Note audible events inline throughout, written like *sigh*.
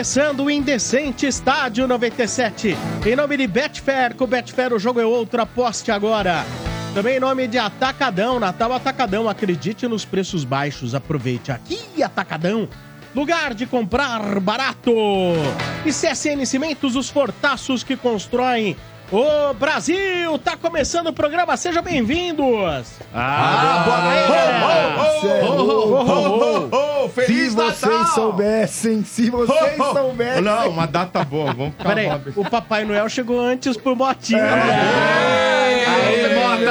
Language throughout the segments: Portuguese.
começando o Indecente Estádio 97. Em nome de Betfair, com Betfair o jogo é outro, aposte agora. Também em nome de Atacadão, Natal Atacadão, acredite nos preços baixos, aproveite aqui Atacadão. Lugar de comprar barato. E CSN Cimentos, os fortaços que constroem o Brasil. Tá começando o programa, sejam bem-vindos. Ah, boa Se Feliz vocês Natal! soubessem, se vocês Ho, ho. soubessem. Não, uma data boa, vamos ficar Peraí, o Papai Noel chegou antes pro Motinho. Aê, Mota!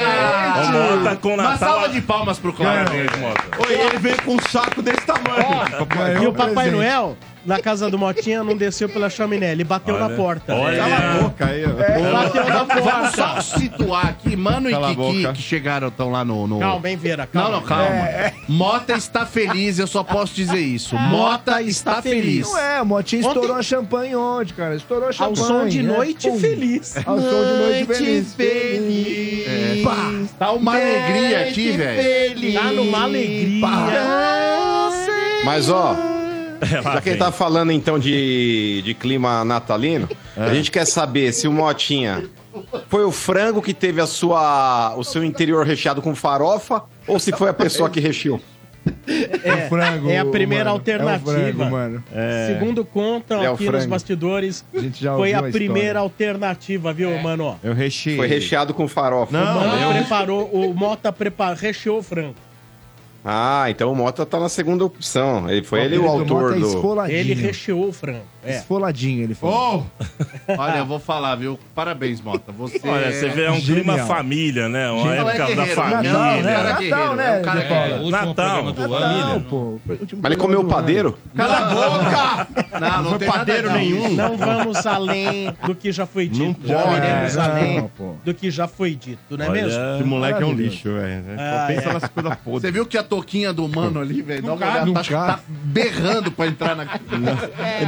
Mota com Uma Natal. salva de palmas pro Cláudio. Oi, ele veio com um saco desse tamanho. Ganhou E o Papai presente. Noel, na casa do Motinha, não desceu pela chaminé, ele bateu Olha. na porta. Olha. Cala a boca aí, ó. Bateu na Vamos só porta. situar aqui, Mano Cala e Kiki, que chegaram, estão lá no... no... Calma, hein, Vera, Não, calma. não, calma. Mota está feliz, eu só posso dizer isso. Mota está feliz. Não é, o Motinho Ontem- estourou a champanhe ontem, cara. Estourou a Ao champanhe. som de né? noite Pum. feliz. Ao som de noite feliz. feliz. Pá. Tá uma alegria aqui, velho. Tá numa alegria. Mas ó, Lá já que ele tá falando então de, de clima natalino, a gente quer saber se o Motinha foi o frango que teve a sua, o seu interior recheado com farofa ou se foi a pessoa que recheou. É, frango, é a primeira mano. alternativa. É o frango, mano. Segundo contam É o aqui nos frango. bastidores, A gente já foi a a primeira alternativa, viu, mano? Eu recheei. Foi recheado com farofa. O Não, Mota eu... preparou, o Mota preparou, recheou o frango. Ah, então o Mota tá na segunda opção. Ele foi ele o autor Mota é do. Ele recheou o frango. É. Esfoladinho, ele falou. Oh, Olha, eu vou falar, viu? Parabéns, Mota. Você Olha, você vê, é um Genial. clima família, né? Uma Não é época da guerreiro, família. Natal, né? Cara Natal, guerreiro, né, é um cara Paulo? guerreiro. Natal, Natal, família. pô. Mas ele comeu o padeiro? cala a boca! Não, não tem nada padeiro não. nenhum. Não vamos além do que já foi dito. Não Não pode. iremos Não, além pô. do que já foi dito, não é Olha, mesmo? Esse moleque é um lixo, velho. Ah, pensa é. nas coisas Você podres. viu que a toquinha do mano ali, velho? Dá uma olhada, não tá, tá berrando pra entrar na.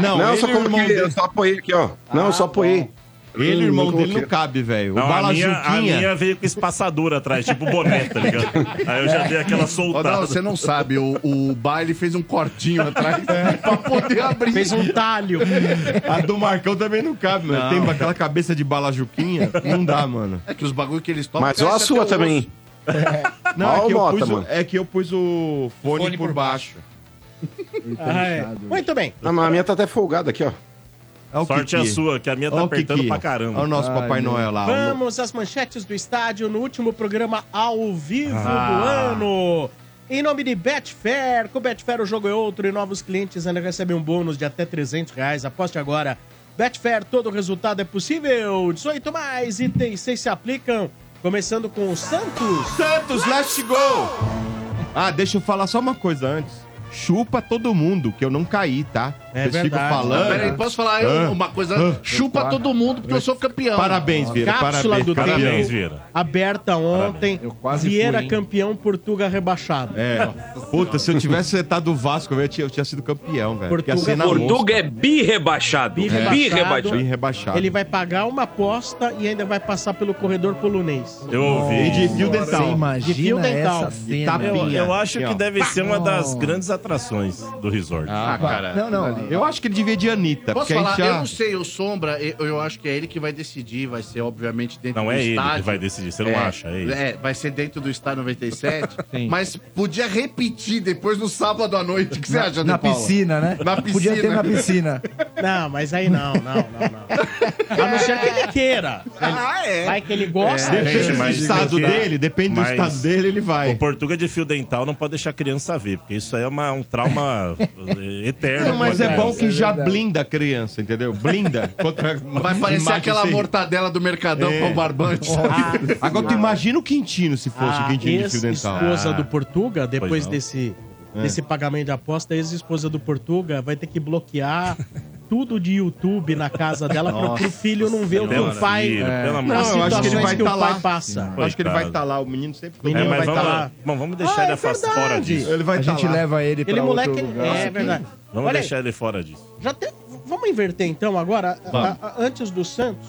Não, Não, só coloquei, eu dele, só apoiei aqui, ó. Não, eu só apoiei. ele o irmão dele não cabe, velho. O Não, a, minha, a Balajuquinha... minha veio com espaçadura atrás, tipo boné, tá ligado? Aí eu já dei aquela soltada. não, você não sabe, o, o baile fez um cortinho atrás *laughs* pra poder abrir. Fez um talho. A do Marcão também não cabe, mano. Tem aquela cabeça de balajuquinha, não dá, mano. É que os bagulho que eles tomam. Mas ó a sua também. osso. Não, é, o que eu Mota, pus é que eu pus o fone, por baixo. Ah, é. Muito bem. Não, mas a minha tá até folgada aqui, ó. É o Sorte Kiki. a sua, que a minha tá Ó o apertando pra caramba. Olha o nosso Ai, Papai meu. Noel lá. Vamos às manchetes do estádio no último programa ao vivo do Ah. ano. Em nome de Betfair, com Betfair o jogo é outro e novos clientes ainda recebem um bônus de até 300 reais. Aposte agora. Betfair, todo resultado é possível. 18 mais itens 6 se aplicam. Começando com o Santos. Santos, let's go! Ah, deixa eu falar só uma coisa antes. Chupa todo mundo, que eu não caí, tá? É Vocês ficam verdade. falando. Pera aí, posso falar Ah. uma coisa? Ah. Chupa todo mundo, porque eu sou campeão. Parabéns, Vira. Cápsula Parabéns, do. Parabéns, Vira. Aberta ontem. Eu quase Vieira fui, campeão, Portuga rebaixado. É. Puta, se eu tivesse setado o Vasco, eu tinha, eu tinha sido campeão, velho. Porque Portuga- assim na Portuga é bi rebaixado. Bi Bi rebaixado. rebaixado. Bem rebaixado. Ele vai pagar uma aposta e ainda vai passar pelo corredor polonês. Eu ouvi. E de fio Você dental. De fio imagina dental. essa cena. Eu, eu acho que deve ser uma das grandes atrações do resort. Ah, cara. Não, não. Eu acho que ele devia de Anitta. Posso porque a falar? gente Eu já... não sei, o Sombra, eu, eu acho que é ele que vai decidir, vai ser obviamente dentro Não do é ele estádio. que vai decidir, você não é, acha? É ele. É, vai ser dentro do estádio 97, *laughs* Sim. mas podia repetir depois no sábado à noite. O que você Na, acha, na Paula? piscina, né? Na Podia ter piscina. na piscina. *laughs* Não, mas aí não, não, não, não. A não ser que ele queira. Ele- Ah, é. Vai que ele gosta. É. Depende Gente, do estado dele, depende do estado dele, ele O vai. Portuga de fio dental não pode deixar a criança ver, porque isso aí é uma- um trauma eh, *laughs* eterno. Não, mas pra é bom que já verdade. blinda a criança, entendeu? Blinda. *laughs* contra Vai parecer aquela sem- mortadela do Mercadão É. com o barbante. sabe? Agora tu imagina o Quintino se fosse o A Quintino de fio dental. ex-esposa Ah. do Portuga, depois desse, desse pagamento de aposta, a ex-esposa do Portuga vai ter que bloquear tudo de YouTube na casa dela para pro filho não ver o que o pai. Não, eu acho que ele vai o estar pai lá. passa. Eu acho que ele vai estar lá, o menino sempre. Menino É, vai vamos, tá lá. Bom, vamos deixar Ah, ele é afast- verdade. fora disso. Ele vai A estar gente lá. leva ele pra Ele moleque. outro lugar. É verdade. Vamos Olha aí, deixar ele fora disso. já tem- vamos inverter então agora, a- a- antes do Santos.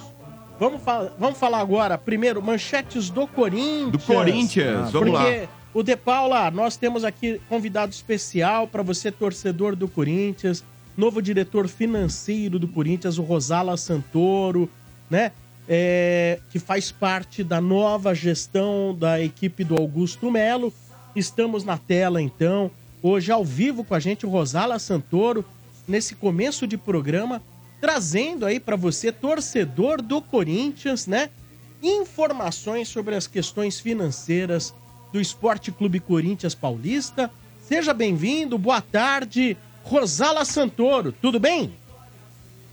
Vamos, fa- vamos falar agora, primeiro, manchetes do Corinthians. Do Corinthians, vamos lá. Porque o De Paula, nós temos aqui convidado especial para você, torcedor do Corinthians. Novo diretor financeiro do Corinthians, o Rosala Santoro, né? É, que faz parte da nova gestão da equipe do Augusto Melo. Estamos na tela, então, hoje ao vivo com a gente, o Rosala Santoro, nesse começo de programa, trazendo aí para você, torcedor do Corinthians, né? Informações sobre as questões financeiras do Esporte Clube Corinthians Paulista. Seja bem-vindo, boa tarde, Rosala Santoro, tudo bem?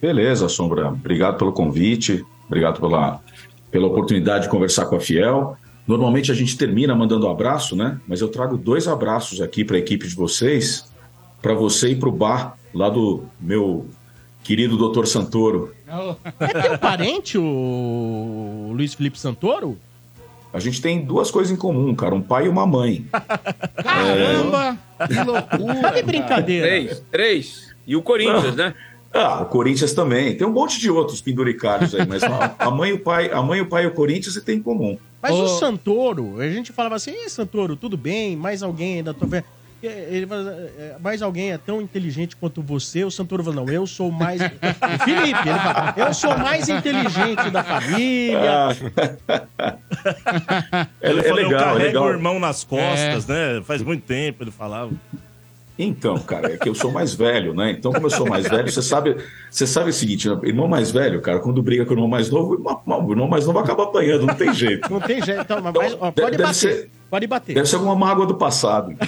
Beleza, Sombra. Obrigado pelo convite, obrigado pela, pela oportunidade de conversar com a Fiel. Normalmente a gente termina mandando um abraço, né? Mas eu trago dois abraços aqui para a equipe de vocês, para você e para o bar lá do meu querido Dr. Santoro. É teu parente, o Luiz Felipe Santoro? A gente tem duas coisas em comum, cara, um pai e uma mãe. *laughs* Caramba! Que loucura! Tá de brincadeira. Três, três. E o Corinthians, né? Ah, o Corinthians também. Tem um monte de outros penduricários aí, mas a, a mãe e o pai, a mãe e o pai e o Corinthians você tem em comum. Mas Ô. o Santoro, a gente falava assim, Santoro, tudo bem, mais alguém ainda tô vendo. Ele fala, "É, mais alguém é tão inteligente quanto você. O Santoro fala, não, eu sou mais. *laughs* o Felipe, ele fala, eu sou mais inteligente da família. *laughs* É, Ele é falou, eu legal, é carrego legal. o irmão nas costas, né? Faz muito tempo ele falava. Então, cara, é que eu sou mais velho, né? Então, como eu sou mais velho, você sabe, você sabe o seguinte, né? irmão mais velho, cara, quando briga com o irmão mais novo, o irmão- mais novo acaba apanhando, não tem jeito. Não tem jeito, então, mas, mas, ó, pode deve bater. ser- Pode bater. Deve ser alguma mágoa do passado. *laughs*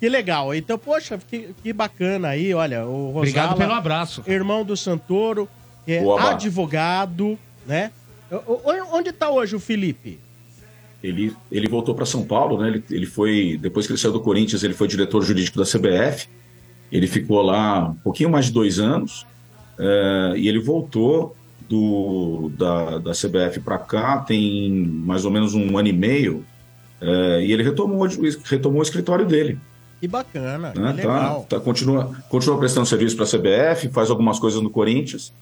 Que legal. Então, poxa, que, que bacana aí, olha, o Rosala, Obrigado pelo abraço. irmão do Santoro, é Boa, advogado, né? O- o- Onde tá hoje o Felipe? Ele, ele voltou para São Paulo, né? Ele, ele foi, depois que ele saiu do Corinthians, ele foi diretor jurídico da CBF. Ele ficou lá um pouquinho mais de dois anos eh, e ele voltou do, da, da CBF para cá tem mais ou menos um ano e meio eh, e ele retomou, o- retomou o escritório dele. Que bacana, né? que Tá, legal. tá, continua, continua prestando serviço para a CBF, faz algumas coisas no Corinthians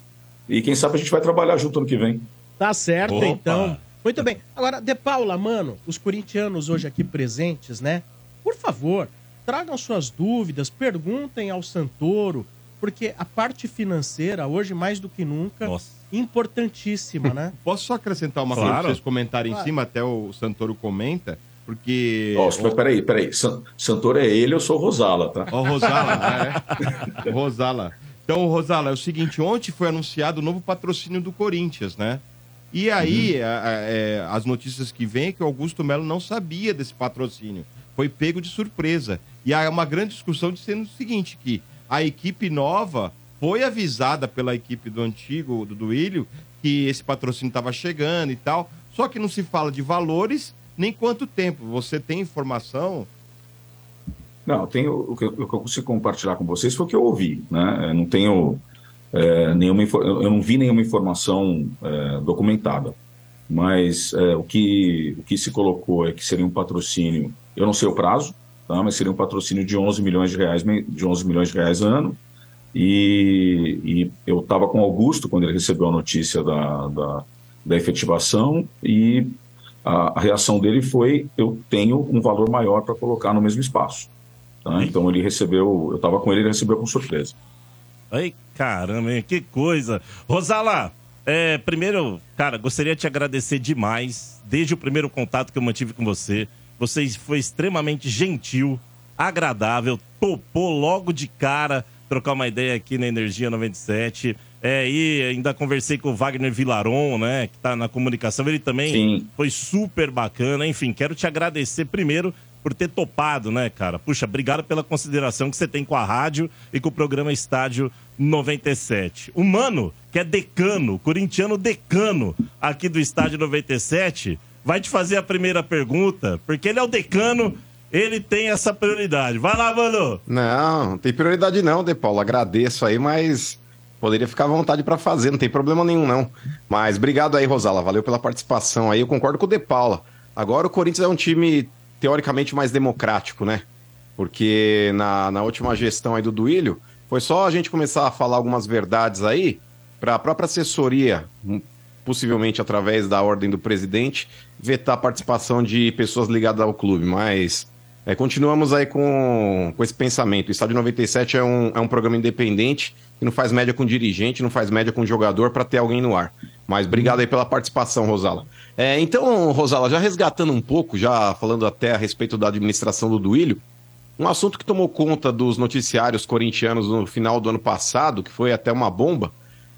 e quem sabe a gente vai trabalhar junto ano que vem. Tá certo, Opa. então. Muito bem. Agora, De Paula, mano, os corintianos hoje aqui presentes, né? Por favor, tragam suas dúvidas, perguntem ao Santoro, porque a parte financeira, hoje mais do que nunca, Nossa. importantíssima, né? *laughs* Posso só acrescentar uma coisa Claro. pra vocês comentarem Claro. em cima, até o Santoro comenta, porque... Ó, mas peraí, peraí. San- Santoro é ele, eu sou Rosala, tá? Ó, Rosala, *laughs* é. Rosala. Então, Rosala, é o seguinte, ontem foi anunciado o novo patrocínio do Corinthians, né? E aí, a- a- é, as notícias que vêm é que o Augusto Melo não sabia desse patrocínio. Foi pego de surpresa. E há uma grande discussão dizendo o seguinte, que a equipe nova foi avisada pela equipe do antigo, do Duílio, que esse patrocínio estava chegando e tal. Só que não se fala de valores nem quanto tempo. Você tem informação? Não, eu tenho, o, que eu, o que eu consigo compartilhar com vocês foi o que eu ouvi, né? Eu não tenho é, nenhuma, eu não vi nenhuma informação é, documentada, mas é, o, que, o que se colocou é que seria um patrocínio, eu não sei o prazo, tá? Mas seria um patrocínio de 11 milhões de reais, de 11 milhões de reais ano, e, e eu estava com Augusto quando ele recebeu a notícia da, da, da efetivação e a, reação dele foi: eu tenho um valor maior para colocar no mesmo espaço. tá? Então ele recebeu, eu estava com ele, ele recebeu com surpresa. Ai, caramba, hein? que coisa. Rosala, é, primeiro, cara, gostaria de te agradecer demais. Desde o primeiro contato que eu mantive com você, você foi extremamente gentil, agradável, topou logo de cara trocar uma ideia aqui na Energia 97. É, e ainda conversei com o Wagner Vilaron, né, que tá na comunicação. Ele também Sim. foi super bacana. Enfim, quero te agradecer primeiro por ter topado, né, cara? Puxa, obrigado pela consideração que você tem com a rádio e com o programa Estádio 97. O Mano, que é decano, corintiano decano aqui do Estádio 97, vai te fazer a primeira pergunta, porque ele é o decano, ele tem essa prioridade. Vai lá, Mano! Não, não tem prioridade não, De Paulo. Agradeço aí, mas poderia ficar à vontade para fazer, não tem problema nenhum não. Mas obrigado aí, Rosala, valeu pela participação aí. Eu concordo com o De Paula. Agora o Corinthians é um time teoricamente mais democrático, né? Porque na, na última gestão aí do Duílio, foi só a gente começar a falar algumas verdades aí para a própria assessoria, hum, possivelmente através da ordem do presidente, vetar a participação de pessoas ligadas ao clube, mas É, continuamos aí com, com esse pensamento. O Estádio 97 é um, é um programa independente que não faz média com dirigente, não faz média com jogador para ter alguém no ar. Mas obrigado aí pela participação, Rosala. É, então, Rosala, já resgatando um pouco, já falando até a respeito da administração do Duílio, um assunto que tomou conta dos noticiários corintianos no final do ano passado, que foi até uma bomba,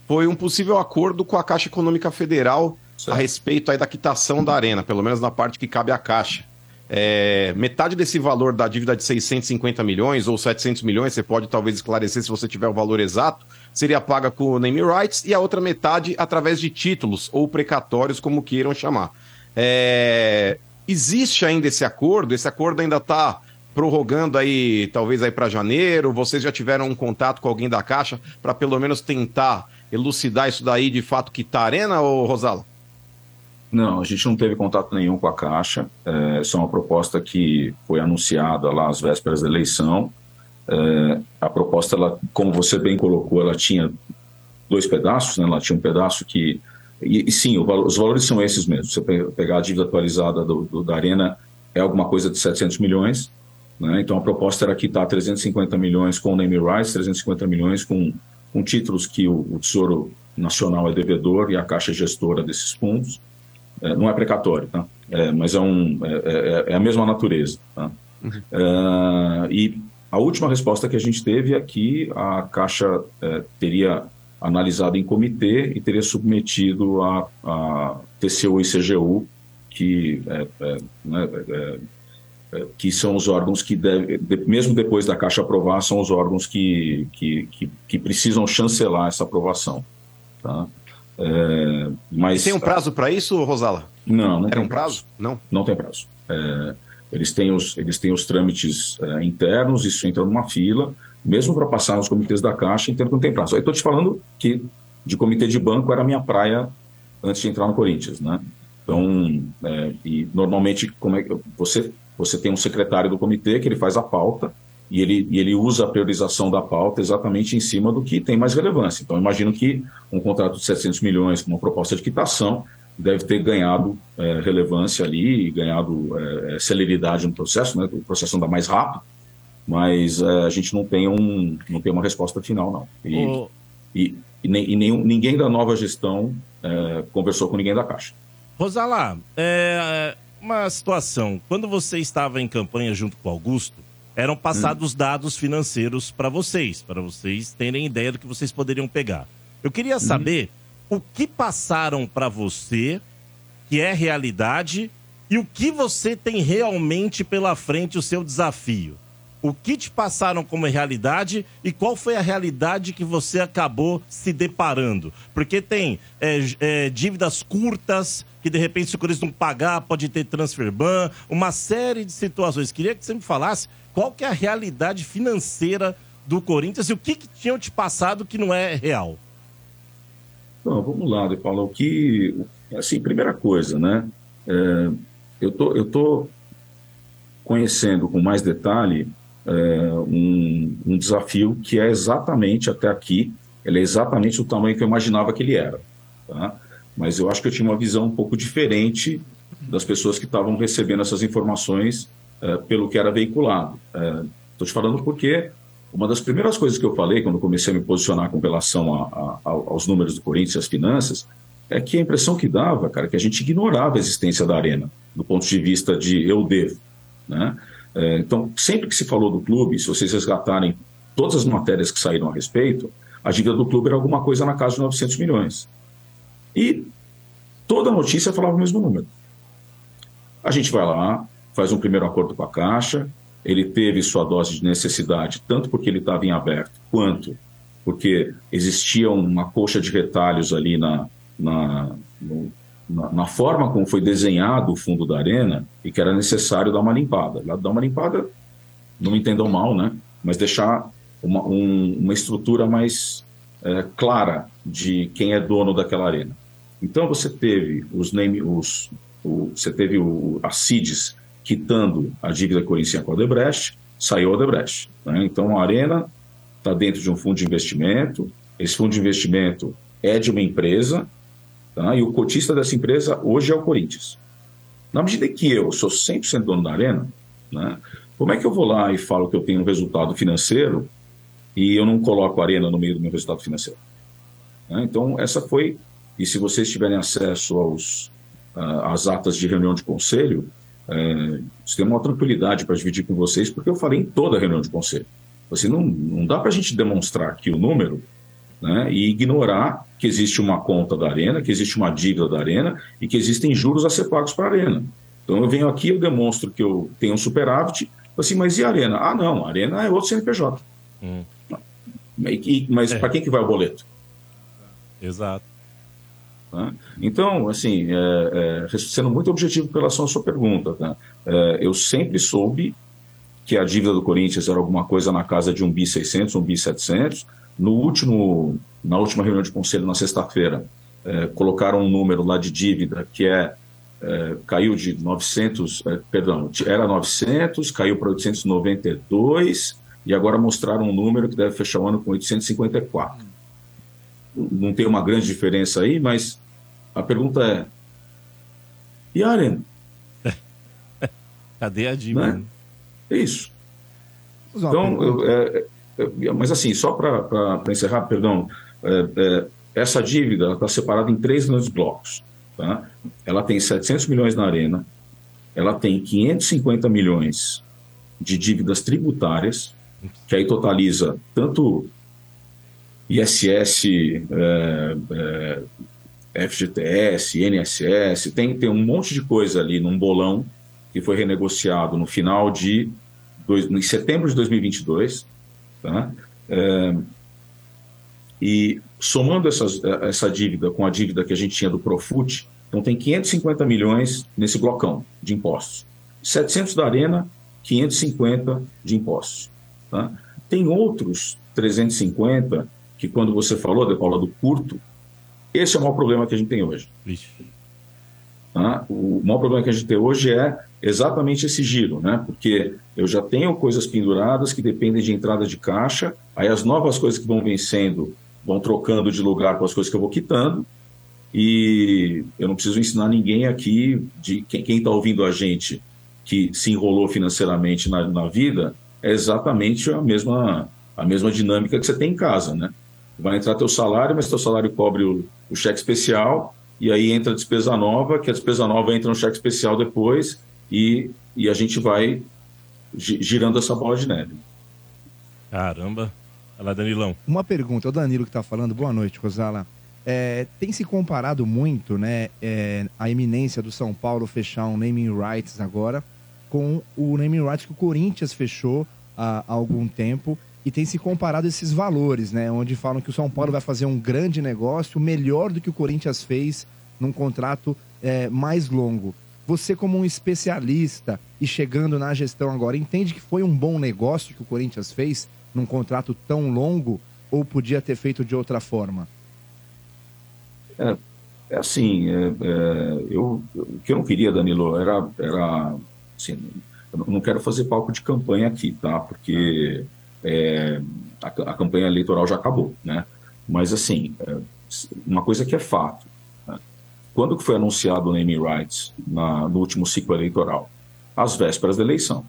foi um possível acordo com a Caixa Econômica Federal a respeito aí da quitação da arena, pelo menos na parte que cabe à Caixa. É, metade desse valor da dívida de 650 milhões ou 700 milhões, você pode talvez esclarecer se você tiver o valor exato, seria paga com name rights e a outra metade através de títulos ou precatórios, como queiram chamar. É, existe ainda esse acordo? Esse acordo ainda está prorrogando aí, talvez aí para janeiro? Vocês já tiveram um contato com alguém da Caixa para pelo menos tentar elucidar isso daí de fato que tá arena, ou Rosala? Não, a gente não teve contato nenhum com a Caixa. É, isso é uma proposta que foi anunciada lá às vésperas da eleição. É, a proposta, ela, como você bem colocou, ela tinha dois pedaços, né? Ela tinha um pedaço que e, e sim, os valores são esses mesmo. Você pegar a dívida atualizada do, do, da Arena é alguma coisa de 700 milhões. Né? Então a proposta era quitar 350 milhões com o name rights, 350 milhões com, com títulos que o, o Tesouro Nacional é devedor e a Caixa é gestora desses fundos. É, não é precatório, tá? É, mas é, um, é, é, é, a mesma natureza. Tá? Uhum. E a última resposta que a gente teve é que a Caixa é, teria analisado em comitê e teria submetido a, a TCU e CGU, que, né, que são os órgãos que, deve, mesmo depois da Caixa aprovar, são os órgãos que, que, que, que precisam chancelar essa aprovação. Tá? É, mas, tem um prazo para isso, Rosala? Não, não tem um prazo? prazo? Não. Não tem prazo. É, eles, têm os, eles têm os trâmites é, internos, isso entra numa fila, mesmo para passar nos comitês da Caixa, então não tem prazo. Aí estou te falando que de comitê de banco era a minha praia antes de entrar no Corinthians, né? Então, é, e normalmente como é que você você tem um secretário do comitê que ele faz a pauta e ele, e ele usa a priorização da pauta exatamente em cima do que tem mais relevância. Então, imagino que um contrato de 700 milhões com uma proposta de quitação deve ter ganhado é, relevância ali ganhado é, é celeridade no processo, né? o processo anda mais rápido, mas é, a gente não tem, um, não tem uma resposta final, não. E, oh. e, e, nem, e nenhum, ninguém da nova gestão é, conversou com ninguém da Caixa. Rosalá, é uma situação. Quando você estava em campanha junto com o Augusto, eram passados hum. dados financeiros para vocês, para vocês terem ideia do que vocês poderiam pegar. Eu queria uhum. saber hum. O que passaram para você, que é realidade, e o que você tem realmente pela frente, o seu desafio. O que te passaram como realidade e qual foi a realidade que você acabou se deparando? Porque tem é, é, dívidas curtas, que de repente, se o Corinthians não pagar, pode ter transfer ban, uma série de situações. Queria que você me falasse qual que é a realidade financeira do Corinthians e o que, que tinham te passado que não é real. Não, vamos lá, De Paulo. O que, assim, primeira coisa, né? É, eu tô, eu tô conhecendo com mais detalhe é, um, um desafio que é exatamente até aqui, ele é exatamente o tamanho que eu imaginava que ele era, tá? Mas eu acho que eu tinha uma visão um pouco diferente das pessoas que estavam recebendo essas informações é, pelo que era veiculado. Estou é, te falando porque uma das primeiras coisas que eu falei quando comecei a me posicionar com relação a, a, aos números do Corinthians e as finanças é que a impressão que dava, cara, é que a gente ignorava a existência da arena do ponto de vista de eu devo, né? É, então, sempre que se falou do clube, se vocês resgatarem todas as matérias que saíram a respeito, a dívida do clube era alguma coisa na casa de 900 milhões. E toda notícia falava o mesmo número. A gente vai lá, faz um primeiro acordo com a Caixa, ele teve sua dose de necessidade, tanto porque ele estava em aberto, quanto porque existia uma coxa de retalhos ali na, na, no, na, na, forma como foi desenhado o fundo da arena e que era necessário dar uma limpada. Dar uma limpada, não me entendam mal, né? mas deixar uma, um, uma estrutura mais é, clara de quem é dono daquela arena. Então você teve os, name, os o, você teve o, a CIDES quitando a dívida corinthians com a Odebrecht, saiu a Odebrecht. Né? Então a Arena está dentro de um fundo de investimento, esse fundo de investimento é de uma empresa, tá? e o cotista dessa empresa hoje é o Corinthians. Na medida que eu sou 100% dono da Arena, né? Como é que eu vou lá e falo que eu tenho um resultado financeiro e eu não coloco a arena no meio do meu resultado financeiro? Né? Então, essa foi. E se vocês tiverem acesso aos, ah, às atas de reunião de conselho, é, tem uma tranquilidade para dividir com vocês, porque eu falei em toda a reunião de conselho. Assim, não, não dá para a gente demonstrar aqui o número né, e ignorar que existe uma conta da Arena, que existe uma dívida da Arena e que existem juros a ser pagos para a Arena. Então eu venho aqui, eu demonstro que eu tenho um superávit, assim, mas e a Arena? Ah, não, a Arena é outro CNPJ. Hum. E- mas É. para quem que vai o boleto? Exato. Tá? Então, assim, é, é, sendo muito objetivo com relação à sua pergunta, tá? É, eu sempre soube que a dívida do Corinthians era alguma coisa na casa de um bi 600, um bi 700. No último, na última reunião de conselho, na sexta-feira, é, colocaram um número lá de dívida que é, é, caiu de 900, é, perdão, era 900, caiu para 892 e agora mostraram um número que deve fechar o ano com 854 não tem uma grande diferença aí, mas a pergunta é: e a Arena? *laughs* Cadê a dívida? Né? É isso. Então, eu- é, é, mas assim, só para encerrar, perdão, é, é, essa dívida está separada em três grandes blocos. Tá? Ela tem 700 milhões na Arena, ela tem 550 milhões de dívidas tributárias, que aí totaliza tanto ISS, é, é, FGTS, INSS, tem, tem um monte de coisa ali num bolão que foi renegociado no final de dois, em setembro de 2022, tá? É, e somando essas, essa dívida com a dívida que a gente tinha do Profut, então tem 550 milhões nesse blocão de impostos. 700 da Arena, 550 de impostos. Tá? Tem outros 350 que quando você falou, De Paula, do curto, esse é o maior problema que a gente tem hoje. Tá? O maior problema que a gente tem hoje é exatamente esse giro, né? Porque eu já tenho coisas penduradas que dependem de entrada de caixa, aí as novas coisas que vão vencendo vão trocando de lugar com as coisas que eu vou quitando, e eu não preciso ensinar ninguém aqui, de quem está ouvindo a gente, que se enrolou financeiramente na, na vida, é exatamente a mesma, a mesma dinâmica que você tem em casa, né? Vai entrar teu salário, mas teu salário cobre o, o cheque especial, e aí entra a despesa nova, que a despesa nova entra no cheque especial depois, e, e a gente vai gi- girando essa bola de neve. Caramba. Olha lá, Danilão. Uma pergunta, o Danilo que está falando, boa noite, Rosala. É, tem se comparado muito né, é, a eminência do São Paulo fechar um naming rights agora com o naming rights que o Corinthians fechou há, há algum tempo e tem se comparado esses valores, né? Onde falam que o São Paulo vai fazer um grande negócio, melhor do que o Corinthians fez num contrato é, mais longo. Você, como um especialista e chegando na gestão agora, entende que foi um bom negócio que o Corinthians fez num contrato tão longo ou podia ter feito de outra forma? É, é assim, é, é, eu, o que eu não queria, Danilo, era, era assim, eu não quero fazer palco de campanha aqui, tá? Porque é, a, a campanha eleitoral já acabou, né? Mas assim, é, uma coisa que é fato, né? quando que foi anunciado o naming rights na, no último ciclo eleitoral? Às vésperas da eleição.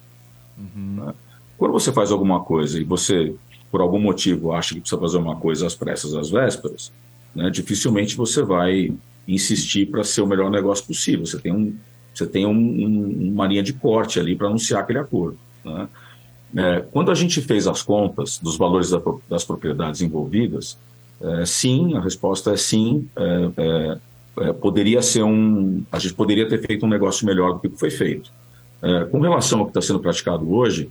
né? Quando você faz alguma coisa e você, por algum motivo, acha que precisa fazer uma coisa às pressas, às vésperas, né, dificilmente você vai insistir para ser o melhor negócio possível. Você tem, um, você tem um, um, uma linha de corte ali para anunciar aquele acordo. Né? É, quando a gente fez as contas dos valores da, das propriedades envolvidas, é, sim, a resposta é sim. É, é, é, poderia ser um, a gente poderia ter feito um negócio melhor do que foi feito. É, com relação ao que está sendo praticado hoje,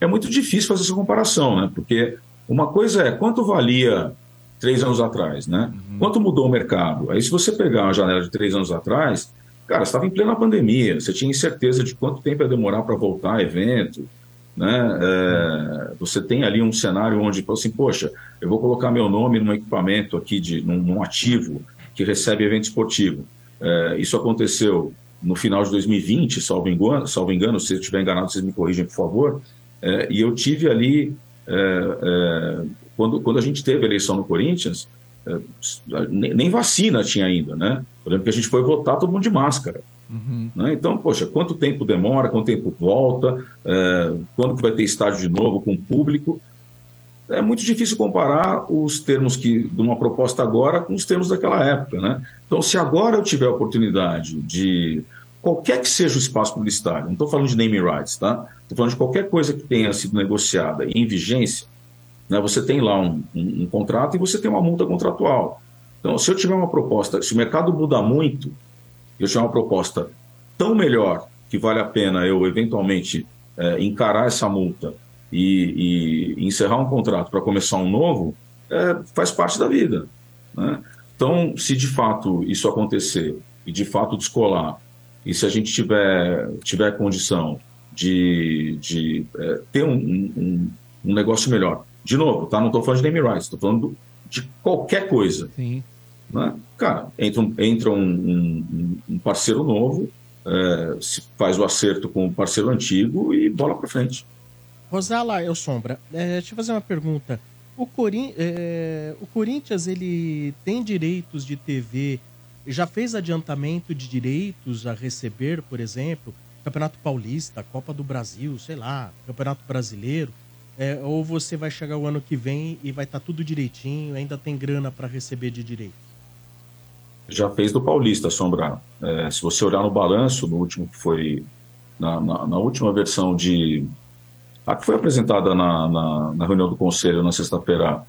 é muito difícil fazer essa comparação, né? Porque uma coisa é quanto valia três anos atrás, né? Quanto mudou o mercado? Aí, se você pegar uma janela de três anos atrás, cara, você estava em plena pandemia, você tinha incerteza de quanto tempo ia demorar para voltar evento, né? É, você tem ali um cenário onde, assim, poxa, eu vou colocar meu nome num equipamento aqui, de, num, num ativo que recebe evento esportivo. É, isso aconteceu no final de 2020, salvo engano, salvo engano se eu estiver enganado, vocês me corrigem, por favor. É, e eu tive ali, é, é, quando, quando a gente teve a eleição no Corinthians, é, nem, nem vacina tinha ainda, né? Eu que a gente foi votar todo mundo de máscara. Né? Então, poxa, quanto tempo demora, quanto tempo volta, é, quando que vai ter estádio de novo com o público? É muito difícil comparar os termos que de uma proposta agora com os termos daquela época, né? Então, se agora eu tiver a oportunidade de qualquer que seja o espaço publicitário, não estou falando de naming rights, tá? Estou falando de qualquer coisa que tenha sido negociada em vigência, né? Você tem lá um, um- um contrato e você tem uma multa contratual. Então, se eu tiver uma proposta, se o mercado muda muito, eu tiver uma proposta tão melhor que vale a pena eu eventualmente eh, encarar essa multa e, e encerrar um contrato para começar um novo, eh, faz parte da vida. né? Então, se de fato isso acontecer e de fato descolar, e se a gente tiver, tiver condição de, de eh, ter um, um- um negócio melhor, de novo, tá? não estou falando de name rights, estou falando de qualquer coisa Sim. Né? Cara, entra um, entra um, um- um parceiro novo, é, faz o acerto com o parceiro antigo e bola pra frente. Rosala, eu Sombra, é, deixa eu fazer uma pergunta. O, Corin- é, o Corinthians, ele tem direitos de TV, já fez adiantamento de direitos a receber, por exemplo, Campeonato Paulista, Copa do Brasil, sei lá, Campeonato Brasileiro, é, ou você vai chegar o ano que vem e vai estar tudo direitinho, ainda tem grana para receber de direito? Já fez do Paulista, Sombra. É, se você olhar no balanço, no último que foi. Na, na- na última versão de. A que foi apresentada na, na, na reunião do Conselho na sexta-feira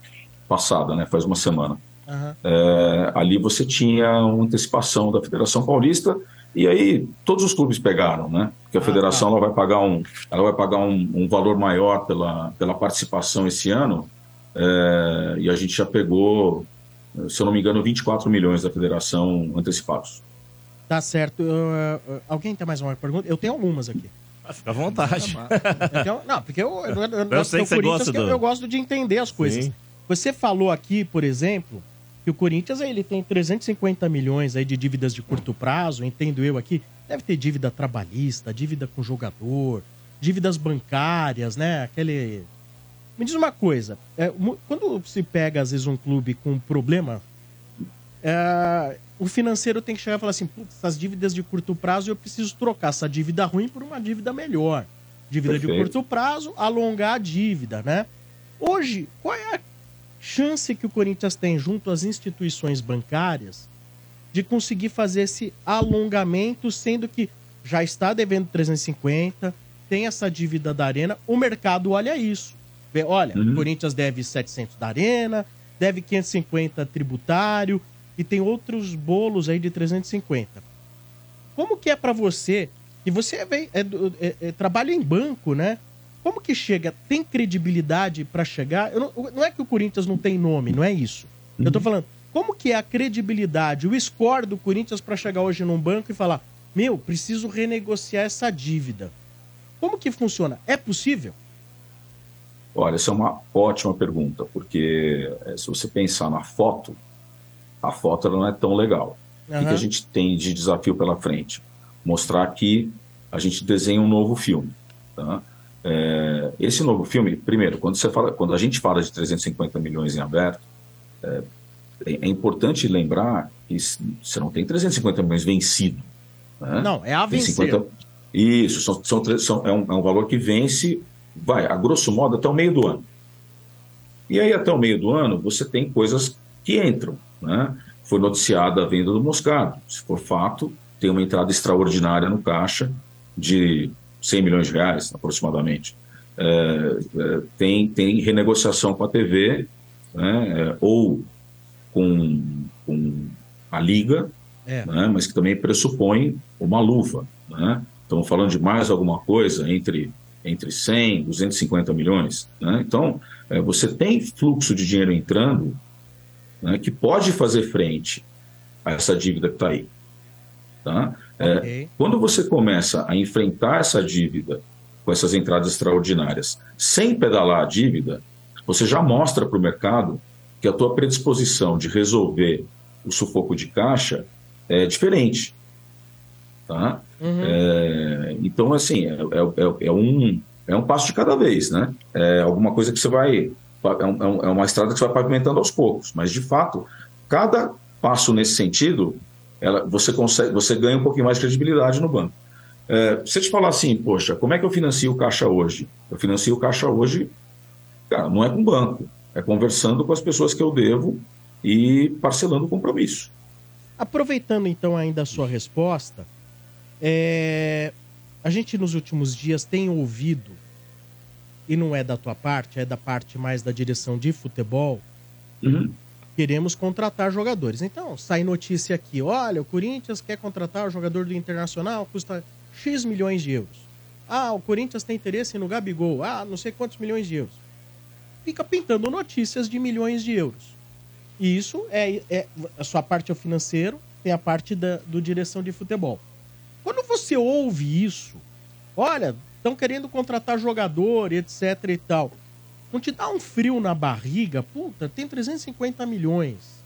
passada, né? Faz uma semana. Aham. É, ali você tinha uma antecipação da Federação Paulista e aí todos os clubes pegaram, né? Porque a federação ela vai pagar um, ela vai pagar um, um valor maior pela, pela participação esse ano é, e a gente já pegou, se eu não me engano, 24 milhões da federação antecipados. Tá certo. Eu, eu- alguém tem mais uma pergunta? Eu tenho algumas aqui. Fica à vontade. Eu tenho- não, porque eu, eu, eu, Eu sei que você gosta que eu, do- eu gosto de entender as coisas. Sim. Você falou aqui, por exemplo, que o Corinthians ele tem 350 milhões aí de dívidas de curto prazo, entendo eu aqui. Deve ter dívida trabalhista, dívida com jogador, dívidas bancárias, né? Aquele. Me diz uma coisa, é, quando se pega, às vezes, um clube com um problema, é, o financeiro tem que chegar e falar assim: Putz, essas dívidas de curto prazo eu preciso trocar essa dívida ruim por uma dívida melhor. Dívida de Perfeito. curto prazo, alongar a dívida, né? Hoje, qual é a chance que o Corinthians tem junto às instituições bancárias de conseguir fazer esse alongamento, sendo que já está devendo 350, tem essa dívida da Arena, o mercado olha isso. Olha, o Corinthians deve 700 da Arena, deve 550 tributário e tem outros bolos aí de 350. Como que é pra você, e você vem, é do- é- é- trabalha em banco, né? Como que chega? Tem credibilidade pra chegar? Não, não é que o Corinthians não tem nome, não é isso. Eu tô falando, como que é a credibilidade, o score do Corinthians pra chegar hoje num banco e falar: "Meu, preciso renegociar essa dívida". Como que funciona? É possível? Olha, essa é uma ótima pergunta, porque eh, se você pensar na foto, a foto ela não é tão legal. O que a gente tem de desafio pela frente? Mostrar que a gente desenha um novo filme. Tá? É, esse novo filme, primeiro, quando, você fala, quando a gente fala de 350 milhões em aberto, é, é importante lembrar que você não tem 350 milhões vencido. né? Não, é a vencer. Isso, são, são, são- é, um, é um valor que vence, vai, a grosso modo, até o meio do ano. E aí, até o meio do ano, você tem coisas que entram. Né? Foi noticiada a venda do Moscato. Se for fato, tem uma entrada extraordinária no caixa de 100 milhões de reais, aproximadamente. É, é, tem, tem renegociação com a TV, né? é, ou com, com a Liga, É. né, mas que também pressupõe uma luva. Né? Estamos falando de mais alguma coisa entre, entre 100 e 250 milhões. Né? Então, eh, você tem fluxo de dinheiro entrando né, que pode fazer frente a essa dívida que está aí. Tá? Eh, Ok. quando você começa a enfrentar essa dívida com essas entradas extraordinárias, sem pedalar a dívida, você já mostra para o mercado que a tua predisposição de resolver o sufoco de caixa é diferente. Tá? É, então, assim, é, é- é um, é um passo de cada vez, né? É alguma coisa que você vai. É, é um- é uma estrada que você vai pavimentando aos poucos, mas de fato cada passo nesse sentido, ela, você, consegue, você ganha um pouquinho mais de credibilidade no banco. É, se eu te falar assim, poxa, como é que eu financio o caixa hoje? Eu financio o caixa hoje, cara, não é com banco, é conversando com as pessoas que eu devo e parcelando o compromisso. Aproveitando então ainda a sua resposta, é, a gente nos últimos dias tem ouvido, e não é da tua parte, é da parte mais da direção de futebol, queremos contratar jogadores. Então, sai notícia aqui, olha, o Corinthians quer contratar o jogador do Internacional, custa X milhões de euros. Ah, o Corinthians tem interesse no Gabigol, ah, não sei quantos milhões de euros. Fica pintando notícias de milhões de euros. E isso é, é a sua parte é o financeiro, tem a parte da, do direção de futebol. Quando você ouve isso, olha, estão querendo contratar jogador, etc e tal. Não te dá um frio na barriga? Puta, tem 350 milhões.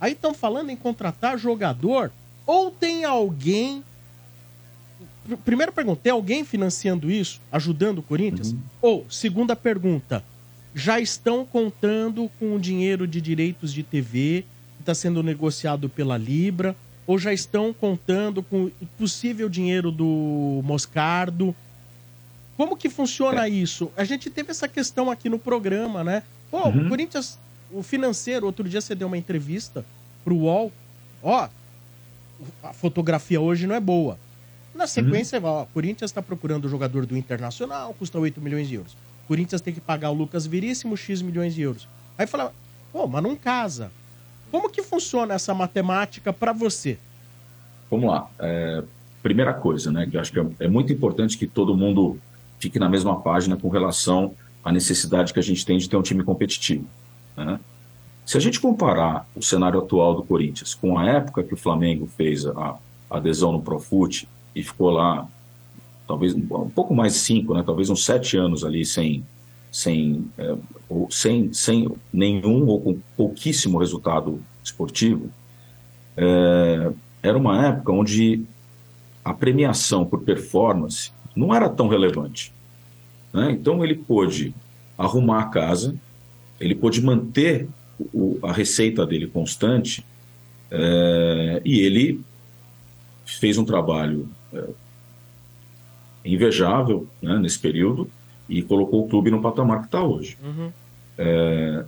Aí estão falando em contratar jogador? Ou tem alguém. Pr- Primeira pergunta: tem alguém financiando isso, ajudando o Corinthians? Ou, segunda pergunta: já estão contando com o dinheiro de direitos de TV que está sendo negociado pela Libra? Ou já estão contando com o possível dinheiro do Moscardo? Como que funciona isso? A gente teve essa questão aqui no programa, né? Pô, o Corinthians, o financeiro, outro dia você deu uma entrevista pro UOL. Ó, a fotografia hoje não é boa. Na sequência, ó, o Corinthians está procurando o jogador do Internacional, custa 8 milhões de euros. O Corinthians tem que pagar o Lucas Veríssimo X milhões de euros. Aí fala, pô, mas não casa. Como que funciona essa matemática para você? Vamos lá. É, primeira coisa, né, que eu acho que é, é muito importante que todo mundo fique na mesma página com relação à necessidade que a gente tem de ter um time competitivo. né? Se a gente comparar o cenário atual do Corinthians com a época que o Flamengo fez a, adesão no Profute e ficou lá, talvez um pouco mais de cinco, né, talvez uns sete anos ali sem, sem, é, sem, sem nenhum ou com pouquíssimo resultado esportivo, é, era uma época onde a premiação por performance não era tão relevante. né? Então ele pôde arrumar a casa, ele pôde manter o- a receita dele constante é, e ele fez um trabalho é, invejável né, nesse período e colocou o clube no patamar que está hoje. É,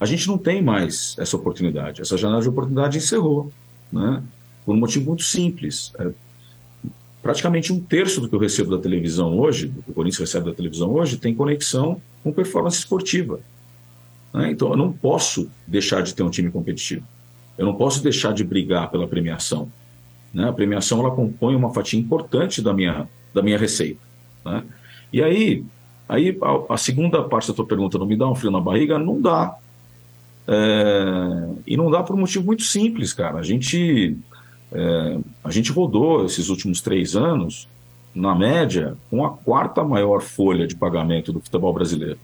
a gente não tem mais essa oportunidade. Essa janela de oportunidade encerrou, né? Por um motivo muito simples. É, praticamente um terço do que eu recebo da televisão hoje, do que o Corinthians recebe da televisão hoje, tem conexão com performance esportiva. né? Então eu não posso deixar de ter um time competitivo. Eu não posso deixar de brigar pela premiação. né? A premiação ela compõe uma fatia importante da minha, da minha receita. né? E aí, aí a, a segunda parte da tua pergunta não me dá um frio na barriga? Não dá. É, e não dá por um motivo muito simples, cara. A gente, é, a gente rodou esses últimos três anos, na média, com a quarta maior folha de pagamento do futebol brasileiro.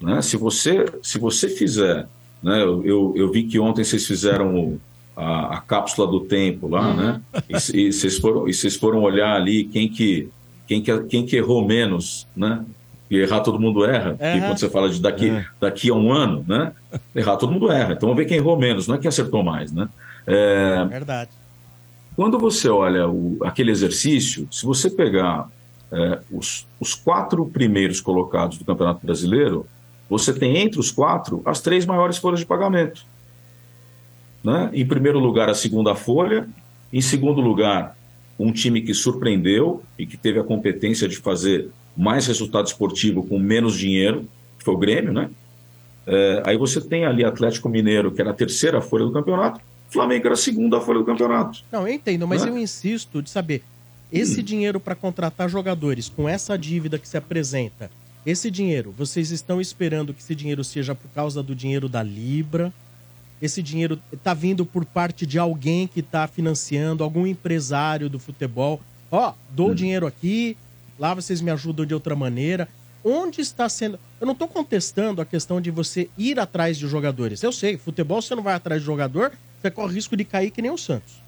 Né? Se, você, se você fizer, né, eu, eu, eu vi que ontem vocês fizeram o- a, a cápsula do tempo lá, né? E, e vocês foram, e vocês foram olhar ali quem que, quem que, quem que errou menos, né? E errar todo mundo erra. E quando você fala de daqui, daqui a um ano, né? Errar todo mundo erra. Então vamos ver quem errou menos, não é quem acertou mais, né? É, Verdade. quando você olha o- aquele exercício, se você pegar é, os, os quatro primeiros colocados do Campeonato Brasileiro, você tem entre os quatro as três maiores folhas de pagamento. Né? Em primeiro lugar, a segunda folha. Em segundo lugar, um time que surpreendeu e que teve a competência de fazer mais resultado esportivo com menos dinheiro, que foi o Grêmio, né? É, aí você tem ali Atlético Mineiro, que era a terceira folha do campeonato, Flamengo era a segunda folha do campeonato. Não, eu entendo, mas Né? eu insisto de saber. Esse dinheiro para contratar jogadores com essa dívida que se apresenta, esse dinheiro, vocês estão esperando que esse dinheiro seja por causa do dinheiro da Libra? Esse dinheiro tá vindo por parte de alguém que está financiando, algum empresário do futebol? Ó, dou o dinheiro aqui, lá vocês me ajudam de outra maneira. Onde está sendo. Eu não estou contestando a questão de você ir atrás de jogadores. Eu sei, futebol você não vai atrás de jogador, você corre risco de cair que nem o Santos.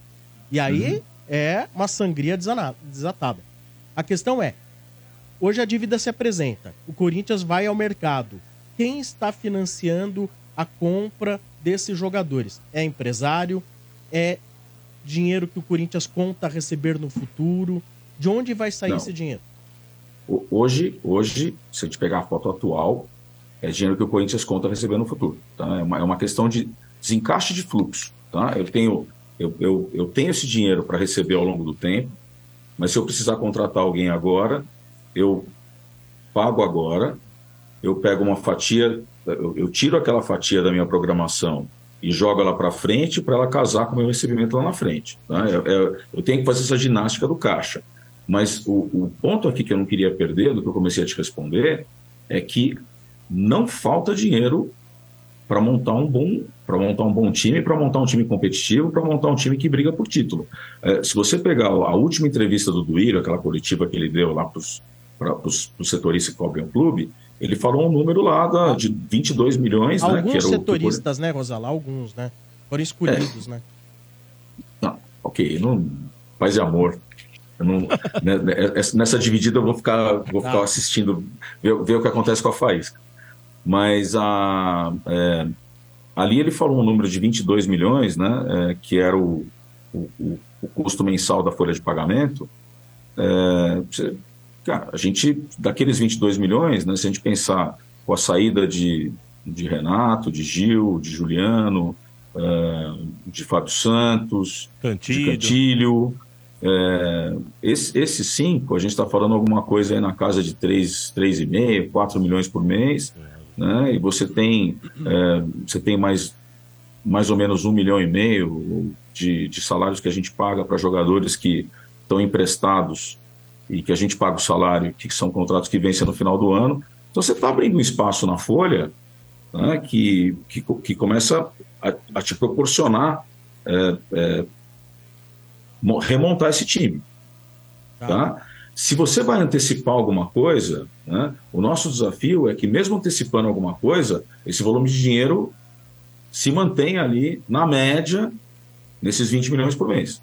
E aí é uma sangria desatada. A questão é: hoje a dívida se apresenta, o Corinthians vai ao mercado. Quem está financiando a compra desses jogadores? É empresário? É dinheiro que o Corinthians conta receber no futuro? De onde vai sair Não. esse dinheiro? Hoje, hoje, se a gente pegar a foto atual, é dinheiro que o Corinthians conta receber no futuro. Tá? É, uma, é uma questão de desencaixe de fluxo. Tá? Eu, tenho, eu, eu, eu tenho esse dinheiro para receber ao longo do tempo, mas se eu precisar contratar alguém agora, eu pago agora, eu pego uma fatia, eu, eu tiro aquela fatia da minha programação e jogo ela para frente para ela casar com o meu recebimento lá na frente. Tá? Eu, eu- eu tenho que fazer essa ginástica do caixa. Mas o, o ponto aqui que eu não queria perder, do que eu comecei a te responder, é que não falta dinheiro para montar um bom para montar um bom time, para montar um time competitivo, para montar um time que briga por título. É, se você pegar a última entrevista do Duírio, aquela coletiva que ele deu lá para os setoristas que cobrem o clube, ele falou um número lá da, de 22 milhões, né? Alguns Que era o, que o setoristas, né, Rosala? Alguns, né? Foram escolhidos, né? Não, ok, não, paz e amor. Eu não, *laughs* né, né, nessa dividida eu vou ficar, vou ficar Tá. assistindo, ver, ver o que acontece com a Faísca. Mas a, é, ali ele falou um número de 22 milhões, né, é, que era o, o, o- custo mensal da folha de pagamento. É, cara, a gente, daqueles 22 milhões, né, se a gente pensar com a saída de, de Renato, de Gil, de Juliano, é, de Fábio Santos, de Cantilho. Cantilho. É, esse- esses cinco, a gente está falando alguma coisa aí na casa de 3, 3,5, 4 milhões por mês, né? E você tem, é, você tem mais, mais ou menos um milhão e meio de, de salários que a gente paga para jogadores que estão emprestados e que a gente paga o salário, que são contratos que vencem no final do ano. Então você está abrindo um espaço na folha né, que, que, que começa a, a te proporcionar é, é, mo- remontar esse time. Tá? Se você vai antecipar alguma coisa, né, o nosso desafio é que, mesmo antecipando alguma coisa, esse volume de dinheiro se mantenha ali, na média, nesses 20 milhões por mês.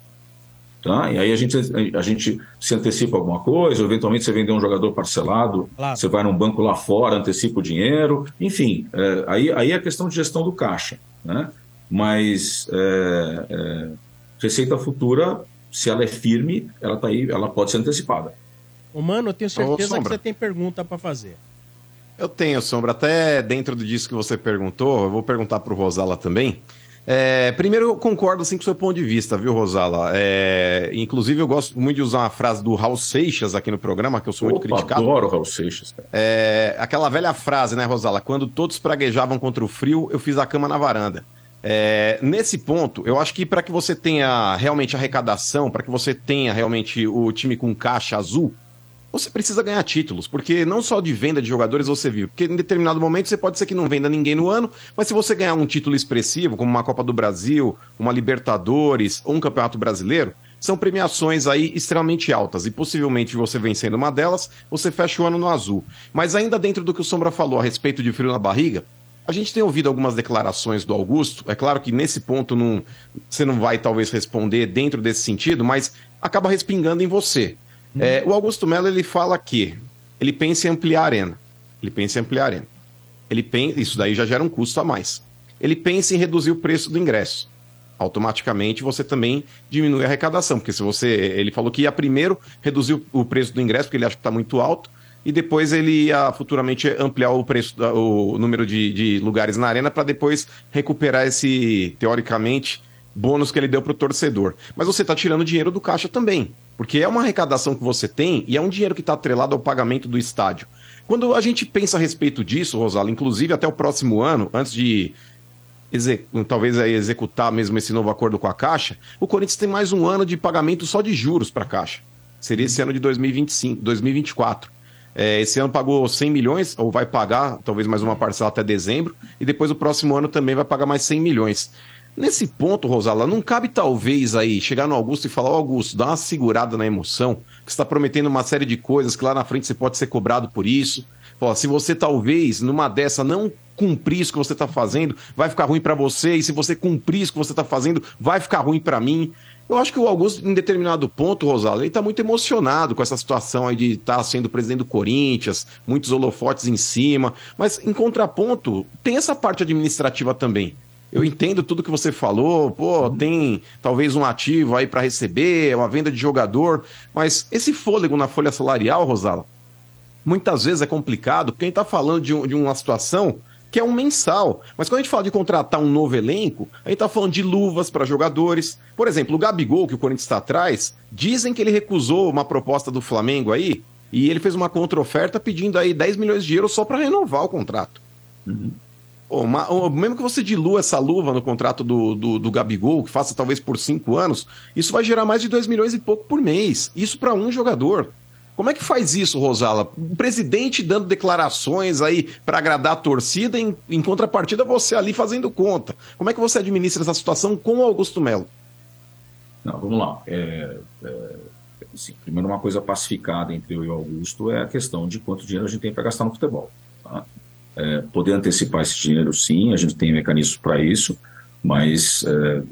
Tá? E aí a gente, a gente se antecipa alguma coisa, ou eventualmente você vender um jogador parcelado, Claro. você vai num banco lá fora, antecipa o dinheiro, enfim, é, aí, aí é questão de gestão do caixa. Né? Mas é, é, receita futura, se ela é firme, ela tá aí, ela pode ser antecipada. Ô, mano, eu tenho certeza que Sombra. você tem pergunta pra fazer. Eu tenho, Sombra. Até dentro disso que você perguntou, eu vou perguntar pro Rosala também. É, primeiro, eu concordo sim com o seu ponto de vista, viu, Rosala? É, inclusive, eu gosto muito de usar uma frase do Raul Seixas aqui no programa, que eu sou muito Opa, criticado. adoro o Raul Seixas. cara. É, aquela velha frase, né, Rosala? Quando todos praguejavam contra o frio, eu fiz a cama na varanda. É, nesse ponto, eu acho que para que você tenha realmente arrecadação, para que você tenha realmente o time com caixa azul, você precisa ganhar títulos, porque não só de venda de jogadores você viu, porque em determinado momento você pode ser que não venda ninguém no ano, mas se você ganhar um título expressivo, como uma Copa do Brasil, uma Libertadores ou um Campeonato Brasileiro, são premiações aí extremamente altas e possivelmente você vencendo uma delas, você fecha o ano no azul. Mas ainda dentro do que o Sombra falou a respeito de frio na barriga, a gente tem ouvido algumas declarações do Augusto. É claro que nesse ponto não, você não vai talvez responder dentro desse sentido, mas acaba respingando em você. É, o Augusto Melo ele fala que ele pensa em ampliar a arena. Ele pensa em ampliar a arena. Ele pensa, isso daí já gera um custo a mais. Ele pensa em reduzir o preço do ingresso. Automaticamente você também diminui a arrecadação, porque se você, ele falou que ia primeiro reduzir o preço do ingresso porque ele acha que está muito alto e depois ele ia futuramente ampliar o preço, o número de, de lugares na arena para depois recuperar esse teoricamente bônus que ele deu para o torcedor. Mas você está tirando dinheiro do caixa também, porque é uma arrecadação que você tem e é um dinheiro que está atrelado ao pagamento do estádio. Quando a gente pensa a respeito disso, Rosala, inclusive até o próximo ano, antes de talvez aí executar mesmo esse novo acordo com a Caixa, o Corinthians tem mais um ano de pagamento só de juros para a Caixa. Seria esse ano de 2025, 2024. É, esse ano pagou 100 milhões, ou vai pagar talvez mais uma parcela até dezembro, e depois o próximo ano também vai pagar mais 100 milhões. Nesse ponto, Rosala, não cabe talvez aí chegar no Augusto e falar: Ô Augusto, dá uma segurada na emoção, que está prometendo uma série de coisas que lá na frente você pode ser cobrado por isso. Se você talvez numa dessa não cumprir isso que você está fazendo, vai ficar ruim para você, e se você cumprir isso que você está fazendo, vai ficar ruim para mim. Eu acho que o Augusto, em determinado ponto, Rosala, ele está muito emocionado com essa situação aí de estar sendo presidente do Corinthians, muitos holofotes em cima, mas em contraponto, tem essa parte administrativa também. Eu entendo tudo que você falou, pô, tem talvez um ativo aí para receber, uma venda de jogador, mas esse fôlego na folha salarial, Rosala, muitas vezes é complicado, porque a gente tá falando de, um- de uma situação que é um mensal. Mas quando a gente fala de contratar um novo elenco, a gente tá falando de luvas para jogadores. Por exemplo, o Gabigol, que o Corinthians está atrás, dizem que ele recusou uma proposta do Flamengo aí, e ele fez uma contra-oferta pedindo aí 10 milhões de euros só para renovar o contrato. Pô, uma- o- mesmo que você dilua essa luva no contrato do, do, do Gabigol, que faça talvez por cinco anos, isso vai gerar mais de 2 milhões e pouco por mês. Isso para um jogador. Como é que faz isso, Rosala? O presidente dando declarações aí para agradar a torcida, em, em contrapartida você ali fazendo conta. Como é que você administra essa situação com o Augusto Melo? Não, vamos lá. É, é, assim, primeiro, uma coisa pacificada entre eu e o Augusto é a questão de quanto dinheiro a gente tem para gastar no futebol. É, poder antecipar esse dinheiro, sim, a gente tem mecanismos para isso, mas é,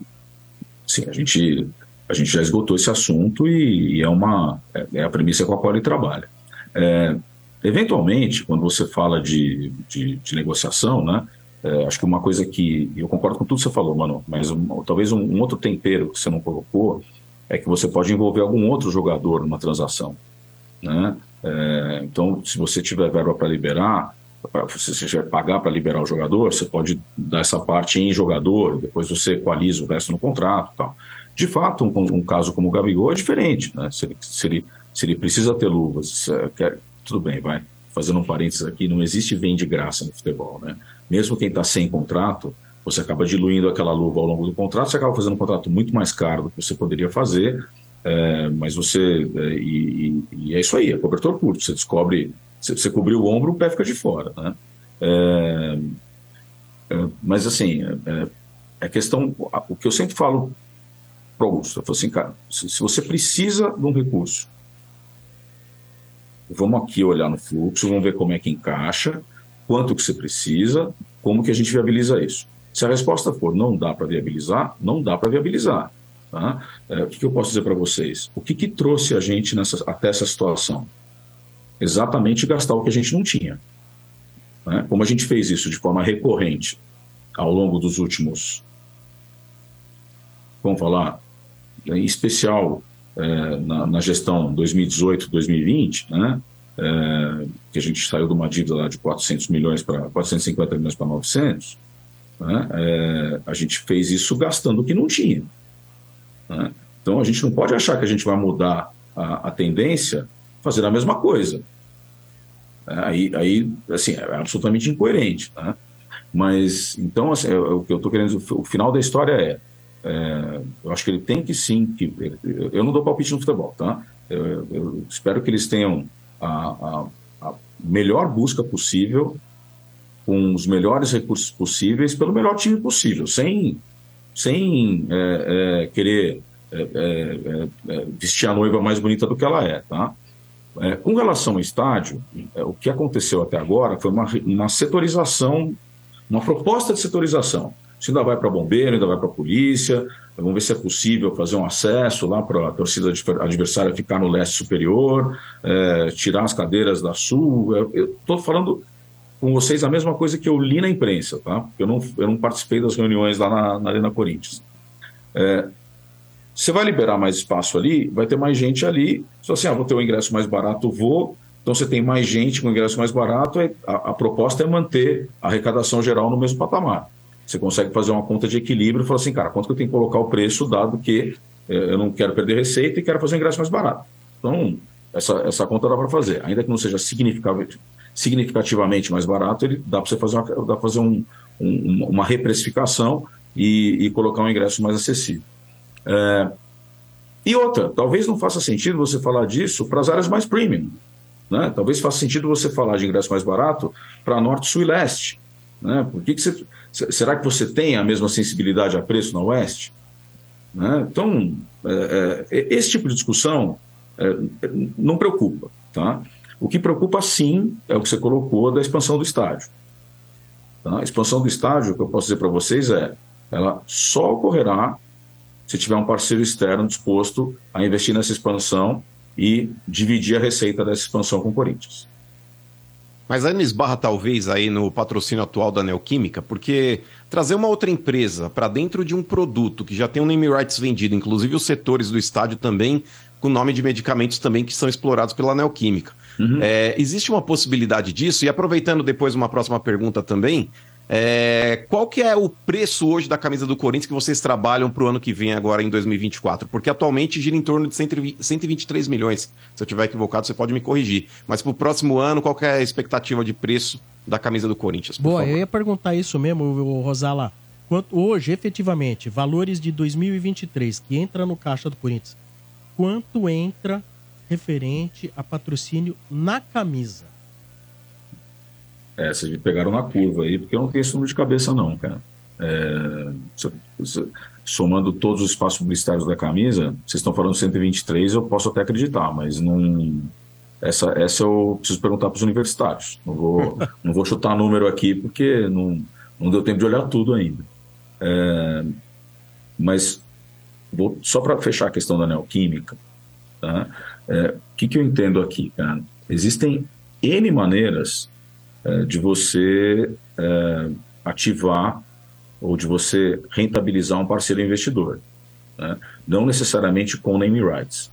sim, a gente, a gente já esgotou esse assunto e, e é, uma, é, é a premissa com a qual ele trabalha. É, eventualmente, quando você fala de, de, de negociação, né, é, acho que uma coisa que. Eu concordo com tudo que você falou, mano, mas um- talvez um, um outro tempero que você não colocou é que você pode envolver algum outro jogador numa transação. Né? É, então, se você tiver verba para liberar, você tiver pagar para liberar o jogador, você pode dar essa parte em jogador, depois você equaliza o resto no contrato tal. De fato, um, um caso como o Gabigol é diferente. Né? Se, ele, se, ele, se ele precisa ter luvas, é, quer- tudo bem, vai. Fazendo um parênteses aqui, não existe vem de graça no futebol. Né? Mesmo quem está sem contrato, você acaba diluindo aquela luva ao longo do contrato, você acaba fazendo um contrato muito mais caro do que você poderia fazer, é, mas você. é, e- e é isso aí, é cobertor curto. Você descobre, se você cobriu o ombro, o pé fica de fora. Né? É, é, mas assim, é, é, é questão. O que eu sempre falo para o Augusto, eu falo assim, cara, se, se você precisa de um recurso, vamos aqui olhar no fluxo, vamos ver como é que encaixa, quanto que você precisa, como que a gente viabiliza isso. Se a resposta for não dá para viabilizar, não dá para viabilizar. Tá? É, o que, que eu posso dizer para vocês? O que, que trouxe a gente nessa, até essa situação? Exatamente gastar o que a gente não tinha. né? Como a gente fez isso de forma recorrente ao longo dos últimos, vamos falar, em especial é, na, na gestão 2018-2020, né? É, que a gente saiu de uma dívida lá de 400 milhões para 450 milhões para 900, né? É, a gente fez isso gastando o que não tinha. né? Então a gente não pode achar que a gente vai mudar a, a tendência fazendo a mesma coisa. É, Aí, aí assim, é absolutamente incoerente. Né? Mas, então, assim, é- é o que eu estou querendo o final da história é, é, eu acho que ele tem que sim, que, eu- não dou palpite no futebol, tá? Eu, eu espero que eles tenham a, a- a melhor busca possível, com os melhores recursos possíveis, pelo melhor time possível, sem, sem é, é, querer vestir a noiva mais bonita do que ela é, tá? É, com relação ao estádio, é, o que aconteceu até agora foi uma, uma setorização, uma proposta de setorização. Isso ainda vai para bombeiro, ainda vai para polícia. Vamos ver se é possível fazer um acesso lá para a torcida adver- adversária ficar no leste superior, é, tirar as cadeiras da sul. Eu- Eu estou falando com vocês a mesma coisa que eu li na imprensa, tá? Eu não, eu não participei das reuniões lá na, na Arena Corinthians. É, você vai liberar mais espaço ali, vai ter mais gente ali. Só assim, ah, vou ter um ingresso mais barato, vou. Então você tem mais gente com ingresso mais barato. aí A, a proposta é manter a arrecadação geral no mesmo patamar. Você consegue fazer uma conta de equilíbrio e falar assim, cara, quanto que eu tenho que colocar o preço, dado que eh, eu não quero perder receita e quero fazer um ingresso mais barato. Então, essa, essa conta dá para fazer. Ainda que não seja significativamente, mais barato, ele dá para você fazer, uma, dá fazer um, um- uma reprecificação e, e colocar um ingresso mais acessível. É, e outra, talvez não faça sentido você falar disso para as áreas mais premium. Né? Talvez faça sentido você falar de ingresso mais barato para norte, sul e leste. Né? Por que que você, se- será que você tem a mesma sensibilidade a preço na oeste? Né? Então, é, é, esse tipo de discussão é, não preocupa. Tá? O que preocupa, sim, é o que você colocou da expansão do estádio. Tá? A expansão do estádio, o que eu posso dizer para vocês é, ela só ocorrerá se tiver um parceiro externo disposto a investir nessa expansão e dividir a receita dessa expansão com o Corinthians. Mas aí não esbarra talvez aí no patrocínio atual da Neoquímica, porque trazer uma outra empresa para dentro de um produto que já tem um name rights vendido, inclusive os setores do estádio também, com nome de medicamentos também que são explorados pela Neoquímica. É, existe uma possibilidade disso? E aproveitando depois uma próxima pergunta também, é, qual que é o preço hoje da camisa do Corinthians que vocês trabalham para o ano que vem agora em 2024? Porque atualmente gira em torno de 120 123 milhões. Se eu estiver equivocado, você pode me corrigir. Mas para o próximo ano, qual que é a expectativa de preço da camisa do Corinthians? Boa, favor? eu ia perguntar isso mesmo, Rosala. Quanto, hoje, efetivamente, valores de 2023 que entra no caixa do Corinthians, quanto entra referente a patrocínio na camisa? É, vocês me pegaram na curva aí, porque eu não tenho esse número de cabeça, não, cara. É, somando todos os espaços publicitários da camisa, vocês estão falando 123, eu posso até acreditar, mas não. Essa, essa eu preciso perguntar para os universitários. Não vou, *laughs* não vou chutar número aqui, porque não, não deu tempo de olhar tudo ainda. É, mas vou, só para fechar a questão da neoquímica, tá? É, o que, que eu entendo aqui, cara? Existem N maneiras de você é, ativar ou de você rentabilizar um parceiro investidor. né? Não necessariamente com name rights.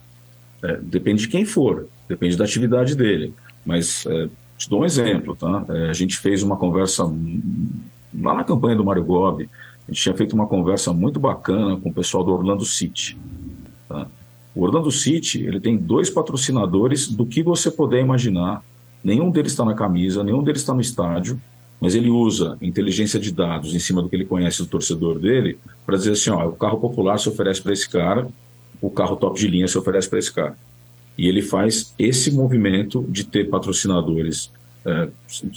É, depende de quem for, depende da atividade dele. Mas é, te dou um exemplo, tá? É, a gente fez uma conversa lá na campanha do Mário Gobi, a gente tinha feito uma conversa muito bacana com o pessoal do Orlando City. tá? O Orlando City ele tem dois patrocinadores do que você puder imaginar. Nenhum deles está na camisa, nenhum deles está no estádio, mas ele usa inteligência de dados em cima do que ele conhece do torcedor dele para dizer assim: ó, o carro popular se oferece para esse cara, o carro top de linha se oferece para esse cara. E ele faz esse movimento de ter patrocinadores é,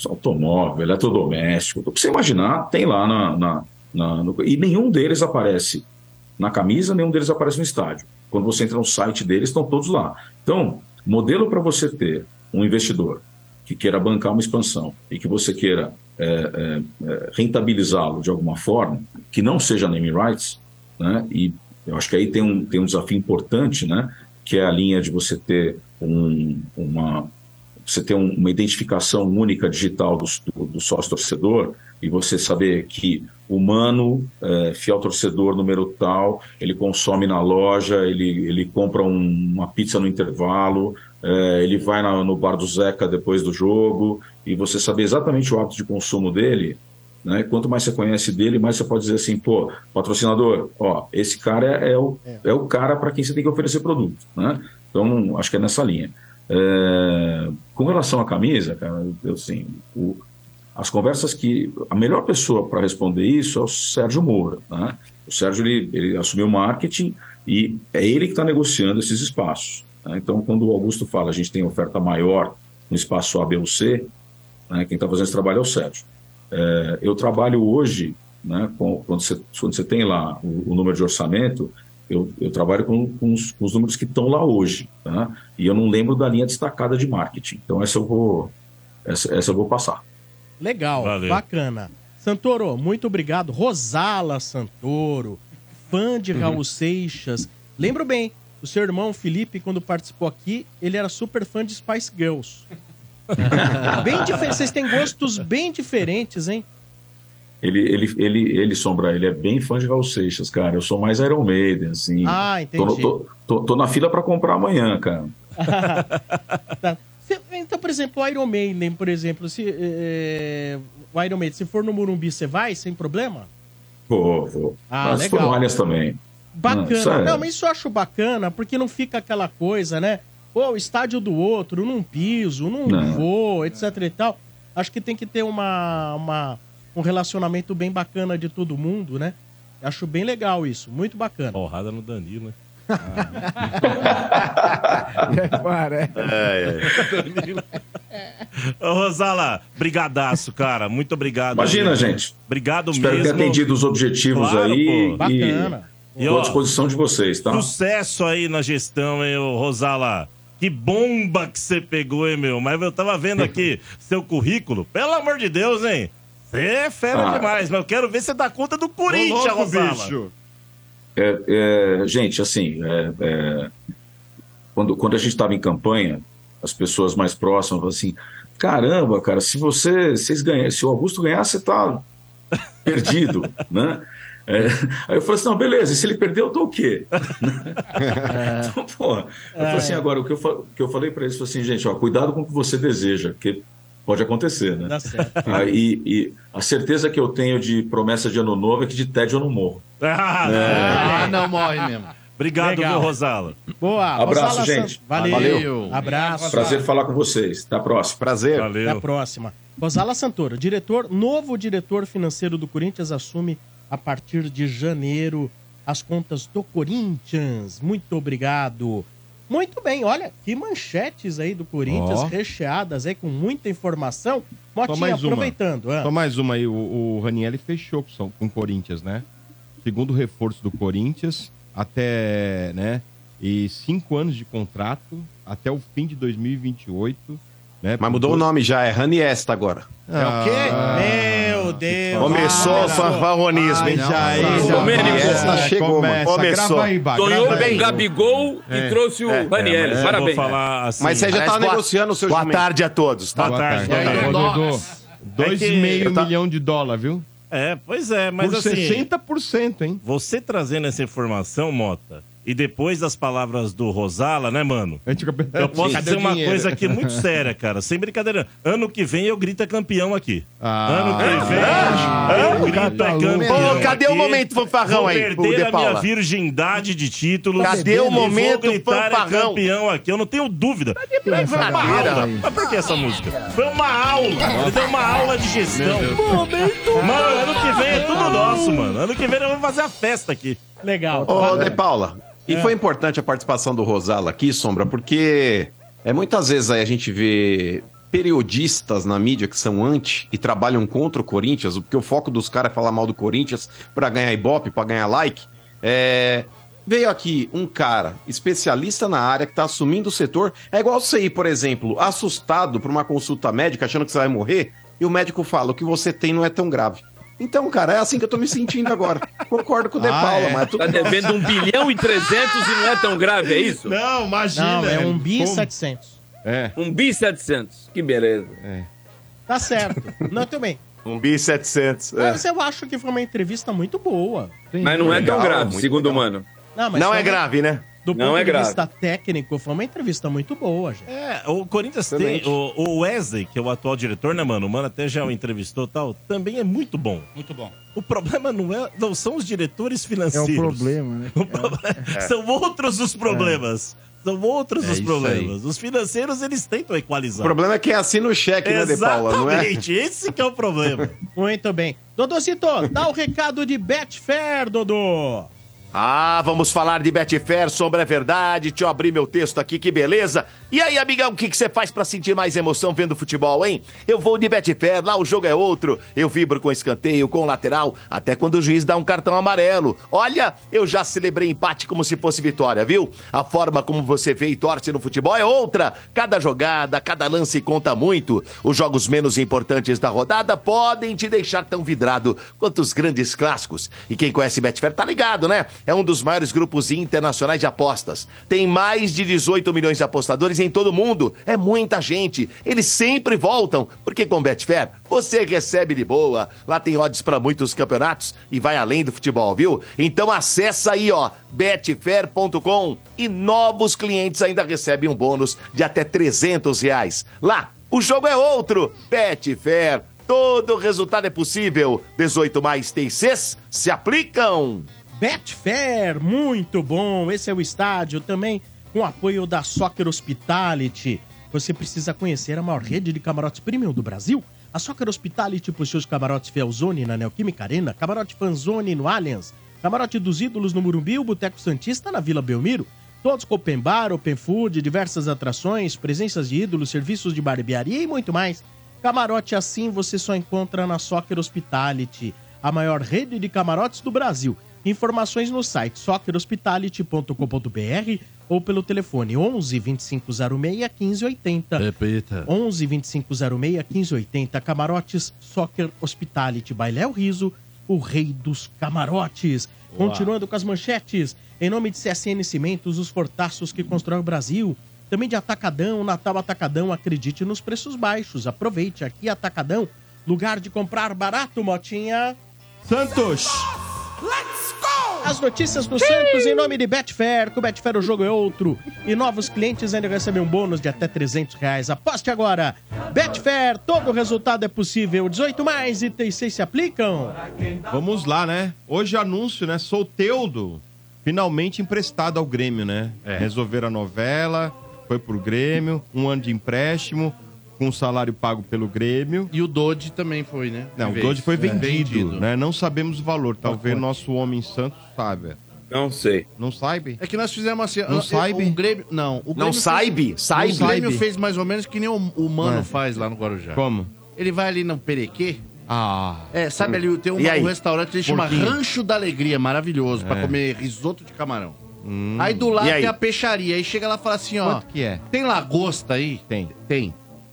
automóvel, eletrodoméstico, o que você imaginar, tem lá na. na, na- no- e nenhum deles aparece na camisa, nenhum deles aparece no estádio. Quando você entra no site deles, estão todos lá. Então, modelo para você ter um investidor que queira bancar uma expansão e que você queira é, é, é, rentabilizá-lo de alguma forma, que não seja name rights, né? E eu acho que aí tem um, tem um desafio importante, né? Que é a linha de você ter um, uma você ter um- uma identificação única digital do, do, do sócio torcedor e você saber que o Mano, é, fiel torcedor número tal, ele consome na loja, ele, ele compra um- uma pizza no intervalo, é, ele vai na- no bar do Zeca depois do jogo, e você saber exatamente o hábito de consumo dele, né? Quanto mais você conhece dele, mais você pode dizer assim, pô, patrocinador, ó, esse cara é, é o, é o cara para quem você tem que oferecer produto, né? Então, acho que é nessa linha. É, com relação à camisa, cara, eu, assim, o- as conversas que a melhor pessoa para responder isso é o Sérgio Moura, né? O Sérgio ele, ele assumiu marketing e é ele que está negociando esses espaços. né? Então, quando o Augusto fala a gente tem oferta maior no espaço A, B ou C, né? quem está fazendo esse trabalho é o Sérgio. É, eu trabalho hoje, né, com- quando, você, quando você tem lá o, o número de orçamento, eu, eu trabalho com, com os, com os números que estão lá hoje, tá? e eu não lembro da linha destacada de marketing. Então essa eu vou, essa, essa eu vou passar. Legal, Valeu. bacana. Santoro, muito obrigado. Rosala Santoro, fã de Raul Seixas. Lembro bem, o seu irmão Felipe, quando participou aqui, ele era super fã de Spice Girls. *laughs* bem diferente, vocês têm gostos bem diferentes, hein? Ele, ele, ele, ele, Sombra, ele é bem fã de Raul Seixas, cara. Eu sou mais Iron Maiden, assim. Ah, Tô, entendi. tô, tô, tô na fila para comprar amanhã, cara. Tá. *laughs* Então, por exemplo, o Iron Maiden, por exemplo, se, eh, o Iron Maiden, se for no Morumbi, você vai sem problema? Vou, vou. Ah, Mas legal. também. Bacana. Não, isso é- Não, mas isso eu acho bacana, porque não fica aquela coisa, né? Pô, o estádio do outro, não piso, não, Não. vou, etc e tal. Acho que tem que ter uma, uma- um relacionamento bem bacana de todo mundo, né? Acho bem legal isso, muito bacana. Porrada no Danilo, né? Para, Ô, Rosala, brigadaço, cara. Muito obrigado. Imagina, mesmo. gente. Obrigado Espero mesmo. ter atendido os objetivos Claro, aí. pô. E Bacana. E, Estou à disposição de vocês, tá? Sucesso aí na gestão, hein, ô, Rosala. Que bomba que você pegou, hein, meu? Mas eu tava vendo aqui seu currículo. Pelo amor de Deus, hein? Você é fera Ah. demais, mas eu quero ver você dar conta do Corinthians, louco, Rosala. bicho. É, é, gente, assim, é, é, quando, quando a gente estava em campanha, as pessoas mais próximas falavam assim: caramba, cara, se você, vocês ganham, se o Augusto ganhar, você tá *laughs* perdido, né? É, aí eu falei assim, não, beleza, e se ele perder, eu dou o quê? *laughs* então, pô, eu falei assim, agora, o que eu, o que eu falei para eles foi assim, gente, ó, cuidado com o que você deseja, porque pode acontecer, né? Dá certo. E, e a certeza que eu tenho de promessa de ano novo é que de tédio eu não morro. *laughs* Ah, Ah, não morre mesmo. Obrigado, Legal. viu, Rosala? Boa. Abraço, Rosala gente. San- Valeu. Valeu. Abraço. Prazer falar com vocês. Até a próxima. Prazer. Até a Valeu. próxima. Rosala Santoro, diretor, novo diretor financeiro do Corinthians, assume a partir de janeiro as contas do Corinthians. Muito obrigado. Muito bem, olha, que manchetes aí do Corinthians, Ó. recheadas aí com muita informação. Motinha, mais uma. aproveitando. ah. Só mais uma aí. O, o Ranielli fechou com o Corinthians, né? Segundo reforço do Corinthians, até, né? E cinco anos de contrato, até o fim de 2028. Né? Mas mudou o nome já, é Raniesta agora. É o quê? Meu Deus. Começou Ah, o fanfarronismo, hein? Já já Domênico. Essa chegou, mano. Começa, Começou. grava aí, Bá, Sonhou grava com aí. o Gabigol e trouxe o é, Raniel. mas eu Parabéns. Vou falar assim, Mas você já Parece tá boa- negociando o seu Boa jumento. tarde a todos. Tá? Boa tarde, boa Ô, tarde. Dodô, Dois É que- e meio tá- milhão de dólar, viu? É, pois é, mas Por assim... 60%, hein? Você trazendo essa informação, Mota, e depois das palavras do Rosala, né, mano? Eu posso dizer o uma dinheiro? coisa aqui muito séria, cara. Sem brincadeira. Ano que vem eu grito é campeão aqui. Ah. ano que vem eu grito é campeão. Ô, cadê o aqui. momento fanfarrão Vou aí, perder o De a minha virgindade de títulos. Cadê o momento vou gritar é fanfarrão? campeão aqui. Eu não tenho dúvida. Foi uma aula. aí. Mas por que essa música? Foi uma aula. Ele deu uma aula de gestão. Mano, ano que vem é tudo nosso, mano. Ano que vem nós vamos fazer a festa aqui. Legal. Ô, De Paula, e foi importante a participação do Rosala aqui, Sombra, porque é muitas vezes aí a gente vê periodistas na mídia que são anti e trabalham contra o Corinthians, porque o foco dos caras é falar mal do Corinthians pra ganhar ibope, pra ganhar like. É, Veio aqui um cara especialista na área que tá assumindo o setor. É igual você ir, por exemplo, assustado por uma consulta médica achando que você vai morrer e o médico fala: o que você tem não é tão grave. Então, cara, é assim que eu tô me sentindo agora. Concordo com o De Ah, Paula, é? mas é tudo Tá devendo 1 bilhão e 300 e não é tão grave, é isso? Não, imagina. Não, é um bi Como? 700. É. 1 bi 700. Que beleza. Tá certo. Não, também. Um bi 700. é. Mas eu acho que foi uma entrevista muito boa. Mas não é tão grave, segundo o mano. Não, mas Não é grave, né? Do Não ponto é de grave. vista técnico, foi uma entrevista muito boa, gente. É, o Corinthians tem. O, o Wesley, que é o atual diretor, né, mano? O mano até já o entrevistou e tal. Também é muito bom. Muito bom. O problema não, é, não são os diretores financeiros. É *laughs* o problema, né? O problema- São outros os problemas. São outros É os problemas. Os financeiros, eles tentam O equalizar. problema é quem assina o cheque, né, De Paula? Não é? Exatamente, esse que é o problema. *laughs* Muito bem. Dodocito, dá o recado de Betfair, Dodô. Ah, vamos falar de Betfair, sombra é verdade. Deixa eu abrir meu texto aqui, que beleza. E aí, amigão, o que você faz pra sentir mais emoção vendo futebol, hein? Eu vou de Betfair, lá o jogo é outro. Eu vibro com escanteio, com lateral, até quando o juiz dá um cartão amarelo. Olha, eu já celebrei empate como se fosse vitória, viu? A forma como você vê e torce no futebol é outra. Cada jogada, cada lance conta muito. Os jogos menos importantes da rodada podem te deixar tão vidrado quanto os grandes clássicos. E quem conhece Betfair tá ligado, né? É um dos maiores grupos internacionais de apostas. Tem mais de 18 milhões de apostadores em todo o mundo. É muita gente. Eles sempre voltam, porque com Betfair você recebe de boa. Lá tem odds para muitos campeonatos e vai além do futebol, viu? Então acessa aí, ó, betfair.com e novos clientes ainda recebem um bônus de até 300 reais. Lá, o jogo é outro. Betfair. Todo resultado é possível. 18 mais TCs se aplicam. Betfair, muito bom. Esse é o estádio também com apoio da Soccer Hospitality. Você precisa conhecer a maior rede de camarotes premium do Brasil. A Soccer Hospitality possui os camarotes Felzone na Neoquímica Arena, camarote Fanzone no Allianz, camarote dos Ídolos no Murumbi, o Boteco Santista na Vila Belmiro. Todos com open bar, open food, diversas atrações, presenças de ídolos, serviços de barbearia e muito mais. Camarote assim você só encontra na Soccer Hospitality, a maior rede de camarotes do Brasil. Informações no site soccerhospitality.com.br ou pelo telefone 11 2506 1580. Repita. 11 2506 1580. Camarotes Soccer Hospitality Bailéu Riso, o rei dos camarotes. Continuando com as manchetes. Em nome de CSN Cimentos, os fortaços que constroem o Brasil. Também de Atacadão, Natal Atacadão, acredite nos preços baixos. Aproveite aqui, Atacadão, lugar de comprar barato, Motinha. Santos! As notícias do Santos em nome de Betfair. Com Betfair o jogo é outro. E novos clientes ainda recebem um bônus de até 300 reais. Aposte agora. Betfair, todo resultado é possível. 18 mais e 6 se aplicam. Vamos lá, né? Hoje anúncio, né? Solteudo, finalmente emprestado ao Grêmio, né? É. Resolveram a novela, foi pro Grêmio, um ano de empréstimo, com salário pago pelo Grêmio. E o Dodge também foi, né? Não, o. Dodge foi É. vendido, né? Não sabemos o valor. Talvez nosso homem santo saiba. Não sei. Não sabe? É que nós fizemos assim. Não saibe? O Grêmio. Não, o Grêmio Não fez- saibe? O Saibe? Grêmio fez mais ou menos que nem o, o Mano É. faz lá no Guarujá. Como? Ele vai ali no Perequê. Ah. É, sabe ali, tem um, E aí? um restaurante que chama Porquinho. Rancho da Alegria, maravilhoso, pra comer risoto de camarão. Hum. Aí do lado E aí? tem a peixaria. Aí chega lá e fala assim, ó. Quanto que é? Tem lagosta aí? Tem. Tem.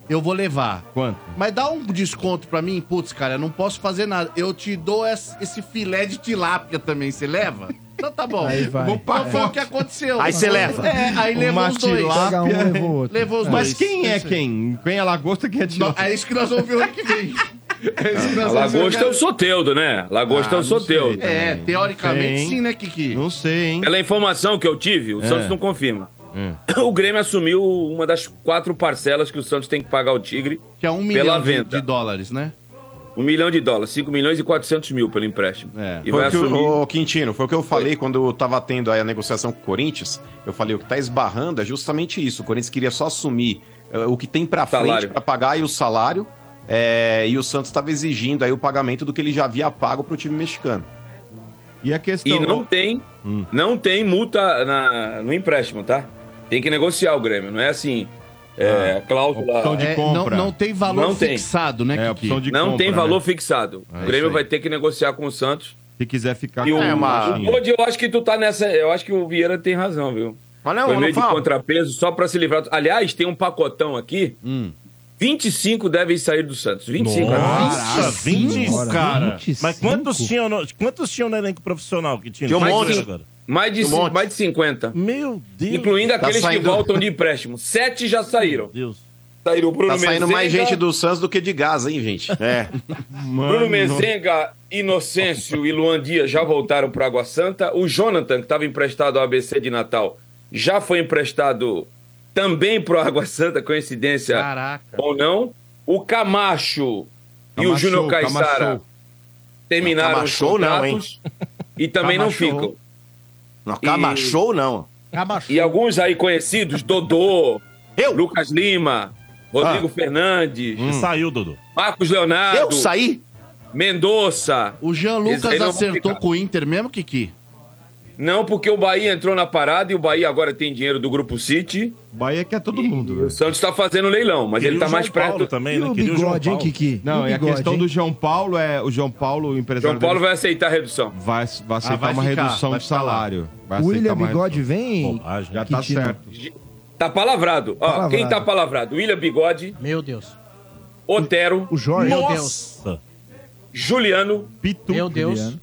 Eu vou levar. Quanto? Mas dá um desconto pra mim? Putz, cara, eu não posso fazer nada. Eu te dou esse, filé de tilápia também, você leva? Então tá bom. Aí vai. Vou pagar. Foi o que aconteceu. Aí você leva. É, aí levou os dois. tilápia. Um, levou *laughs* outro. Levou os dois. Mas quem é quem? Quem é lagosta, quem é Não, tilápia? é isso que nós vamos ver o ano que vem. *laughs* É isso que nós A vamos ver lagosta é o Soteudo, né? Lagosta é o Ah, Soteudo. É, teoricamente Sim. né, Kiki? Não sei, hein? Pela informação que eu tive, o Santos não confirma. *coughs* O Grêmio assumiu uma das quatro parcelas que o Santos tem que pagar ao Tigre. Que é um milhão de, venda. de dólares, né? Um milhão de dólares, 5 milhões e 400 mil pelo empréstimo. É. E Foi vai o que assumir. o, ô, Quintino, foi o que eu falei quando eu tava tendo aí a negociação com o Corinthians. Eu falei, o que tá esbarrando é justamente isso. O Corinthians queria só assumir eh, o que tem pra frente pra pagar aí o salário. eh, e o Santos estava exigindo aí o pagamento do que ele já havia pago pro time mexicano. E a questão. E não tem, Hum. não tem multa na- no empréstimo, tá? Tem que negociar o Grêmio, não é assim. É, cláusula. opção de É, compra. Não, não tem valor Não tem. fixado, né, É, Kiki? opção de não compra, tem valor né? fixado. É o Grêmio vai ter que negociar com o Santos. Se quiser ficar E o, É uma- o Bode, eu acho que tu tá nessa. Eu acho que o Vieira tem razão, viu? Mas não, Foi não meio de fala. contrapeso só pra se livrar. Aliás, tem um pacotão aqui. Hum. 25 devem sair do Santos. 25 Nossa, 25, Ora, cara. 25? Mas quantos tinham, no, quantos tinham no elenco profissional que tinha? Tinha um monte. de agora. Mais de, Um mais de 50. Meu Deus. Incluindo aqueles que saindo- voltam de empréstimo. Sete já saíram. Deus. Saíram o Bruno Tá saindo mais Mezenga, gente do Santos do que de Gaza, hein, gente? *laughs* É. Bruno Mezenga, Inocêncio e Luan Dias já voltaram para Água Santa. O Jonathan, que estava emprestado ao ABC de Natal, já foi emprestado também para Água Santa, coincidência Caraca. ou não. O Camacho e o Camacho, Júnior Caixara Camacho. terminaram os Camacho não, hein? contratos e também não Camacho. ficam. Não, Cama show não. Abaixou. E alguns aí conhecidos, Dodô, *laughs* Eu? Lucas Lima, Rodrigo Ah. Fernandes, E Saiu, Dudu. Marcos Leonardo, Eu saí? Mendonça. O Jean Lucas vai acertou com o Inter mesmo, Kiki? Não, porque o Bahia entrou na parada e o Bahia agora tem dinheiro do Grupo City. Bahia que é todo mundo. O velho. Santos tá fazendo leilão, mas Queria ele tá o mais João Paulo perto. também, E né? o Queria o João bigode, hein. Kiki? Não, E e o a bigode, questão hein? do João Paulo é. O João Paulo, o empresário. João Paulo dele, vai aceitar a redução. vai, vai aceitar vai uma ficar, redução vai de salário. Vai O William Bigode vem. Já tá Quintino. certo. Tá palavrado. Ó, Palavrado. quem tá palavrado? William Bigode, Meu Deus. Otero, O Jorge. Meu Deus. Nossa. Juliano, Pitu. Meu Deus. Juliano.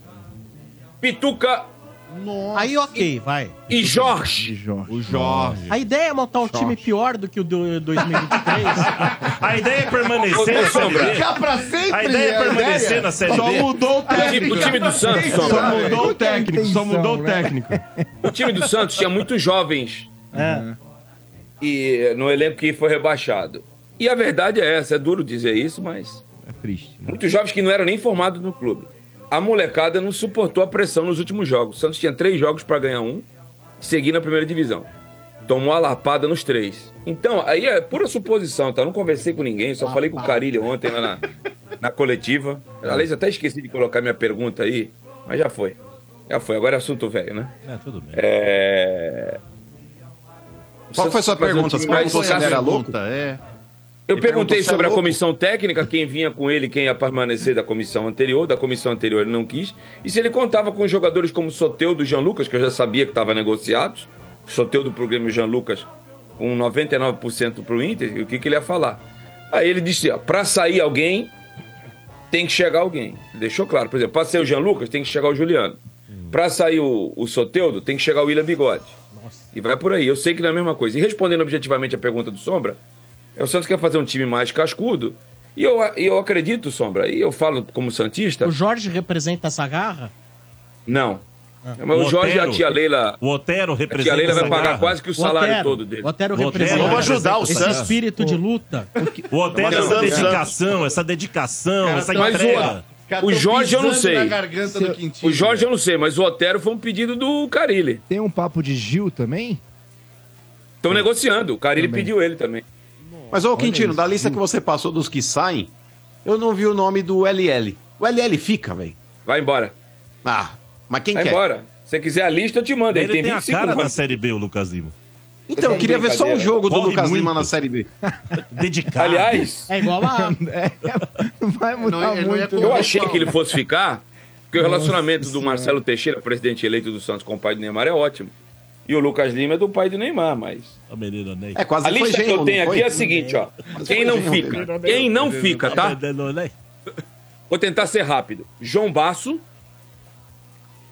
Pituca Aí ok, vai. e Jorge. Jorge. O Jorge. A ideia é montar um time pior do que o do 2023. *laughs* A ideia é permanecer na Série Sombra. B. pra sempre! A ideia é permanecer na Série Só B. mudou o técnico. o time do Santos, Só mudou o técnico. Só mudou o né? técnico. O time do Santos tinha muitos jovens É. e no elenco que foi rebaixado. E a verdade é essa, é duro dizer isso, mas É triste. né? muitos jovens que não eram nem formados no clube. A molecada não suportou a pressão nos últimos jogos. O Santos tinha três jogos para ganhar um seguir na primeira divisão. Tomou a lapada nos três. Então, aí é pura suposição, tá? Eu não conversei com ninguém, só falei com o Carilho ontem lá na, na coletiva. Aliás, até esqueci de colocar minha pergunta aí, mas já foi. Já foi, agora é assunto velho, né? É, tudo bem. É... Qual foi a sua pergunta? Você perguntou se era louco? É. Eu perguntei é sobre a comissão técnica, quem vinha com ele, quem ia permanecer da comissão anterior. Da comissão anterior ele não quis. E se ele contava com jogadores como Soteudo e Jean Lucas, que eu já sabia que estava negociados. Soteudo pro Grêmio e Jean Lucas com 99% pro Inter. E o que, que ele ia falar? Aí ele disse, ó, pra sair alguém, tem que chegar alguém. Deixou claro. Por exemplo, pra sair o Jean Lucas, tem que chegar o Juliano. Pra sair o, o Soteudo, tem que chegar o William Bigode. E vai por aí. Eu sei que não é a mesma coisa. E respondendo objetivamente a pergunta do Sombra, o Santos quer fazer um time mais cascudo. E eu, e eu acredito, Sombra, e eu falo como Santista. O Jorge representa essa garra? Não. Mas o, Jorge e a tia Leila. O Otero A representa. tia Leila vai pagar garra. quase que o salário Otero. todo dele. O Otero O Otero representa. Vamos ajudar o esse Santos. espírito de luta. O Otero, Vamos essa o dedicação, essa dedicação, essa Mas entrega. o, o Jorge eu não sei. O Jorge eu não sei, mas o Otero foi um pedido do Carilli. Tem um papo de Gil também? Estão negociando. O Carilli Também. pediu ele também. Mas, ô Quintino, da lista que você passou dos que saem, eu não vi o nome do LL. O LL fica, velho. Vai embora. Ah, mas quem Vai quer? embora. Se você quiser a lista, eu te mando. Ele Ele, tem, a cara da. Série B, o Lucas Lima. Então, eu queria ver só um jogo do Lucas muito. Lima na Série B. *laughs* Dedicado. Aliás, É igual a. *laughs* Não vai mudar Não, muito. eu achei que ele fosse ficar, porque o relacionamento do Marcelo Teixeira, presidente eleito do Santos, com o pai do Neymar é ótimo. E o Lucas Lima é do pai do Neymar, mas. A menina Ney. É, quase A foi lista que eu tenho não aqui foi? é a seguinte, ó. Quem não fica? Quem não fica, tá? Vou tentar ser rápido. João Basso,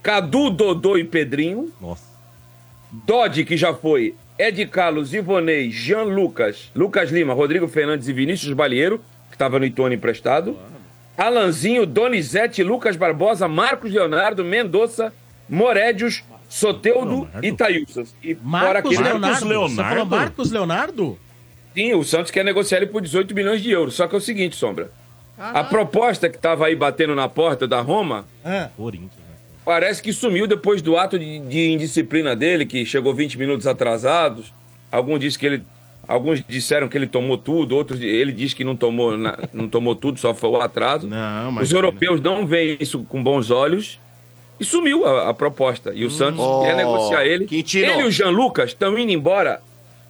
Cadu, Dodô e Pedrinho, Nossa. Dodge, que já foi, Ed Carlos, Ivonei, Jean Lucas, Lucas Lima, Rodrigo Fernandes e Vinícius Balieiro, que estava no Itone emprestado. Alanzinho, Donizete, Lucas Barbosa, Marcos Leonardo, Mendonça, Morédios, Soteudo Leonardo? e Thailson. E fora Marcos aquele... Leonardo. Leonardo? Você falou Marcos Leonardo? Sim, o Santos quer negociar ele por 18 milhões de euros. Só que é o seguinte, Sombra. A proposta que estava aí batendo na porta da Roma Corinthians. né? parece que sumiu depois do ato de, de indisciplina dele, que chegou 20 minutos atrasados. Alguns disse que ele, alguns disseram que ele tomou tudo, outros ele diz que não tomou, na- não tomou tudo, só foi o atraso. Não, mas. Os europeus não veem isso com bons olhos. E sumiu a, a proposta. E o Santos Oh, quer negociar ele. Quintino. Ele e o Jean Lucas estão indo embora,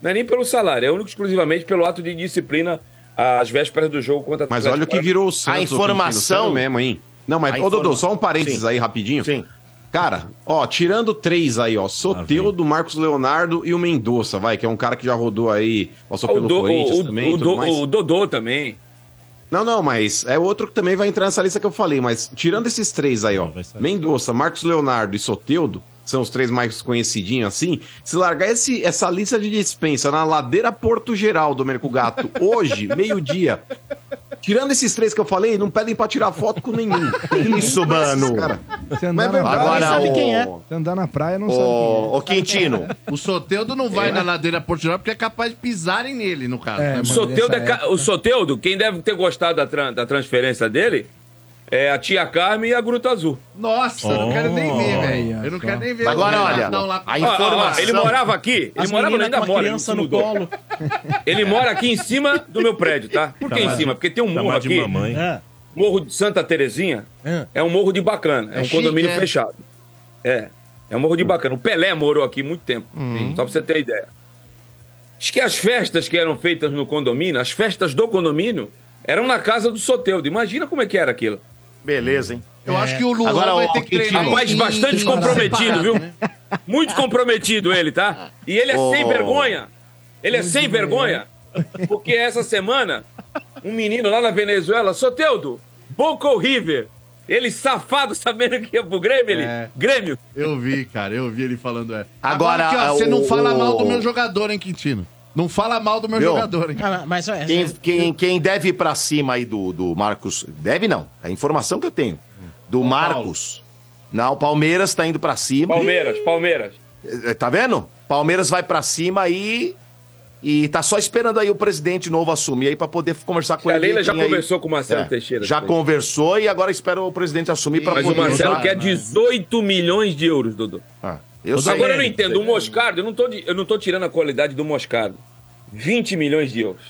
não é nem pelo salário, é único e exclusivamente pelo ato de disciplina às vésperas do jogo contra Mas olha o que virou o Santos. ô informação- Quintino, mesmo, hein? Não, mas, A ô Dodô, só um parênteses Sim. aí rapidinho. Sim. Cara, ó, tirando três aí, ó, Soteudo, Marcos Leonardo e o Mendonça, vai, que é um cara que já rodou aí, passou o, pelo Do- Corinthians o- também o tudo Do- mais. o Dodô também. Não, não, mas é outro que também vai entrar nessa lista que eu falei, mas tirando esses três aí, ó. Mendonça, Marcos Leonardo e Soteudo, são os três mais conhecidinhos assim, se largar esse, essa lista de dispensa na ladeira Porto Geral, Domênico Gato, *laughs* hoje, meio-dia, tirando esses três que eu falei, não pedem pra tirar foto com nenhum. Isso, mano. Cara, Você mas andar, é na praia, Agora, sabe o... quem é. você andar na praia não sabe quem é. Ô, Quintino, O Soteudo não vai na ladeira Portugal porque é capaz de pisarem nele, no caso. É, né? mas- Soteudo é nessa ca- O Soteudo, quem deve ter gostado da, tran- da transferência dele é a tia Carmen e a Gruta Azul. Nossa, eu não quero nem ver, velho. Eu não quero nem ver. Agora, olha, Renatão lá a informação... ele morava aqui, ele as morava ainda mora, ele criança se no colo. Ele mora aqui em cima do meu prédio, tá? Por que em Chamar- cima? Porque tem um morro Chamar de aqui, mamãe. É. morro de Santa Terezinha, É. é um morro de bacana, é, É um chique, condomínio é? fechado. É, é um morro de bacana. O Pelé morou aqui muito tempo, só pra você ter ideia. Diz que as festas que eram feitas no condomínio, as festas do condomínio, eram na casa do Soteudo. Imagina como é que era aquilo. Beleza, hein? Eu acho que o Luan Agora, vai ter que treinar. Rapaz bastante comprometido, viu? Muito comprometido ele, tá? E ele é Ô. sem vergonha. Ele é sem vergonha. Porque essa semana, um menino lá na Venezuela, Soteudo, Boca River. Ele safado sabendo que ia pro Grêmio, ele. É. Grêmio. Eu vi, cara, eu vi ele falando é. Agora, aqui, ó, é, você não o- fala mal do o- meu jogador, hein, Quintino? Não fala mal do meu Viu? jogador, hein? Ah, mas é, Quem, quem, quem deve ir pra cima aí do, do Marcos. Deve não. É a informação que eu tenho. Do Marcos. Não, o Palmeiras tá indo pra cima. Palmeiras, Palmeiras. Eh, Tá vendo? Palmeiras vai pra cima aí. E tá só esperando aí o presidente novo assumir aí pra poder conversar com A ele. Leila já aí- conversou com o Marcelo É, Teixeira. Já também. conversou e agora espera o presidente assumir pra Mas o poder. Marcelo usar. quer 18 milhões de euros, Dodô. Ah, eu sei. Agora eu não entendo. O Moscardo, eu não, tô, eu não tô tirando a qualidade do Moscardo. 20 milhões de euros.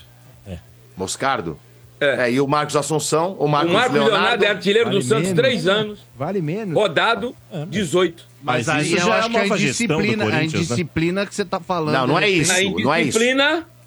Moscardo? É. É, e o Marcos Assunção, o Marcos, o Marcos Leonardo, é artilheiro Vale do Santos menos, três né? anos. Vale menos. Rodado, 18. Mas Mas, aí isso eu já é acho que é a gestão do indisciplina, a Corinthians, né? indisciplina que você tá falando. Não, não é isso. Não é isso.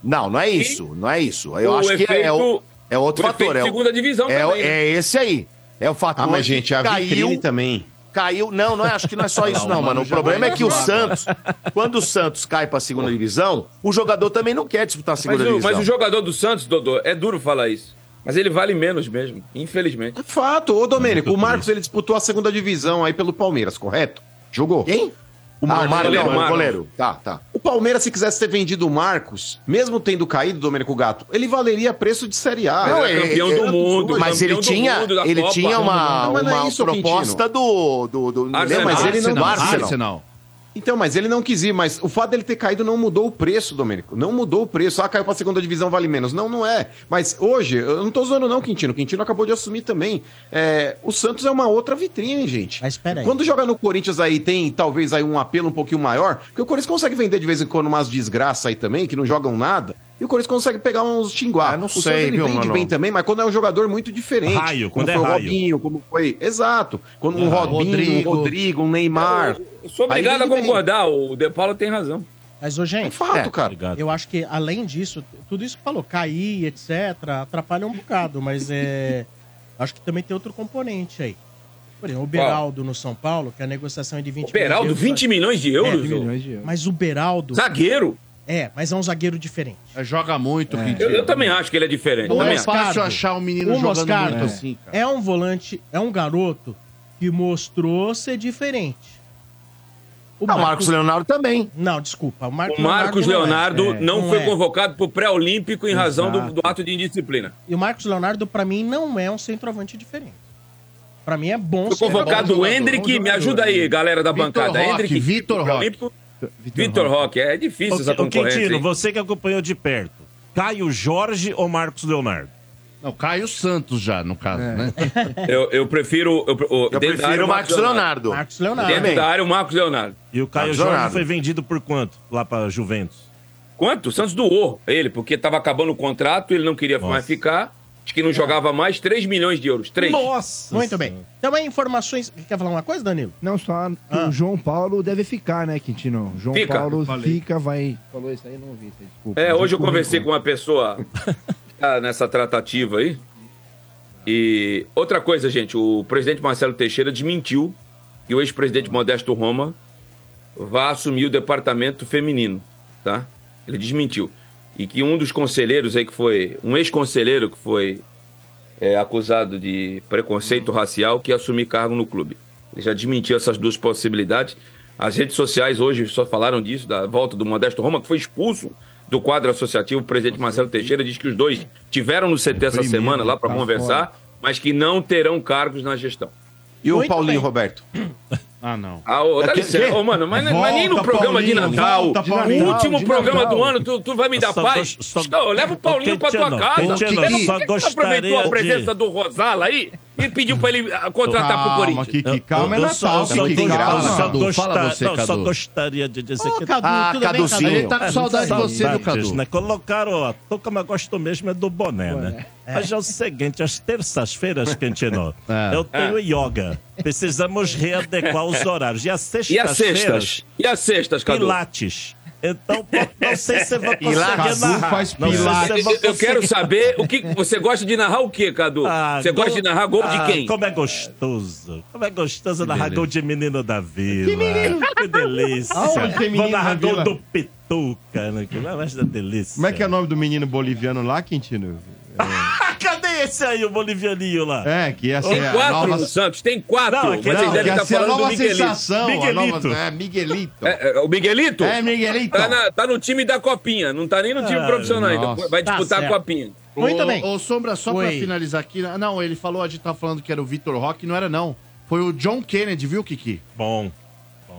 Não, não é isso. Não é isso. Eu acho que é, é, o- efeito- é outro o fator. É, o- segunda divisão é, também, né? é esse aí. É o fator. Ah, mas gente, a que vitrine também. Caiu. Não, não é, acho que não é só *laughs* isso, não, mano. O problema é que o. Santos, quando o Santos cai pra segunda divisão, o jogador também não quer disputar a mas segunda o, divisão. mas o jogador do Santos, Dodô, é duro falar isso. Mas ele vale menos mesmo, infelizmente. É fato. Ô, Domênico, o Marcos ele disputou a segunda divisão aí pelo Palmeiras, correto? Jogou. Quem? O Ah, o Marcos, goleiro, não, o Marcos. goleiro. Tá, tá. O Palmeiras, se quisesse ter vendido o Marcos, mesmo tendo caído, Domênico Gato, ele valeria preço de Série A. Não, Ele é campeão do mundo, Mas ele tinha, mundo, ele Copa. tinha uma, Não, não é uma isso, proposta do, do, do Arsenal. mas ele não Arsenal, Arsenal. Então, mas ele não quis ir, mas o fato dele ter caído não mudou o preço, Domênico. Não mudou o preço. Ah, caiu pra segunda divisão, vale menos. Não, não é. Mas hoje, eu não tô zoando não, Quintino. Quintino acabou de assumir também. É, o Santos é uma outra vitrine, gente. Mas espera aí. Quando joga no Corinthians aí, tem talvez aí um apelo um pouquinho maior, porque o Corinthians consegue vender de vez em quando umas desgraças aí também, que não jogam nada. E o Corinthians consegue pegar uns tinguá. Ah, não o sei, Santos, ele viu, vende mano? bem também, mas quando é um jogador muito diferente. Raio, como quando é foi o raio. Robinho, como foi... Exato. Quando um Ah, Robinho, Rodrigo. um Rodrigo, um Neymar. Eu sou obrigado a bem. concordar, o De Paulo tem razão. Mas, ô, É gente, fato, cara. Obrigado. eu acho que além disso, tudo isso que falou, cair, etc., atrapalha um bocado, mas é. *laughs* acho que também tem outro componente aí. Por exemplo, o Beraldo no São Paulo, que a negociação é de 20 O Beraldo, milhões de 20 milhões de euros? É, ô? Milhões de euros. Mas o Beraldo. Zagueiro. É, mas é um zagueiro diferente. É, Joga muito, Eu, Quintino. eu também acho que ele é diferente. Não é fácil achar um menino O jogando Moscardo muito assim, cara. é um volante, é um garoto que mostrou ser diferente. O Ah, o Marcos Leonardo também. Não, desculpa. O Marcos, O Marcos Leonardo não, é. não, Não foi é. convocado pro pré-olímpico em razão do, Exato. do ato de indisciplina. E o Marcos Leonardo, pra mim, não é um centroavante diferente. Pra mim é bom Foi convocado o Hendrick, me ajuda aí, galera da Vitor bancada. Roque, Hendrick, Vitor Roque. Vitor Roque. É difícil essa Ô, ô, concorrência. Quintino, hein? você que acompanhou de perto, Caio Jorge ou Marcos Leonardo? Não, Caio Santos já, no caso, né? Eu, eu prefiro. Eu, eu, Eu prefiro o Marcos Leonardo. Marcos Leonardo. Dentro da área, o Marcos Leonardo. E o Caio Marcos Jorge Leonardo. foi vendido por quanto lá pra Juventus? Quanto? O Santos doou ele, porque tava acabando o contrato, ele não queria mais ficar. Acho que não jogava mais 3 milhões de euros. 3. Nossa! Muito bem. Também informações. Quer falar uma coisa, Danilo? Não, só que Ah. o João Paulo deve ficar, né, Quintino? João Fica. Paulo Falei. fica, vai. Falou isso aí, não vi. Desculpa. É, hoje eu conversei com uma pessoa que tá nessa tratativa aí. E outra coisa, gente, o presidente Marcelo Teixeira desmentiu que o ex-presidente Modesto Roma vai assumir o departamento feminino, tá? Ele desmentiu. E que um dos conselheiros aí que foi, um ex-conselheiro que foi é, acusado de preconceito racial que ia assumir cargo no clube. Ele já desmentiu essas duas possibilidades. As redes sociais hoje só falaram disso, da volta do Modesto Roma, que foi expulso do quadro associativo. O presidente Marcelo Teixeira diz que os dois tiveram no CT essa Primeiro, semana lá para tá conversar, mas que não terão cargos na gestão. E o Muito Paulinho bem. Roberto? *clears throat* Ah, não. Ah, ô, dá que- licença. Ô, mano, mas, mas nem no Volta, programa de Paulinho, Natal, volta, o último De programa Natal. do ano, tu, tu vai me dar Só paz? só- Não, leva o Paulinho pra tua casa. Que só gostaria aproveitou a de- presença do Rosala aí e pediu pra ele ah, contratar pro Calma, Corinthians? Kiki, calma, é Eu Natal. só, Kiki, só, calma. só, Cadu, gostar- fala você, não, só Cadu. gostaria de dizer Ô, que Cadu, Ah, tudo bem, Caduzinho. Cadu? Ele tá com saudade de você, do Cadu. né? Colocaram, tô como eu gosto mesmo é do boné, né? Mas é o seguinte, às terças-feiras, Quintino, *laughs* É. eu tenho yoga. Precisamos readequar os horários. E às E as sextas-feiras, cestas? E as cestas, Cadu? pilates. Então, não sei se eu vou *laughs* conseguir Pilates. narrar. Faz Não sei se pilates. eu quero saber o que você gosta de narrar o quê, Cadu? Ah, você gosta gol- de narrar gol Ah, de quem? Como é gostoso. Como é gostoso narrar beleza. gol de menino da vila. Que, delícia. Aonde tem menino Vou narrar gol do Pituca, né? Que mais da delícia. Como é que é o nome do menino boliviano lá, Quintino? Ah, cadê esse aí, o bolivianinho lá? É, que ser Tem a quatro nova... no Santos, tem quatro. Não, aquele- vocês Não, estar ser a falando do nova Miguelito. sensação. a Miguelito. nova- É, Miguelito. É, é, o Miguelito? É, Miguelito. Tá, na- tá no time da Copinha, não tá nem no time Ah, profissional ainda. nossa. Vai Tá disputar a certo. Copinha. Muito bem. Ô, Sombra, só pra Oi. finalizar aqui. Não, ele falou, a gente tava falando que era o Vitor Roque, não era não. Foi o John Kennedy, viu, Kiki? Bom.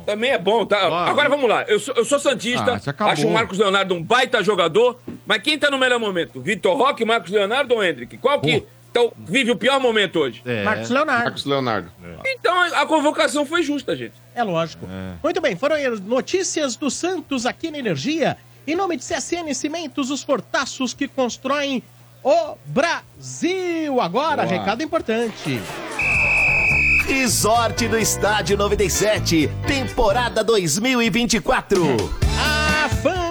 Também é bom, tá? Claro. Agora vamos lá. Eu sou, eu sou Santista, Ah, acho o Marcos Leonardo um baita jogador, mas quem tá no melhor momento? Vitor Roque, Marcos Leonardo ou Hendrick? Qual que então, vive o pior momento hoje? É. Marcos Leonardo. Marcos Leonardo. Então a, a convocação foi justa, gente. É lógico. Muito bem, foram notícias do Santos aqui na Energia. Em nome de CSN Cimentos, os fortaços que constroem o Brasil. Agora, recado importante. Resort do Estádio 97, temporada 2024.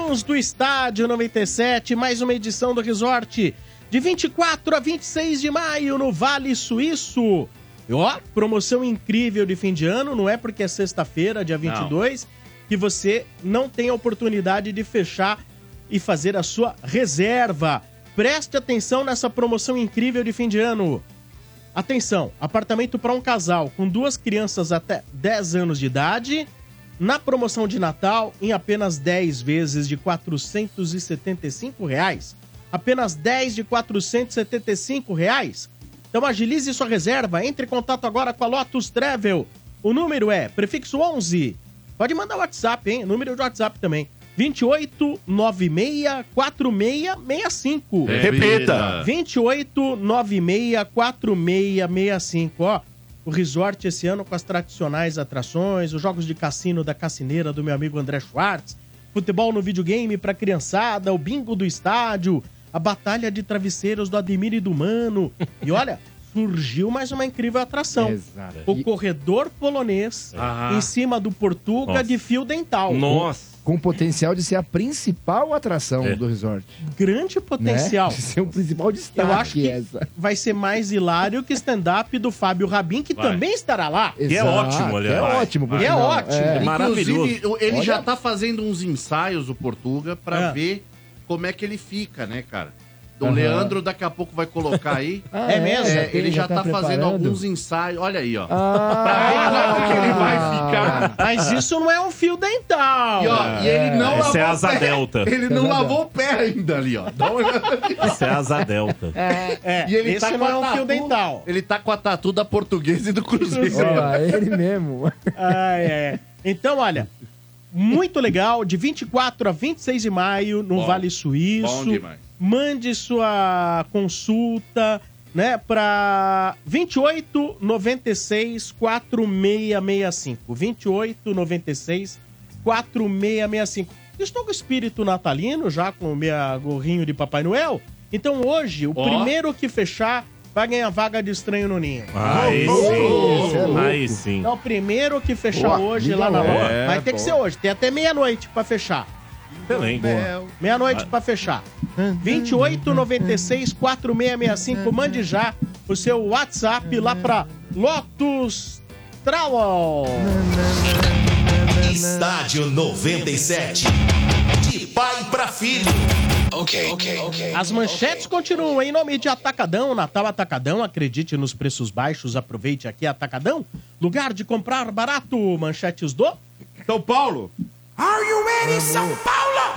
Fãs do Estádio 97, mais uma edição do Resort. De 24 a 26 de maio no Vale Suíço. E ó, promoção incrível de fim de ano, não é porque é sexta-feira, dia 22, que você não tem a oportunidade de fechar e fazer a sua reserva. Preste atenção nessa promoção incrível de fim de ano. Atenção, apartamento para um casal com duas crianças até 10 anos de idade na promoção de Natal em apenas 10 vezes de 475 reais. Apenas 10 de 475 reais. Então agilize sua reserva, entre em contato agora com a Lotus Travel. O número é prefixo 11. Pode mandar o WhatsApp, hein? Número de WhatsApp também. 28 96 4665. Repita. 28 96 4665. Ó, o resort esse ano com as tradicionais atrações, os jogos de cassino da cassineira do meu amigo André Schwartz, futebol no videogame pra criançada, o bingo do estádio, a batalha de travesseiros do Ademir e do Mano. E olha, *laughs* surgiu mais uma incrível atração. Exato. O corredor polonês Ah. em cima do Portuga Nossa. de fio dental. Nossa. Com potencial de ser a principal atração É. do resort. Grande potencial. Né? De *laughs* ser o principal destaque Eu acho que essa. vai ser mais hilário que stand-up do Fábio Rabin, que Vai. também estará lá. E é ótimo, aliás. É ótimo. por vai. sinal. É ótimo. É. Maravilhoso. Inclusive, ele Olha. já tá fazendo uns ensaios, o Portuga, pra Ah. ver como é que ele fica, né, cara? O Aham. Leandro daqui a pouco vai colocar aí. *laughs* Ah, É mesmo? É, tem- ele já, tá, fazendo preparando? alguns ensaios. Olha aí, ó. Ah, Como que ele vai ficar? Mas isso não é um fio dental. E, ó, e ele não Essa é lavou asa o pé. delta. *laughs* Ele não Asa lavou o pé ainda ali, ó. Dá uma olhada ali. Isso é asa delta. É, E ele esse tá com não é um fio dental. Ele tá com a tatu da portuguesa e do Cruzeiro. Olha lá, ele mesmo. *laughs* Ah, é. Então, olha, muito legal, de 24 a 26 de maio, no Bom. Vale Suíço. Bom demais. Mande sua consulta, né, para 28 96 4665. 28 96 4665. Estou com o espírito natalino, já com o meu gorrinho de Papai Noel. Então hoje, o Ó. primeiro que fechar vai ganhar vaga de estranho no ninho. Aí Ô, sim. você é. Aí sim. Então, o primeiro que fechar hoje lá na loja. É, Mas tem que ser hoje, tem até meia-noite pra fechar. Excelente. Meia-noite pra fechar. 28 96 4665. Mande já o seu WhatsApp lá pra Lotus Travel. Estádio 97. De pai pra filho. Ok, ok, ok. As manchetes continuam em nome de Atacadão, Natal Atacadão. Acredite nos preços baixos, aproveite aqui Atacadão. Lugar de comprar barato. Manchetes do São Paulo.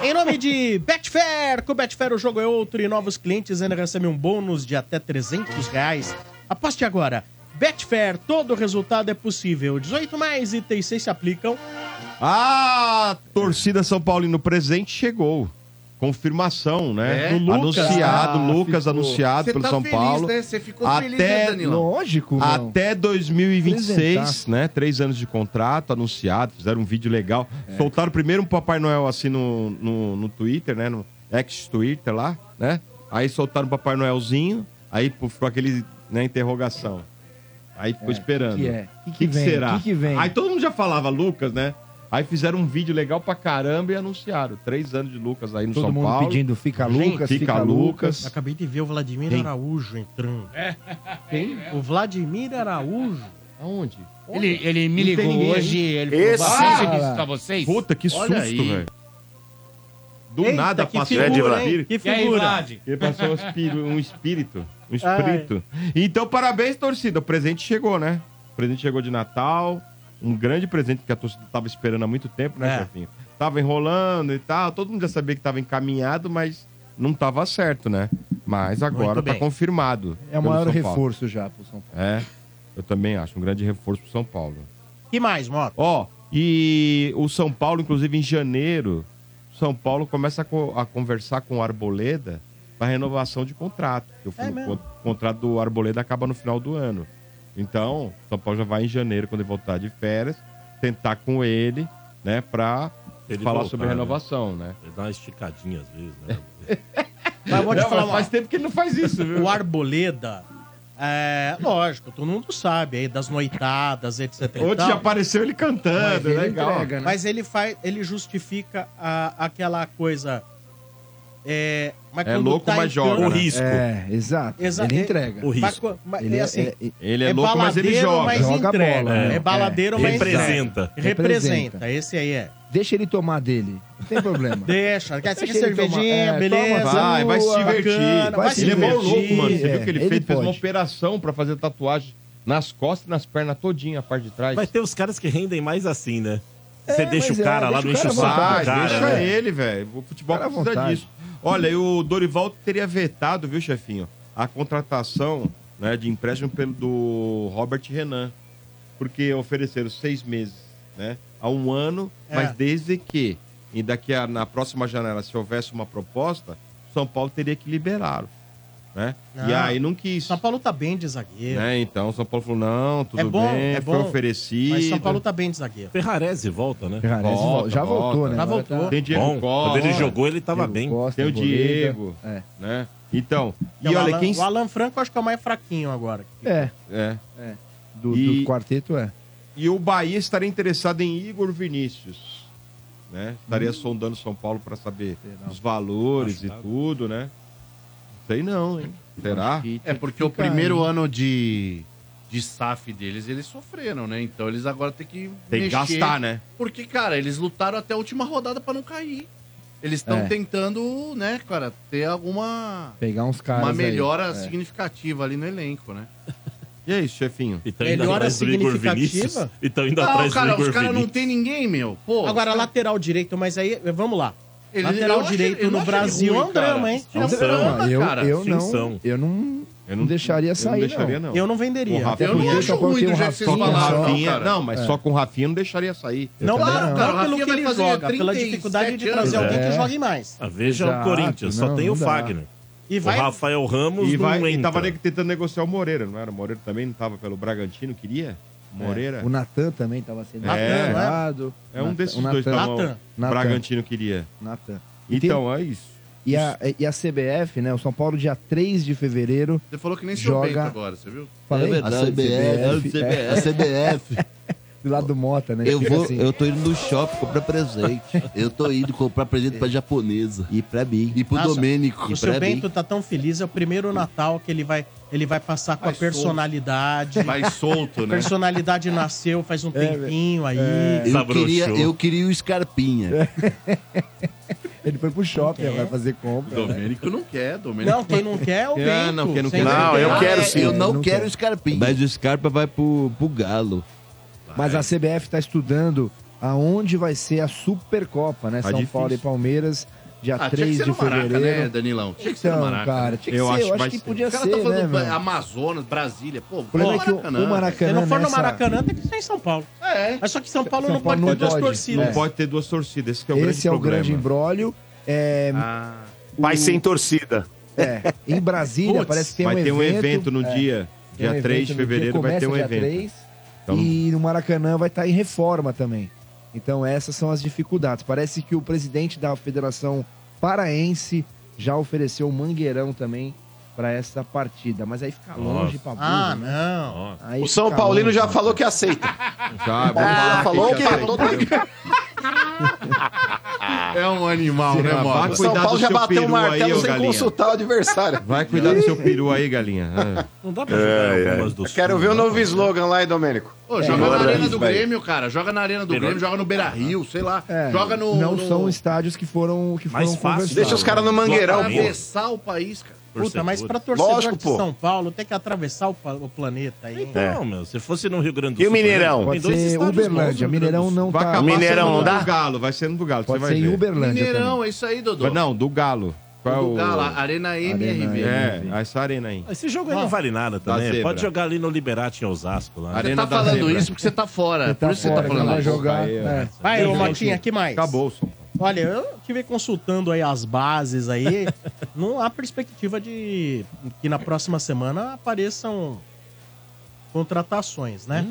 Em nome de Betfair, com o Betfair o jogo é outro e novos clientes ainda recebem um bônus de até 300 reais. Aposte agora. Betfair, todo resultado é possível. 18 mais itens 6 se aplicam. A torcida São Paulino presente chegou. Confirmação, né? É? Do Lucas. Anunciado, Ah, Lucas ficou. anunciado Você pelo tá São feliz, Paulo. né? Você ficou feliz, Até né, Danilão? Lógico, não. Até 2026, Presentaço. né? Três anos de contrato anunciado, fizeram um vídeo legal. Soltaram primeiro um Papai Noel assim no, no, no Twitter, né? No ex-Twitter lá, né? Aí soltaram um Papai Noelzinho, aí ficou aquele, né, interrogação. Aí ficou esperando. que é? Que O que vem? será? Que que vem? Aí todo mundo já falava Lucas, né? Aí fizeram um vídeo legal pra caramba e anunciaram. Três anos de Lucas aí no Todo São mundo Paulo. pedindo fica Gente, Lucas, fica fica, Lucas. Lucas. Acabei de ver o Vladimir Quem? Araújo entrando. Quem? O Vladimir Araújo. Aonde? Ele, ele me Não tem ligou ninguém hoje, ele Esse- falou, "Vai, Ah, serviço lá. pra vocês. Puta, que susto, Olha aí. velho. Do Eita, nada que passou figura, hein? Que E aí, figura. Vlad? Ele passou um espírito, um espírito. Um espírito. Então, parabéns, torcida. O presente chegou, né? O presente chegou de Natal. Um grande presente que a torcida tava esperando há muito tempo, né, É. Chefinho? Tava enrolando e tal. Todo mundo já sabia que tava encaminhado, mas não tava certo, né? Mas agora tá bem. confirmado. É o maior São Paulo. reforço já pro São Paulo. É, eu também acho. Um grande reforço pro São Paulo. que mais, Mota? Ó, e o São Paulo, inclusive em janeiro, São Paulo começa a, co- a conversar com o Arboleda para renovação de contrato. porque O, É mesmo? o contrato do Arboleda acaba no final do ano. Então, São Paulo já vai em janeiro, quando ele voltar de férias, tentar com ele, né, pra Ele falar voltar, sobre né? renovação, né? Ele dá uma esticadinha às vezes, né? *laughs* Mas vou te Não, falar, faz tempo que ele não faz isso, viu? o Arboleda, é, lógico, todo mundo sabe aí das noitadas, etc. Ontem já apareceu ele cantando, Mas ele legal. entrega, né? Mas ele faz, ele justifica a- aquela coisa. É, mas É louco, tá mas joga, campo- O né? risco. É, exato. Exa- ele é- entrega. O risco. co- mas, Ele é é- assim, é- Ele é, louco, mas ele joga. mas Joga entrega. bola, É, né? baladeiro, mas Representa. entrega. Representa. Representa. Esse aí é. Deixa ele tomar dele. Não tem problema. *laughs* Deixa. Quer Deixa tomar- cervejinha, é, beleza. toma, Vai, vai se divertir. vai Vai se ele é mó divertir. louco, mano. Você é, viu que ele, ele fez, fez uma operação pra fazer tatuagem nas costas e nas pernas todinha, a parte de trás. Vai ter os caras que rendem mais assim, né? Você É, deixa o é, cara lá, não deixa enche o saco cara. deixa né? ele, velho. O futebol precisa vontade. disso. Olha, e o Dorival teria vetado, viu, chefinho, a contratação né, de empréstimo pelo do Robert Renan. Porque ofereceram seis meses, né? A um ano, É. mas desde que, e daqui a, na próxima janela, se houvesse uma proposta, São Paulo teria que liberá-lo. Né? E Não. aí não quis. São Paulo tá bem de zagueiro. Né? Então, São Paulo falou: não, tudo É bom, bem, é foi bom. oferecido. Mas São Paulo tá bem de zagueiro. Ferrarese volta, né? Ferrarese Volta, já volta. voltou, né? Já voltou. Tem Diego Bom, Costa. quando ele jogou, ele tava Diego bem. Costa, Tem o. Diego. É. Né? Então, e o, olha, Alan, quem. o Alan Franco acho que é o mais fraquinho agora. É, É. do, E- do quarteto é. E o Bahia estaria interessado em Igor Vinícius. Né? Estaria sondando São Paulo para saber os valores e tudo, né? Sei não, hein? Será? É porque o primeiro ano de, de SAF deles, eles sofreram, né? Então eles agora têm que Tem que mexer, gastar, né? Porque, cara, eles lutaram até a última rodada pra não cair. Eles estão É. tentando, né, cara, ter alguma Pegar uns caras. uma aí. melhora É. significativa ali no elenco, né? *laughs* E é isso, chefinho. E tão indo Melhora atrás do Igor significativa? Vinícius. E tão indo Não, atrás cara, do Igor os caras não Vinícius. tem ninguém, meu. Pô, Agora, lateral direito, mas aí, vamos lá. Ele- lateral eu direito eu no Brasil ele é ruim, um drama, hein? É um Sim, drama, eu, cara. eu Sim, não, são. eu não, Eu não deixaria eu sair, não deixaria, não. não. Eu não venderia. Rafa- Eu não acho ruim do jeito que vocês Só com o falaram, não. Não, mas É. só com o Rafinha não deixaria sair. Não, claro, não. pelo que ele joga, pela 37 dificuldade de trazer anos. alguém É. que jogue mais. Ah, Veja o Corinthians, só tem o. Fagner. E vai. O Rafael Ramos E, vai, não e entra. tava ne- tentando negociar o Moreira, não era? O Moreira também não tava pelo Bragantino, queria? Moreira? O Natan também estava sendo Natan, negociado. É um Natan- desses dois Natan- tava, o Natan. Bragantino queria. Natan. Tem- Então, é isso. E a, e a CBF, né? O São Paulo, dia 3 de fevereiro. Você falou que nem se Joga- Bento agora, você viu? Falei? A CBF, é, a CBF. *laughs* do lado do Mota, né? Eu Fica vou, assim. eu tô indo no shopping comprar presente. Eu tô indo comprar presente pra japonesa. E pra mim. E pro Nossa, Domênico. O seu Bento tá tão feliz, é o primeiro Natal que ele vai, ele vai passar com a Mais solto. personalidade. *laughs* Mais solto, A né? personalidade nasceu faz um É, tempinho aí. Eu queria, eu queria o Scarpinha. *laughs* Ele foi pro shopping agora fazer compra. né? Domênico não quer, Domênico. Não, quem não quer é o Ah, Bento. não, quem não quer- Não, dúvida. eu quero sim. Eu não não quero o Scarpinha. Mas o Scarpa vai pro, pro Galo. Mas a CBF está estudando aonde vai ser a Supercopa, né? Tá São difícil. Paulo e Palmeiras, dia Ah, tinha que 3 ser de no Maraca, fevereiro. né, Danilão? Tinha que ser no Então, Maraca. cara, tinha que Eu ser. acho eu que acho vai que ser. podia O cara ser, tá né, falando velho? Amazonas, Brasília. Pô, O problema é que o, o Se Maracanã não for no nessa- Maracanã, tem que ser em São Paulo. É. Mas só que São Paulo São não pode não ter duas torcidas. Não pode ter duas torcidas, esse que é o grande Esse é o problema. grande imbróglio. É, Ah, Vai o- sem torcida. é, em Brasília Putz, parece que tem vai um ter um evento. evento no é, dia, um dia 3 de evento no fevereiro vai ter um evento. 3, Então- e no Maracanã vai estar em reforma também. Então essas são as dificuldades. Parece que o presidente da Federação Paraense já ofereceu um mangueirão também para essa partida, mas aí fica longe pra burro, Ah, né? não. Aí O São Paulino longe, já né? falou que aceita. Já, Ah, falar falou que que já todo *laughs* é um animal, né, Vai Mota? O São cuidar Paulo do já seu bateu o peru aí, martelo ô sem galinha. consultar o adversário. Vai cuidar do seu peru aí, galinha. Ah. Não dá pra jogar algumas do Quero ver o novo slogan lá, hein, Domênico? Pô, joga É, na Arena do vai. Grêmio, cara. Joga na Arena do. Grêmio, joga no Beira Rio, sei lá. É, joga no. não no... são estádios que foram que Mais foram fácil. conversados. Deixa os caras no mangueirão, pô. atravessar o país, cara. Puta, mas pra torcedor Lógico, de pô. São Paulo tem que atravessar o, pa- o planeta aí. hein? Não, meu, se fosse no Rio Grande do E o Sul, Mineirão? tem Pode dois ser estádios bons Uberlândia. no Rio Grande Mineirão do Sul. não Vai tá. acabar Mineirão sendo não dá? do Galo, vai ser no do Galo, Pode você ser vai em ver. Uberlândia Mineirão, é isso aí, Dodô. Mas Não, do Galo. Qual é O do Galo, Arena MRV. É, essa arena aí. Esse jogo aí não vale nada também. zebra. Pode jogar ali no Liberati em Osasco. Lá. Você Arena tá falando Zebra. isso porque você tá fora. Você tá Por isso que você tá falando vai isso. Vai, ô Dois Motinha, que mais? Acabou o São Paulo. Olha, eu estive consultando aí as bases aí. *laughs* não há perspectiva de que na próxima semana apareçam contratações, né?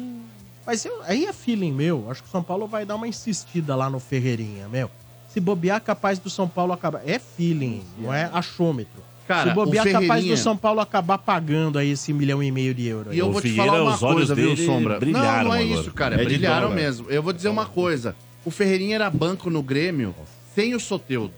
Mas eu- aí é feeling meu. Acho que o São Paulo vai dar uma insistida lá no Ferreirinha, meu. Se bobear, capaz do São Paulo acabar. É feeling, não é achômetro. Cara, Se bobear, o capaz do São Paulo acabar pagando aí esse milhão e meio de euros. E eu O vou te Vieira, falar uma os olhos coisa, viu, dele Sombra? Não, brilharam não é agora. isso, cara. É brilharam dólar. mesmo. Eu vou dizer uma coisa. O Ferreirinha era banco no Grêmio sem o Soteudo.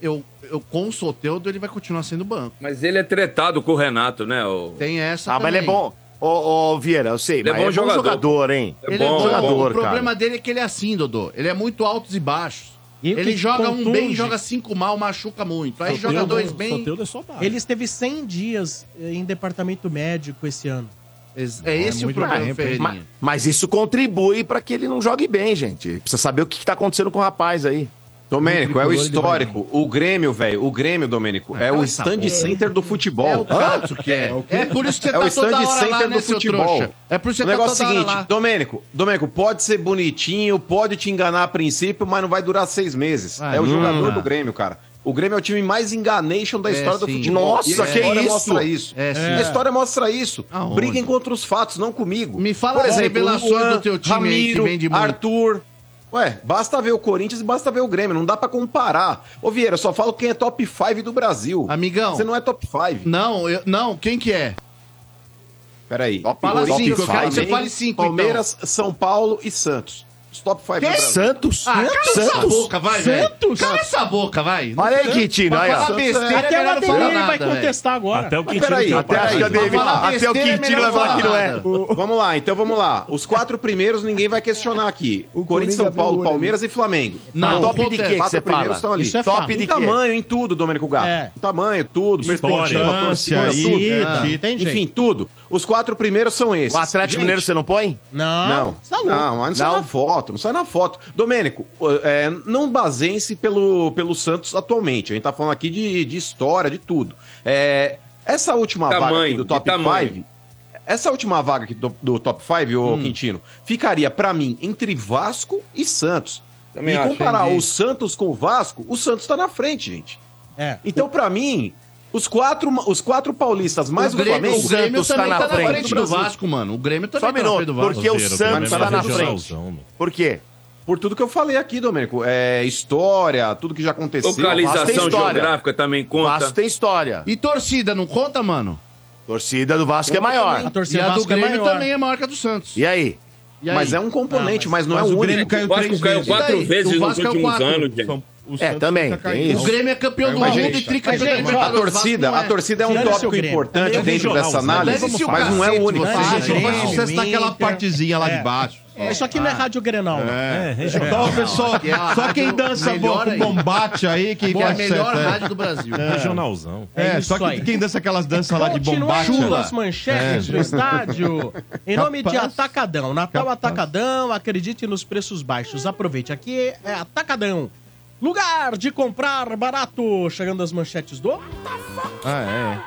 Eu, eu, com o Soteudo, ele vai continuar sendo banco. Mas ele é tretado com o Renato, né? O... Tem essa Ah, mas ele é também. bom. Ô, ô, Vieira, eu sei, Ele é mas bom é bom jogador. jogador, hein? É Ele é bom, bom. jogador, o problema cara. dele é que ele é assim, Dodô. Ele é muito altos e baixos. E ele joga um contunde- bem, joga cinco mal, machuca muito. Aí joga Soteudo- dois bem. Soteudo é só base. Ele esteve 100 dias eh, em departamento médico esse ano. É esse o muito problema? Ferreirinha. Mas, mas isso contribui pra que ele não jogue bem, gente. Precisa saber o que, que tá acontecendo com o rapaz aí. Domênico, é o histórico. O Grêmio, velho, o Grêmio, Domênico, é o cala essa stand center do futebol. É o que é. É por isso que você é o tá stand toda hora center lá, né, do futebol. É por isso que o você tá negócio toda hora seguinte, lá. Domênico, Domênico, pode ser bonitinho, pode te enganar a princípio, mas não vai durar seis meses. Ah, é o jogador não. do Grêmio, cara. O Grêmio é o time mais enganation da É, história do futebol. Nossa, E a que história isso? mostra isso. É, sim. A história mostra isso. Aonde? Briguem contra os fatos, não comigo. Me fala as revelações do teu time aí que Ramiro, vende muito. Arthur. Ué, basta ver o Corinthians e basta ver o Grêmio, não dá pra comparar. Ô Vieira, eu só falo quem é top 5 do Brasil. Amigão. Você não é top 5. Não, eu, não, quem que é? Peraí. Fala Top cinco, eu quero que você five, fale cinco, Palmeiras, São Paulo e Santos. Os top 5 do Quem? Brasil. Santos? Ah, cala essa Santos? boca, vai, velho. Santos? Cala essa boca, vai. Olha aí, Quintino, aí, ó. falar besteira, Até é o melhor não falar Adelino nada, vai velho. contestar agora. Até o Mas Quintino peraí, tem um até, Até acho que aí, a David- falar até o besteira é Quintino melhor vai falar que não é. nada. Vamos lá, então vamos lá. Os quatro primeiros ninguém vai questionar aqui. O Corinthians, São Paulo, Palmeiras e Flamengo. Não, top de quê que Quatro você primeiros fala? estão ali. Isso é Top fato. de Em quê? tamanho, em tudo, Domênico Gato. É. Tamanho, tudo, perspectiva, Importância, torcida, tudo. Não, tem jeito. Enfim, tudo. Os quatro primeiros são esses. O Atlético Gente, Mineiro você não põe? Não, Não, louco. não, mas não sai Não? na foto, não sai na foto. Domênico, é, não baseie-se pelo, pelo Santos atualmente. A gente tá falando aqui de, de história, de tudo. É, essa última vaga Tamanho, aqui do top tamanho. 5, essa última vaga aqui do, do top 5, ô Hum. Quintino, ficaria pra mim entre Vasco e Santos. Também e comparar entendi. o Santos com o Vasco, o Santos tá na frente, gente. É. Então, pra mim, os quatro, os quatro paulistas mais o o, Grêmio, Flamengo, o Grêmio Santos também tá tá na na frente frente do. Vasco, mano. O Grêmio Só também um tá na frente minuto, do Vasco. porque o Santos Grêmio tá tá na frente. Por quê? por tudo que eu falei aqui, Domênico. É história, tudo que já aconteceu. Localização geográfica também O conta. Vasco tem história. E torcida, não conta, mano? Torcida do Vasco é maior. A torcida E a do Vasco é Grêmio maior. também é maior que a do Santos. E aí? E aí? Mas é um componente, Ah, mas, não é mas o o Grêmio único. caiu O Vasco três caiu vezes. quatro vezes nos é últimos anos, gente. O É, Santos também, tá tem caindo. isso. O Grêmio é campeão do mundo gente, e tricampeão da A torcida, não a torcida é um tópico importante dentro dessa análise, mas não é o único. você, Ah, A gente só vai Grêmio, sucessar aquela Inter. partezinha lá É. de baixo. Isso aqui não é Rádio Grenal, não. É, Então, regional. pessoal, é só quem dança melhor com aí. bombate aí que É a melhor acertar. rádio do Brasil. Regionalzão. É, É só que aí. quem dança aquelas danças lá de bombate. Continuando lá. as manchetes do estádio. Em nome de. Atacadão. Natal Atacadão, acredite nos preços baixos. Aproveite. Aqui é Atacadão. Lugar de comprar barato. Chegando as manchetes do... Ah,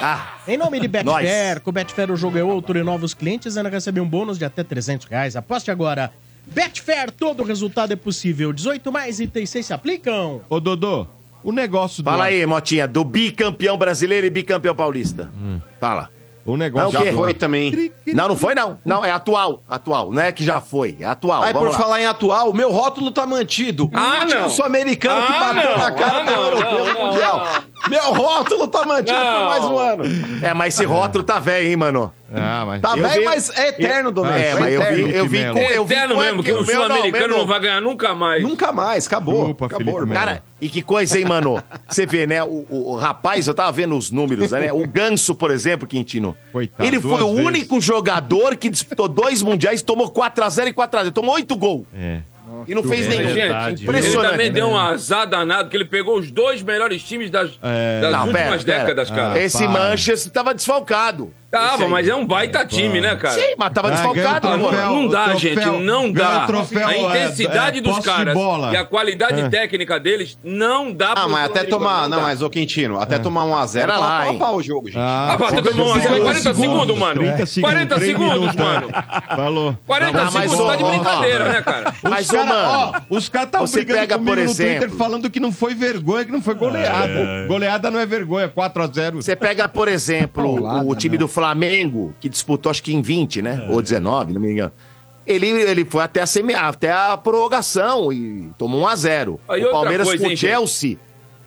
Ah, Em nome de. Betfair, com Betfair o jogo é outro e novos clientes ainda recebem um bônus de até 300 reais. Aposte agora. Betfair, todo resultado é possível. 18 mais itens 6 se aplicam. é. Ô, Dodô, o negócio do... fala aí, Motinha, do bicampeão brasileiro e bicampeão paulista. Fala. O negócio Não, o Já foi também. Não, não foi não. Não, é atual. Atual. Não é que já foi. É atual. Aí, Vamos por lá. falar em atual, meu rótulo tá mantido. Ah, o não. sul-americano que Ah, bateu não. na cara Ah, do europeu não, no não, Mundial. Meu rótulo tá mantido Não. por mais um ano. É, mas esse rótulo tá velho, hein, mano? Ah, mas... Tá Eu velho, vi- mas é eterno, Domênico. É, mas eu eterno. vi, eu vi com. É Eu vi eterno com mesmo, que o meu não, sul-americano meu não vai ganhar nunca mais. Nunca mais, acabou. Desculpa, acabou, Felipe. Melo. Cara, e que coisa, hein, mano? *laughs* Você vê, né? O, o- o rapaz, eu tava vendo os números, né? O Ganso, por exemplo, Quintino. Coitado, ele foi o vezes. único jogador que disputou dois mundiais, tomou 4x0 e 4x0. Tomou 8 gols. É. E não fez É, nenhum. gente, ele Impressionante. também deu um azar danado, que ele pegou os dois melhores times das, É. das Não, últimas pera, pera. décadas, cara. Esse para. Manchester tava desfalcado. Tava, mas é um baita time, né, cara? Sim, mas tava Ah, desfalcado, pô. troféu. Não dá, o gente, troféu- não dá. troféu, a é, intensidade é, dos caras bola. e a qualidade É. técnica deles não dá Ah, pro mas até tomar. Não, dá. mas, ô Quintino, até tomar um a zero. Pera lá, pau pau o jogo, gente. Ah, mas até tomou um a zero, 40 segundos, mano. 30 segundos. 40 três segundos, minutos, mano. Falou. 40 Não, mas, segundos, ó, tá de ó, brincadeira, né, cara? Mas, os ô, cara, mano, ó, os caras você brigando pega, comigo por no Twitter exemplo- falando que não foi vergonha, que não foi goleada. É. Goleada não é vergonha, 4x0. Você pega, por exemplo, o time do Flamengo, que disputou acho que em 20, né? Ou 19, não me engano. Ele, ele foi até a, semi, até a prorrogação e tomou 1 a 0 Aí O Palmeiras coisa, com o? Chelsea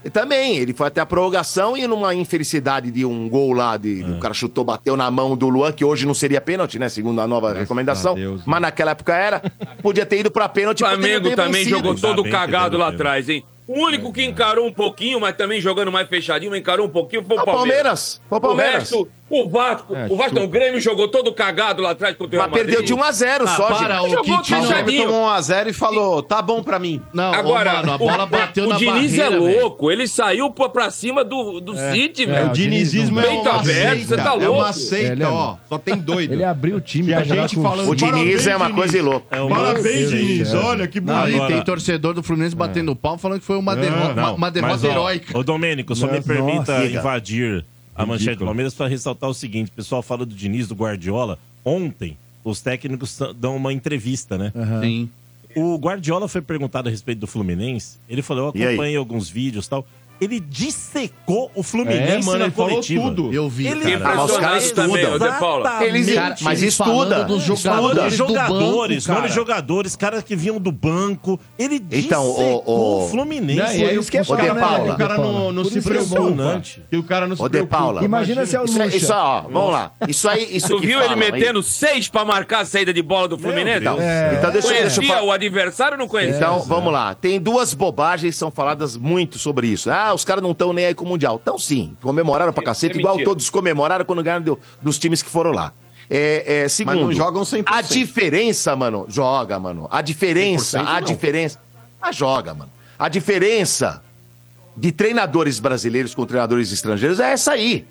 e também, ele foi até a prorrogação e numa infelicidade de um gol lá, de, É. o cara chutou, bateu na mão do Luan, que hoje não seria pênalti, né? Segundo a nova recomendação. a Deus, mas naquela época era. Podia ter ido pra pênalti. O Flamengo também vencido. jogou todo que cagado lá atrás, hein? O único É. que encarou um pouquinho, mas também jogando mais fechadinho, mas encarou um pouquinho, foi o o Palmeiras. Palmeiras. Foi o O Palmeiras. resto, O Vasco, É, o Vasco, não, o chupa. Grêmio jogou todo cagado lá atrás contra o Real Mas perdeu Madrid. de 1 a 0 Ah, só, para, gente. o Jogou Quintino- O Grêmio tomou 1x0 e falou, tá bom pra mim. Não, Agora, ô, mano, a bola bateu o na Diniz barreira, é velho. louco. Ele saiu pra, pra cima do, do City, velho. O dinizismo é uma aberto, seita. você tá É louco. uma seita, Ele é- ó. Só tem doido. Ele abriu o time E a gente falando- O Diniz é uma coisa louca. É o Parabéns, Diniz. Olha que bonito. tem torcedor do Fluminense batendo pau falando que foi uma, derrota, heróica. Ô, Domênico, só me permita invadir a manchete do Palmeiras para ressaltar o seguinte: o pessoal fala do Diniz, do Guardiola. Ontem, os técnicos dão uma entrevista, né? Sim. O Guardiola foi perguntado a respeito do Fluminense. Ele falou: eu acompanhei alguns vídeos e tal. Ele dissecou o Fluminense É, mano, na ele falou coletiva. tudo. Eu vi, Ele cara. Mas os caras também, estudam. ô, De Paula. Eles, Cara, mas ele estuda. dos Estuda. jogadores do jogadores, banco, nome jogadores, caras que vinham do banco. Ele Então, dissecou o- o- o Fluminense. Não, e é isso que é foda, né, Paula. O cara não, não se é preocupa. Que o cara não se Ô, De preocupa. Paula. Imagina se é o Isso, Lucha. isso, ó, vamos lá. Isso aí, isso Tu viu ele metendo seis pra marcar a saída de bola do Fluminense? Então, É. então deixa, deixa eu Conhecia o adversário ou não conhecia? Então, vamos lá. Tem duas bobagens que são faladas muito sobre isso. Ah, os caras não estão nem aí com o Mundial. Então, sim. Comemoraram pra cacete, é igual mentira. todos comemoraram quando ganharam do- dos times que foram lá. É, é, segundo, não jogam 100%. A diferença, mano, joga, mano. A diferença, 100% a não. diferença... Ah, joga, mano. A diferença de treinadores brasileiros com treinadores estrangeiros é essa aí.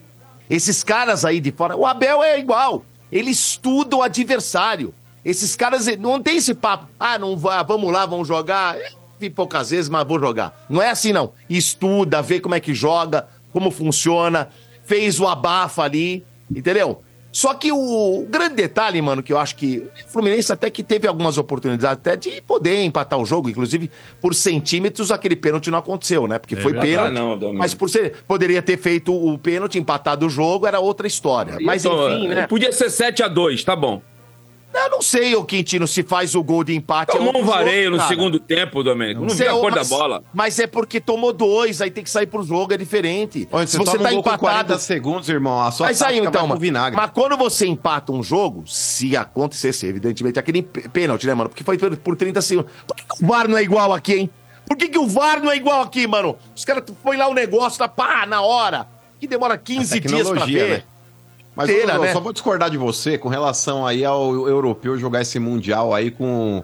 Esses caras aí de fora. O Abel é igual. Ele estuda o adversário. Esses caras não tem esse papo. Ah, não vai, vamos lá, vamos jogar. Vi poucas vezes, mas vou jogar. Não é assim, não. Estuda, vê como é que joga, como funciona, fez o abafa ali, entendeu? Só que o, grande detalhe, mano, que eu acho que o Fluminense até que teve algumas oportunidades até de poder empatar o jogo, inclusive por centímetros aquele pênalti não aconteceu, né? Porque foi verdade. pênalti. Ah, não, mas por ser, poderia ter feito o pênalti, empatado o jogo, era outra história. Mas Então, enfim, né? Podia ser 7x2, tá bom. Eu não sei, o Quintino, se faz o gol de empate. é Tomou um vareio no cara. segundo tempo, Domênico. Não Cê- viu a cor da mas- bola. Mas é porque tomou dois, aí tem que sair pro jogo, é diferente. Onde se você você toma tá um gol com empatado. 40 segundos, irmão, a sua Mas aí, então, vai vinagre. Mas quando você empata um jogo, se acontecesse, evidentemente, aquele pê- pênalti, né, mano? Porque foi por por 30 segundos. Por que, o VAR não é igual aqui, hein? Por que, que o VAR não é igual aqui, mano? Os caras põem lá o negócio, tá, pá, na hora. Que demora 15 dias pra ver. né? Mas Inteira, eu, né? só vou discordar de você com relação aí ao europeu jogar esse mundial aí com,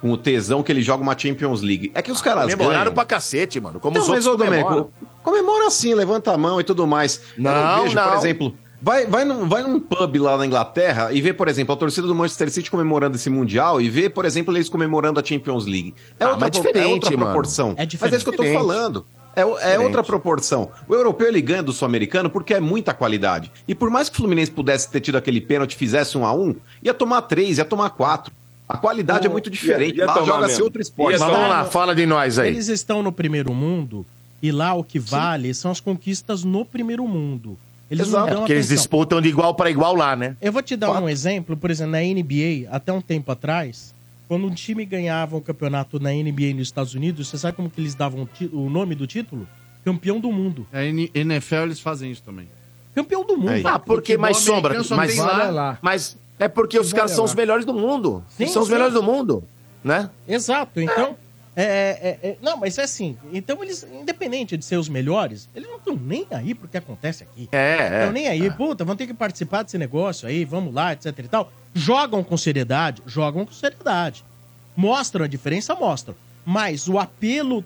com o tesão que ele joga uma Champions League. É que os caras Comemoraram ganham. pra cacete, mano. Como Então, os outros comemoram. Comemora assim, levanta a mão e tudo mais. Eu Não, vejo, não. por exemplo, vai, vai, num, vai num pub lá na Inglaterra e vê, por exemplo, a torcida do Manchester City comemorando esse Mundial e vê, por exemplo, eles comemorando a Champions League. É, Ah, outra, mas é pro- é diferente, outra mano. proporção. É Mas é isso que eu tô diferente. falando. É, o- é outra proporção. O europeu ele ganha do sul-americano porque é muita qualidade. E por mais que o Fluminense pudesse ter tido aquele pênalti e fizesse um a um, ia tomar três, ia tomar quatro. A qualidade é muito diferente. ia Lá tomar joga-se outro esporte. Ia Mas vamos lá, fala de nós aí. Eles estão no primeiro mundo e lá o que vale são as conquistas no primeiro mundo. Eles não É porque eles disputam de igual para igual lá, né? Eu vou te dar um exemplo, por exemplo, na NBA, até um tempo atrás, quando um time ganhava um campeonato na NBA nos Estados Unidos, você sabe como que eles davam o nome do título? Campeão do mundo. A N- NFL eles fazem isso também. Campeão do mundo. Ah, porque mais sombra. Mas, lá. lá. mas é porque os caras são lá. os melhores do mundo. Sim, são os sim. melhores do mundo, né? Exato. Então, é, é, é- não, mas é assim. Então eles, independente de ser os melhores, eles não estão nem aí pro que acontece aqui. É, Não é. estão nem aí. Puta, vão ter que participar desse negócio aí, vamos lá, etc e tal. Jogam com seriedade, jogam com seriedade. Mostram a diferença, mostram. Mas o apelo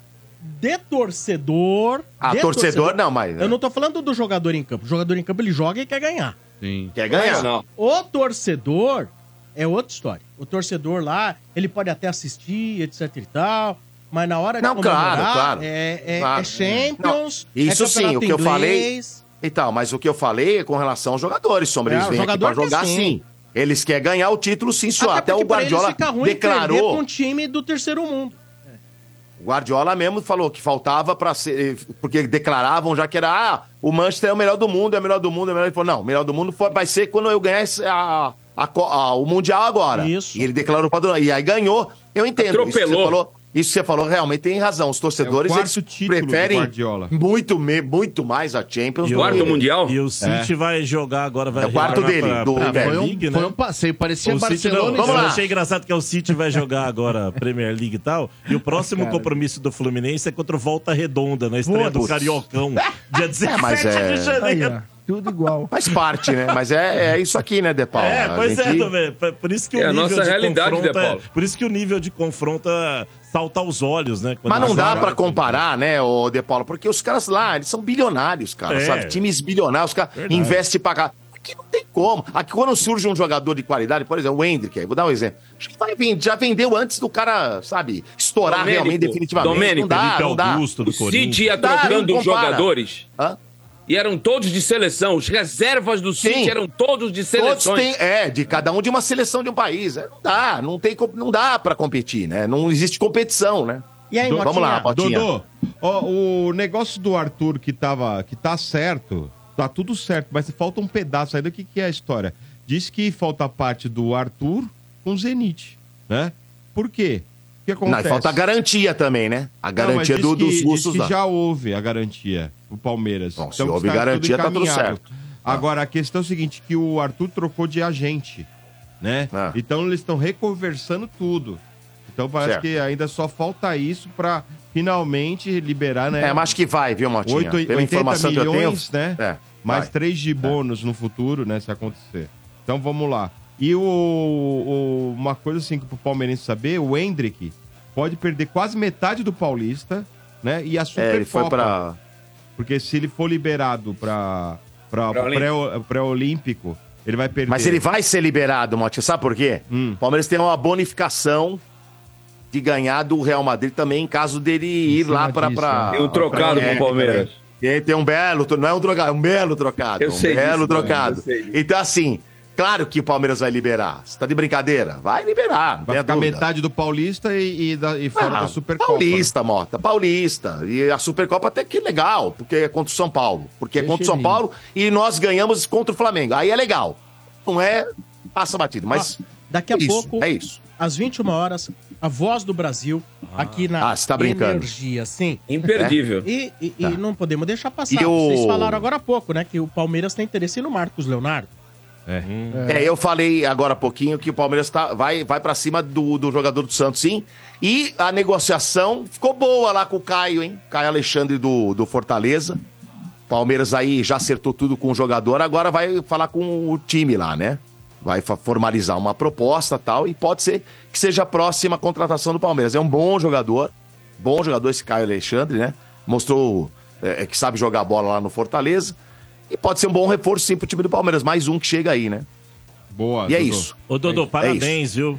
de torcedor. Ah, de torcedor não, mas- Eu não tô falando do jogador em campo. O jogador em campo ele joga e quer ganhar. Sim. Quer ganhar? Não. O torcedor é outra história. O torcedor lá, ele pode até assistir, etc e tal, mas na hora de Não, claro, claro. é, é, Claro. é Champions, Não, isso é sim, o que eu falei. inglês. Então, mas o que eu falei é com relação aos jogadores, Sombra. É, Eles o vêm aqui pra jogar sim. sim. Eles querem ganhar o título sim, senhor. Até, o pra eles Guardiola declarou. com um time do terceiro mundo. O Guardiola mesmo falou que faltava para ser. Porque declaravam já que era. Ah, o Manchester é o melhor do mundo, é o melhor do mundo, é o melhor. Ele falou: não, o melhor do mundo foi- vai ser quando eu ganhar a, a a- o Mundial agora. Isso. E ele declarou para E aí ganhou. Eu entendo. Isso que, você Atropelou. falou, isso que você falou realmente tem razão. Os torcedores É do preferem muito, me- muito mais a Champions E do o- Quarto Mundial? E o City vai jogar agora, vai É o quarto dele, do- Premier é, Foi um, League, foi né? um passeio, parecia O Barcelona não, Vamos eu lá. achei engraçado que o City vai jogar agora a Premier League e tal. E o *laughs* próximo compromisso do Fluminense é contra o Volta Redonda, na estreia do Putz. Cariocão, *laughs* dia 17 mas é- de janeiro. Aí. Tudo igual. *laughs* Faz parte, né? Mas é, é isso aqui, né, De Paulo? É, A pois é, gente- também. Por isso que É o a nível nossa de realidade, confronto Zé é- Paulo. Por isso que o nível de confronto é- salta aos olhos, né? Mas não dá pra com- comparar, né, o De Paulo? Porque os caras lá, eles são bilionários, cara, É. sabe? Times bilionários, os caras investem pra cá. Aqui não tem como. Aqui quando surge um jogador de qualidade, por exemplo, o Hendrick, aí, vou dar um exemplo. Acho que vai vir, já vendeu antes do cara, sabe, estourar Domênico, realmente definitivamente. Domênico, não dá, Felipe não dá. Augusto do O City Corinthians. não trocando jogadores. Hã? E eram todos de seleção. Os reservas do City Sim. eram todos de Todos seleções. têm, é, de cada um de uma seleção de um país. É, não dá, não tem, não dá pra competir, né? Não existe competição, né? E aí, Vamos lá, Botinha. Dodô, ó, o negócio do Arthur que tava, que tá certo, tá tudo certo, mas falta um pedaço aí do que, que é a história. Diz que falta a parte do Arthur com o Zenit, né? Por quê? Que Não, acontece? e falta a garantia também, né? A Não, garantia mas do- que- dos russos lá. já houve a garantia, o Palmeiras. Bom, se que houve tá garantia, tá tudo certo. Agora, a questão é o seguinte, que o Arthur trocou de agente, né? Ah. Então eles estão reconversando tudo. Então parece Certo. que ainda só falta isso pra finalmente liberar, né? É, mas acho que vai, viu, Motinha? Oito- Pela 80 informação que eu tenho. milhões, né? É, Mais vai. três de bônus no futuro, né? Se acontecer. Então vamos lá. E o, o- uma coisa assim que pro palmeirense saber, o Hendrick pode perder quase metade do Paulista, né? E a Supercopa. É, ele foi pra. Porque se ele for liberado para para Pré-olímpico. pré- ele vai perder. Mas ele vai ser liberado, Motinha. Sabe por quê? Hum. O Palmeiras tem uma bonificação de ganhar do Real Madrid também, em caso dele ir lá pra. disso, pra né? Tem um trocado pra- com o Palmeiras. Tem, tem um belo, não é um trocado, é um belo trocado. Eu um sei belo disso, trocado. eu. Então, assim, claro que o Palmeiras vai liberar. Você tá de brincadeira? Vai liberar. Vai ficar dúvida. metade do Paulista e, e, da, e fora Ah, da Supercopa. Paulista, Mota, Paulista. E a Supercopa até que legal, porque é contra o São Paulo. Porque é contra o São. Paulo e nós ganhamos contra o Flamengo. Aí é legal. Não é, passa batido. Mas Daqui a isso, pouco, é isso. às 21 horas, a voz do Brasil, aqui na Ah, você tá brincando. Energia, sim. Imperdível. E, e- e Tá. não podemos deixar passar. E o- Vocês falaram agora há pouco, né? Que o Palmeiras tem interesse no Marcos Leonardo. É, eu falei agora há pouquinho que o Palmeiras tá, vai, vai para cima do, do jogador do Santos, sim. E a negociação ficou boa lá com o Caio, hein? Caio Alexandre do, do Fortaleza. Palmeiras aí já acertou tudo com o jogador, agora vai falar com o time lá, né? Vai formalizar uma proposta tal, e pode ser que seja a próxima contratação do Palmeiras. É um bom jogador, bom jogador esse Caio Alexandre, né? Mostrou é, que sabe jogar bola lá no Fortaleza. E pode ser um bom reforço sim pro time do Palmeiras. Mais um que chega aí, né? Boa. E é Dodô. isso. Ô, Dodô, É parabéns, viu?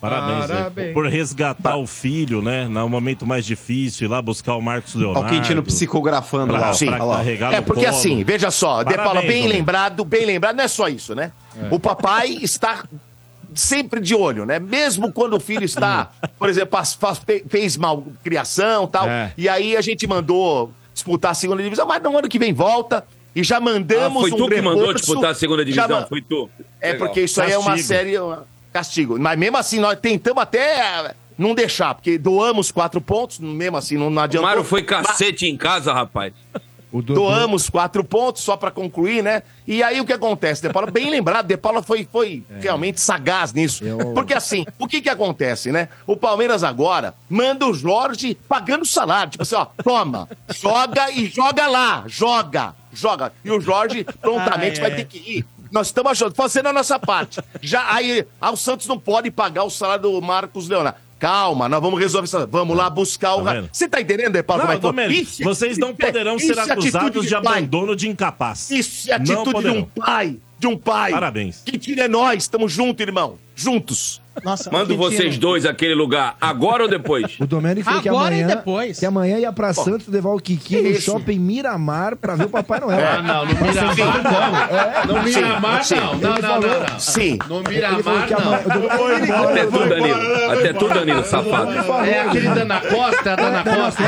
Parabéns, né? Parabéns. por resgatar o filho, né? No momento mais difícil, ir lá buscar o Marcos Leonardo. Olha o Quintino psicografando Pra- lá. Sim. pra lá. É porque assim, veja só, De Paula, Parabéns, bem homem. lembrado, bem lembrado, não é só isso, né? O papai está sempre de olho, né? Mesmo quando o filho está, por exemplo, faz- faz- fe- fez mal criação tal, É. e aí a gente mandou disputar a segunda divisão, mas no ano que vem volta e já Ah, mandamos foi um tu que mandou disputar a segunda divisão? Foi tu. É Legal. porque isso aí é uma Castigo. série castigo. Mas mesmo assim, nós tentamos até uh, não deixar, porque doamos quatro pontos, mesmo assim não, não O adiantou. Mário foi cacete em casa, rapaz. O Doamos quatro pontos só pra concluir, né? E aí o que acontece? De Paula, bem *laughs* lembrado, De Paula foi, foi realmente sagaz nisso. Eu- Porque assim, o que que acontece, né? O Palmeiras agora manda o Jorge pagando salário. Tipo assim, ó, toma, joga e joga lá, joga, joga. E o Jorge *laughs* prontamente Ai, vai ai. ter que ir. Nós estamos ajudando, fazendo a nossa parte. Já aí, ah, o Santos não pode pagar o salário do Marcos Leonardo. Calma, nós vamos resolver isso. Vamos lá buscar o. Tá? Você tá entendendo, De Paula? Não, como é que- é- vocês não poderão isso ser é acusados de pai. abandono de incapaz. Isso é atitude de um pai. De um pai. Parabéns. Que time é nós? Estamos juntos, irmão. Juntos. Nossa, Mando vocês dois àquele lugar, agora ou depois? O Domênico falou que Agora e amanhã, depois. que amanhã ia pra Santos levar o Kiki no isso? shopping Miramar pra ver o Papai Noel. É. Ah, não, no Miramar não. No Miramar sim. não. Não, não, não, não. Sim. No Ele falou Miramar que amanhã... não. Até tu, Danilo. Até tu, Danilo, safado. É aquele Dana Costa, é a Dana Costa.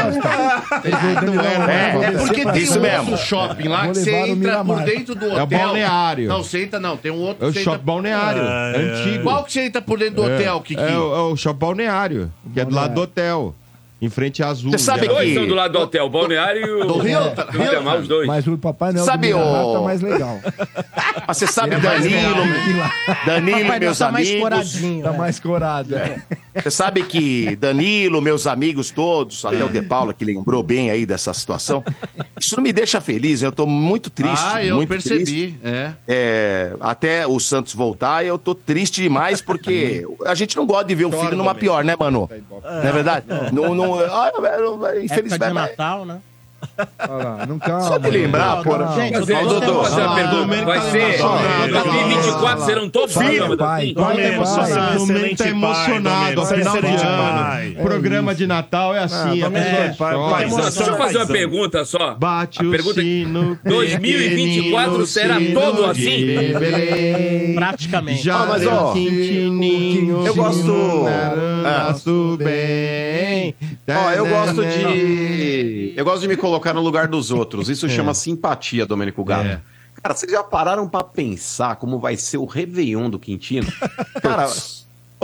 É, é porque tem Isso um mesmo. outro shopping lá Vou que você levar no entra por Miramar. dentro do É o hotel. balneário. Não, você entra não, tem um outro É o shopping balneário. Ah, é é. antigo. Qual que você entra por dentro do hotel, Kiki? É, o, é o shopping balneário, que é do lado do hotel. Em frente à Azul. Você sabe Já- que- Dois estão do lado do hotel, o balneário e o... Do Rio? Do Miramar, os dois. Mas o Papai Noel Sabe do Miramar o- tá mais legal. *laughs* Mas você sabe, É mais Danilo, Danilo, Papai meus tá mais coradinho. Tá né? mais corado. é. *laughs* Você sabe que Danilo, meus amigos todos, até o De Paula que lembrou bem aí dessa situação. isso não me deixa feliz, eu tô muito triste. Ah, eu muito percebi, triste. é. É, até o Santos voltar, eu tô triste demais, porque *laughs* a gente não gosta de ver o filho numa pior, né, mano? Não é verdade? Não, não, ah, Época de infelizmente. Natal, né? Olha lá, não calma. Só de lembrar, pô. Gente, Mas, eu deixa eu tô- fazer uma Ah, pergunta. Vai tá ser. emocionado. 2024 serão todos programas pai, é tá pai, emocionado, Domênico, final de ano. pai. Programa de Natal é assim. Ah, é pai, pai, Paizão, só fazer uma pergunta só. Bate A o pergunta é- sino. 2024 pequenino será todo assim? Praticamente. Já Ah, mas, ó, eu gosto-. Ó, eu gosto de. Eu gosto de me colocar no lugar dos outros. Isso *laughs* chama simpatia, Domênico Gato. É. Cara, vocês já pararam pra pensar como vai ser o Réveillon do Quintino? *laughs* Cara,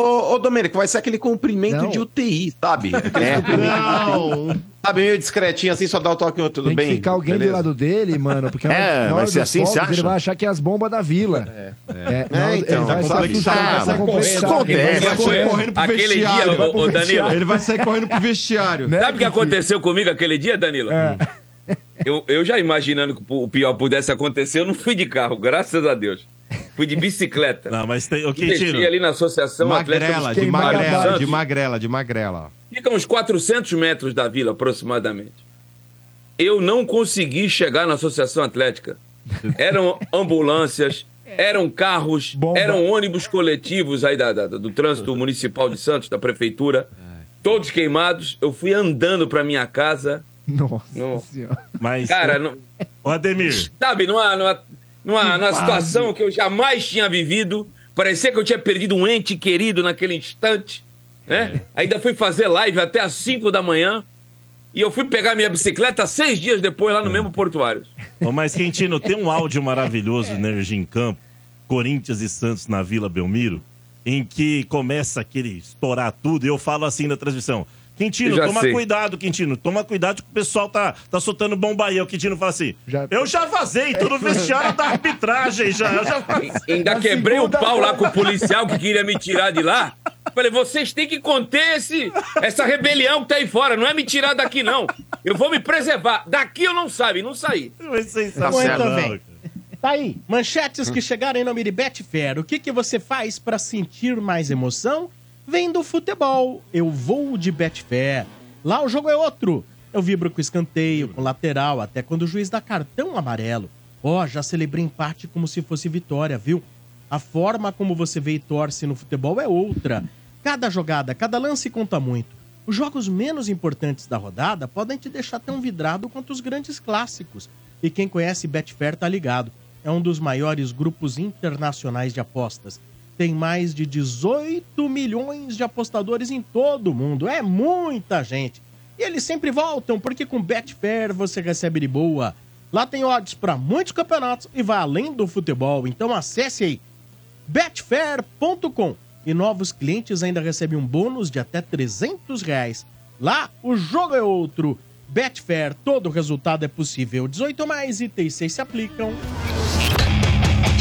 ô, ô Domênico, vai ser aquele cumprimento Não. de UTI, sabe? *laughs* É. Não. Sabe, meio discretinho assim, só dá o toque, tudo Tem bem? que ficar alguém beleza? do lado dele, mano, porque *laughs* É, na hora vai ser assim, fogos, acha? Ele vai achar que é as bombas da vila. É, na hora- então, ele vai vai estar complexar, vai vai estar complexar. complexado. Acontece. Ele vai sair correndo pro Aquele vestiário. dia, ô, Danilo. Ele vai sair correndo pro vestiário. Né? Sabe o que aconteceu comigo aquele dia, Danilo? É. Eu, eu já imaginando que o pior pudesse acontecer, eu não fui de carro, graças a Deus. Fui de bicicleta. Não, mas tem. O E deixei Quintino. ali na Associação Atlética Magrela, dos de magrela, de magrela, de magrela. Fica uns 400 metros da vila, aproximadamente. Eu não consegui chegar na Associação Atlética. Eram ambulâncias, eram carros, Bomba. eram ônibus coletivos aí da, da- do trânsito municipal de Santos, da prefeitura, todos queimados. Eu fui andando para minha casa. Nossa Não. senhora. Mas. Cara, não, Ô, Ademir. sabe, numa, numa, numa, numa situação que eu jamais tinha vivido. Parecia que eu tinha perdido um ente querido naquele instante. Né? Ainda fui fazer live até às 5 da manhã. E eu fui pegar minha bicicleta seis dias depois lá no mesmo Portuário. Ô, mas, Quintino, tem um áudio maravilhoso, Energia em Campo, Corinthians e Santos na Vila Belmiro, em que começa aquele estourar tudo, e eu falo assim na transmissão. Quintino, já toma sei. cuidado, Quintino. Toma cuidado que o pessoal tá, tá soltando bomba aí. O Quintino fala assim: Já- Eu já vazei, tô no vestiário da arbitragem já. Eu já *laughs* vazei. Ainda Na quebrei o pau lá com o policial que queria me tirar de lá. Falei, vocês têm que conter esse, essa rebelião que tá aí fora. Não é me tirar daqui, não. Eu vou me preservar. Daqui eu não saio, não saí. Foi sensacional. Bem. Tá aí, manchetes que chegaram em nome de Betfair. O que, que você faz pra sentir mais emoção? Vem do futebol. Eu vou de Betfair. Lá o jogo é outro. Eu vibro com escanteio, com lateral, até quando o juiz dá cartão amarelo. Ó, já celebrei empate como se fosse vitória, viu? A forma como você vê e torce no futebol é outra. Cada jogada, cada lance conta muito. Os jogos menos importantes da rodada podem te deixar tão vidrado quanto os grandes clássicos. E quem conhece Betfair tá ligado. É um dos maiores grupos internacionais de apostas. Tem mais de 18 milhões de apostadores em todo o mundo. É muita gente. E eles sempre voltam, porque com Betfair você recebe de boa. Lá tem odds para muitos campeonatos e vai além do futebol. Então acesse aí betfair.com e novos clientes ainda recebem um bônus de até 300 reais. Lá, o jogo é outro. Betfair, todo resultado é possível. 18 mais itens 6 se aplicam.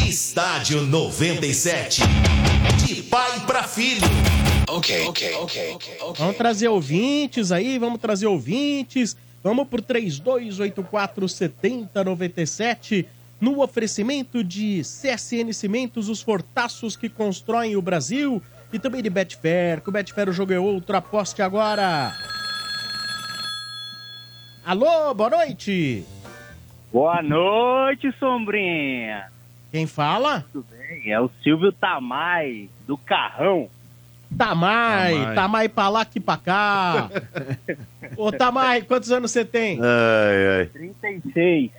Estádio 97. De pai pra filho. Ok, ok, ok, ok. Vamos trazer ouvintes aí, vamos trazer ouvintes. Vamos pro 3284 7097 no oferecimento de CSN Cimentos, os fortaços que constroem o Brasil e também de Betfair. Com o Betfair o jogo é outro, aposte agora. Alô, boa noite. Boa noite, Sombrinha. Quem fala? Tudo bem? É o Silvio Tamai, do Carrão. Tamai, Tamai. Tamai pra lá que pra cá. *laughs* Ô, Tamai, quantos anos você tem? Ai, ai. 36.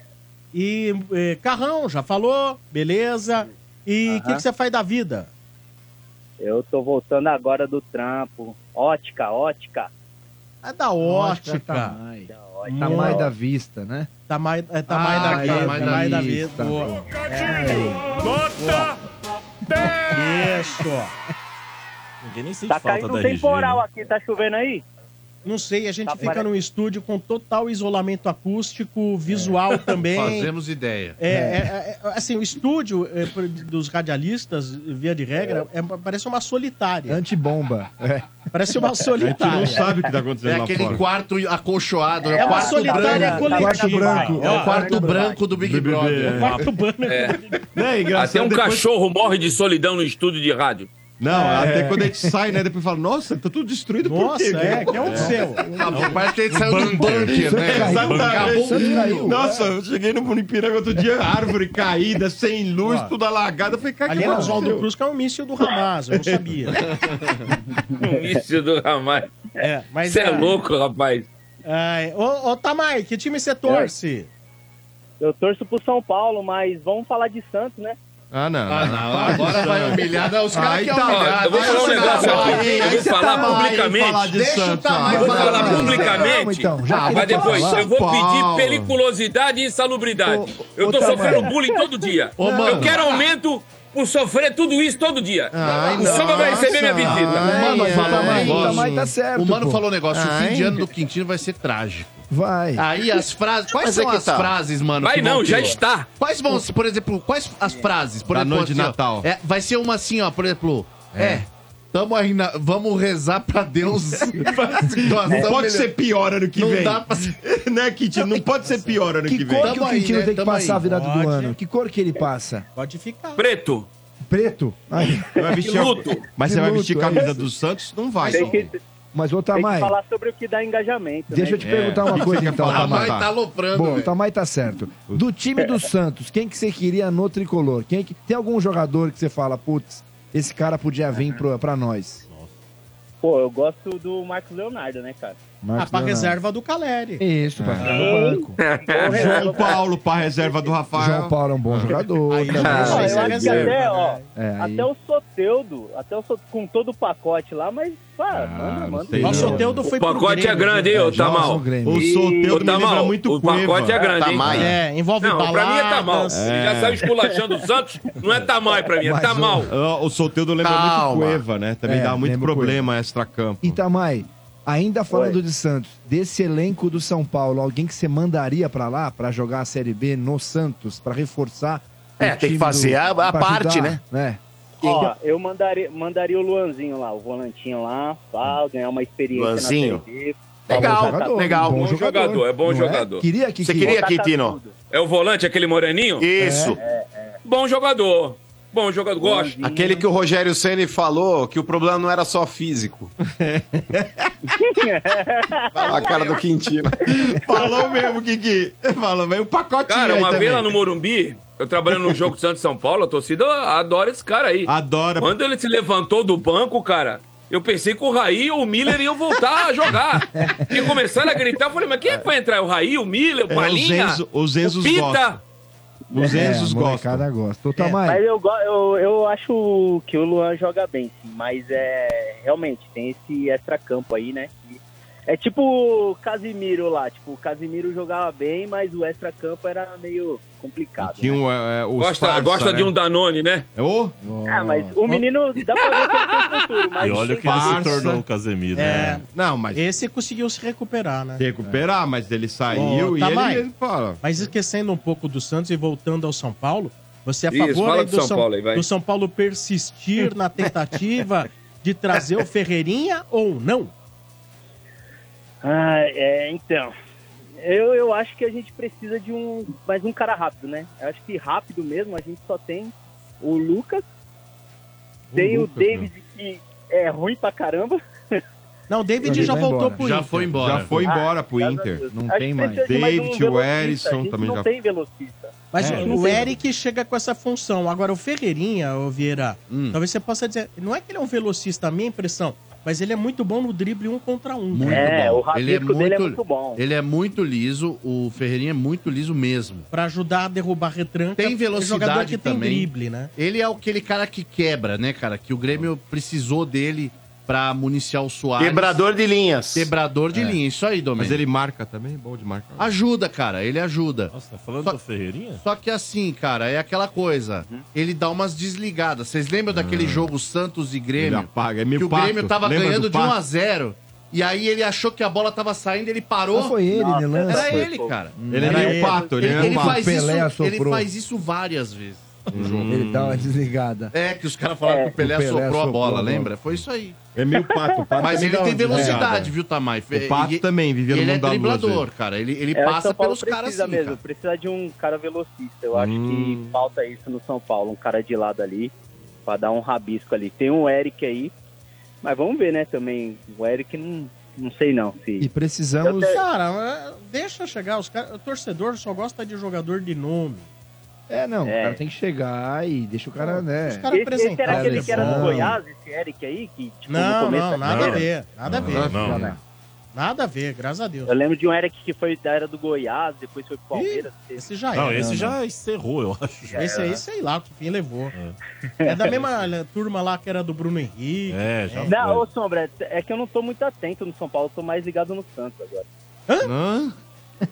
E eh, carrão, já falou, beleza. E o que, você faz da vida? Eu tô voltando agora do trampo. Ótica, ótica. É da ótica. Tamai. Da ótica. Tamai da vista, né? Tamai, é tamai Ah, da vida. tamai da Tamai da vista. vida. Boa. É. Isso. Ninguém nem sente Tá falta caindo da um RG, temporal né? aqui, tá chovendo aí? Não sei, a gente Tá fica pare- num estúdio com total isolamento acústico, visual também. Fazemos ideia. É, é, é, assim, o estúdio é, dos radialistas, via de regra, é, parece uma solitária. Antibomba. É. Parece uma solitária. É aquele quarto acolchoado. É o uma quarto solitária branco. coletiva. Quarto branco. É o quarto branco do Big Brother. O quarto branco. É. Até um cachorro morre de solidão no estúdio de rádio. Não, até quando a gente sai, né? Depois fala, nossa, tá tudo destruído por Nossa, quê? é, que é um seu. Parece que ele saiu de um bunker, né? Exatamente. Nossa, eu cheguei no Ipiranga outro dia, árvore caída, sem luz, Ó. tudo alagado. Eu falei, cara, Ali que é Oswaldo aconteceu? Cruz, que é um míssil do Hamas, eu não *laughs* sabia. *laughs* Isso do rapaz. É, mas Você é ah, louco, rapaz. ai, Ô, ô Tamai, que time você torce? Eu torço pro São Paulo, mas vamos falar de Santos, né? Ah, não. Ah, não, agora vai humilhar. Não, os caras querem tá, humilhar. eu vou falar um Deixa negócio aqui. aí Eu vou falar tá publicamente. falar de Deixa o. Vou falar publicamente, então, já que mas depois falar. eu vou pedir periculosidade e insalubridade. eu tô sofrendo bullying todo dia. Eu quero aumento por sofrer tudo isso todo dia. Ai, o Samba vai receber minha visita. Ai, Mano, o falou um o negócio. O mano falou um negócio. O fim de ano do Quintino vai ser trágico. Vai. Aí as frases. Quais Mas são é que as tá. frases, mano? Vai que vão não, já ter? está. Quais vão, por exemplo, quais as frases? Por Da exemplo, noite de assim, ó, Natal. é, vai ser uma assim, ó, por exemplo. É. Tamo aí na- vamos rezar pra Deus. *laughs* Não pode melhor. ser pior ano que Não vem. dá pra ser. *laughs* né, Kit? Não pode ser pior ano que, Que vem. cor que o Quintino né? tem que Tamo passar aí. a virada do ano? Que cor que ele passa? Pode ficar. Preto, Preto? Aí. Vai vestir luto. Mas você vai vestir Luto, é. camisa do Santos? Não vai. Tem que, Mas, ô tem que Tamai, falar sobre o que dá engajamento. deixa né? eu te perguntar uma *laughs* coisa então, A mãe Tamai. tá aloprando. Bom, o. Tamai tá certo. Do time do Santos, quem que você queria no tricolor? Quem que... Tem algum jogador que você fala, putz, esse cara podia vir pro, pra nós? Pô, eu gosto do Marcos Leonardo, né, cara? Ah, Marcos pra Leonardo. reserva do Caleri. Isso, pra ficar no banco. João Paulo pra reserva do Rafael. João Paulo é um bom jogador. Aí também. Ó, sei eu é acho que até, ó, né? É, aí- até o Soteudo, até o Soteudo, com todo o pacote lá, mas, pá, manda, manda. Ó, O. Soteudo foi pro pacote é Grêmio, grande, hein, ô Tamal? Grêmio. O Soteudo lembra Tamal, muito o pacote é grande, hein? Tamanho. É, envolve Não, pra mim é Tamal. baladas. Você já saiu esculachando o Santos, não é Tamal pra mim, é Mas Tamal. Ó, O Soteudo lembra Calma. muito Cueva, né? Também É, dá muito problema extra-campo. Itamai, ainda falando de Santos, desse elenco do São Paulo, alguém que você mandaria pra lá pra jogar a Série B no Santos, pra reforçar? o É, tem que fazer a- a pra parte, né? Ó, eu mandaria, mandaria o Luanzinho lá, o volantinho lá, pra ganhar uma experiência Luanzinho? na Série B. Legal, jogador, legal. Bom jogador, é bom Não jogador. Queria que Você que- queria, Quintino? tudo. É o volante, aquele moreninho? Isso. Bom jogador. Bom jogador, gosto. Aquele que o Rogério Ceni falou que o problema não era só físico. *laughs* a cara do Quintino. Falou mesmo, Kiki. Falou, veio o pacotinho Cara, uma vez lá no Morumbi, eu trabalhando no jogo Santos São Paulo, a torcida adora esse cara aí. Adora. Quando ele se levantou do banco, cara, eu pensei que o Raí ou o Miller iam voltar a jogar. E começaram a gritar, eu falei, mas quem é que vai entrar? O Raí, o Miller, o É, Palinha? os Enzo- os Enzos o Pita? gostam. Os Enzos é, a gostam. gosta. Ô, Tamai, Mas eu, eu, eu acho que o Luan joga bem, sim. Mas é realmente tem esse extra-campo aí, né? que- É tipo o Casimiro lá. Tipo, o Casimiro jogava bem, mas o extra-campo era meio complicado. Tinha né? um, é, os Gosta, gosta né? de um Danone, né? Ô, Ah, mas o menino dá pra ver que ele tem futuro, mas E olha o que ele se tornou o Casemiro. É, né? Não, mas esse conseguiu se recuperar, né? recuperar, mas ele saiu Ô, e Tamai. ele, ele fala. Mas esquecendo um pouco do Santos e voltando ao São Paulo, você é a Isso, favor do São São, Paulo aí, do São Paulo persistir na tentativa de trazer o *laughs* Ferreirinha ou não? Ah, é, então. Eu, eu acho que a gente precisa de um mais um cara rápido, né? Eu acho que rápido mesmo, a gente só tem o Lucas, tem Lucas, o David que é ruim pra caramba. Não, o David já voltou embora. pro Já Inter. foi embora. Já foi Ah, embora pro graças a Inter. Não Acho tem mais. David, um o. Erisson também não já- tem velocista. Mas É, o- não o. Eric chega com essa função. Agora, o Ferreirinha, ô Vieira, Hum. talvez você possa dizer. Não é que ele é um velocista, a minha impressão, mas ele é muito bom no drible um contra um. Muito É, bom. o rabisco dele é muito bom. Ele é muito liso, o Ferreirinha é muito liso mesmo. Pra ajudar a derrubar retranca. Tem é jogador velocidade que tem também. drible, né? Ele é aquele cara que quebra, né, cara? Que o Grêmio precisou dele pra municiar o Soares. Quebrador de linhas. Quebrador de linha, isso aí, Domênico. Mas ele marca também, bom de marcar. Ajuda, cara, ele ajuda. Nossa, tá falando Só- do Ferreirinha? Só que assim, cara, é aquela coisa. Ele dá umas desligadas. Vocês lembram daquele jogo Santos e Ele Grêmio? apaga, é meio que o pato. Grêmio tava Lembra ganhando do de 1 pato? a 0 E aí ele achou que a bola tava saindo, ele parou. Ah, foi ele, Nossa, Nelan? Era Foi, ele, cara. Ele é Era meio pato, ele é um pato. faz isso, ele faz isso várias vezes. No jogo. Ele dá uma desligada. É, que os caras falaram que o Pelé, O Pelé soprou a soprou bola, a bola. lembra? Foi isso aí. É meio pato. o pato Mas também ele dá tem uma velocidade, desligada. viu, Tamay? O pato E- também vivia no Ele é mundo da luz driblador, cara. Ele, ele É, o passa São Paulo pelos caras precisa assim, mesmo, cara. precisa de um cara velocista. Eu acho Hum. que falta isso no São Paulo, um cara de lado ali, pra dar um rabisco ali. Tem um Eric aí, mas vamos ver, né, também. O Eric não, não sei não. Se... E precisamos. Cara, é, deixa chegar. Os cara, o torcedor só gosta de jogador de nome. É, não, É. o cara tem que chegar e deixa o cara, né? Os caras Esse, esse era aquele que era do Não. Goiás, esse Eric aí, que tipo, no Não, começo não, da nada a carreira- ver. Nada a ver. Não, não. Nada a ver, graças a Deus. Eu lembro de um Eric que foi da era do Goiás, depois foi pro Palmeiras. Esse já Não, era. esse Não, já não. encerrou, eu acho. Esse aí, sei lá, que fim levou. É, da mesma turma lá que era do Bruno Henrique. É, já Não, ô Sombra, é que eu não tô muito atento no São Paulo, eu tô mais ligado no Santos agora. Hã?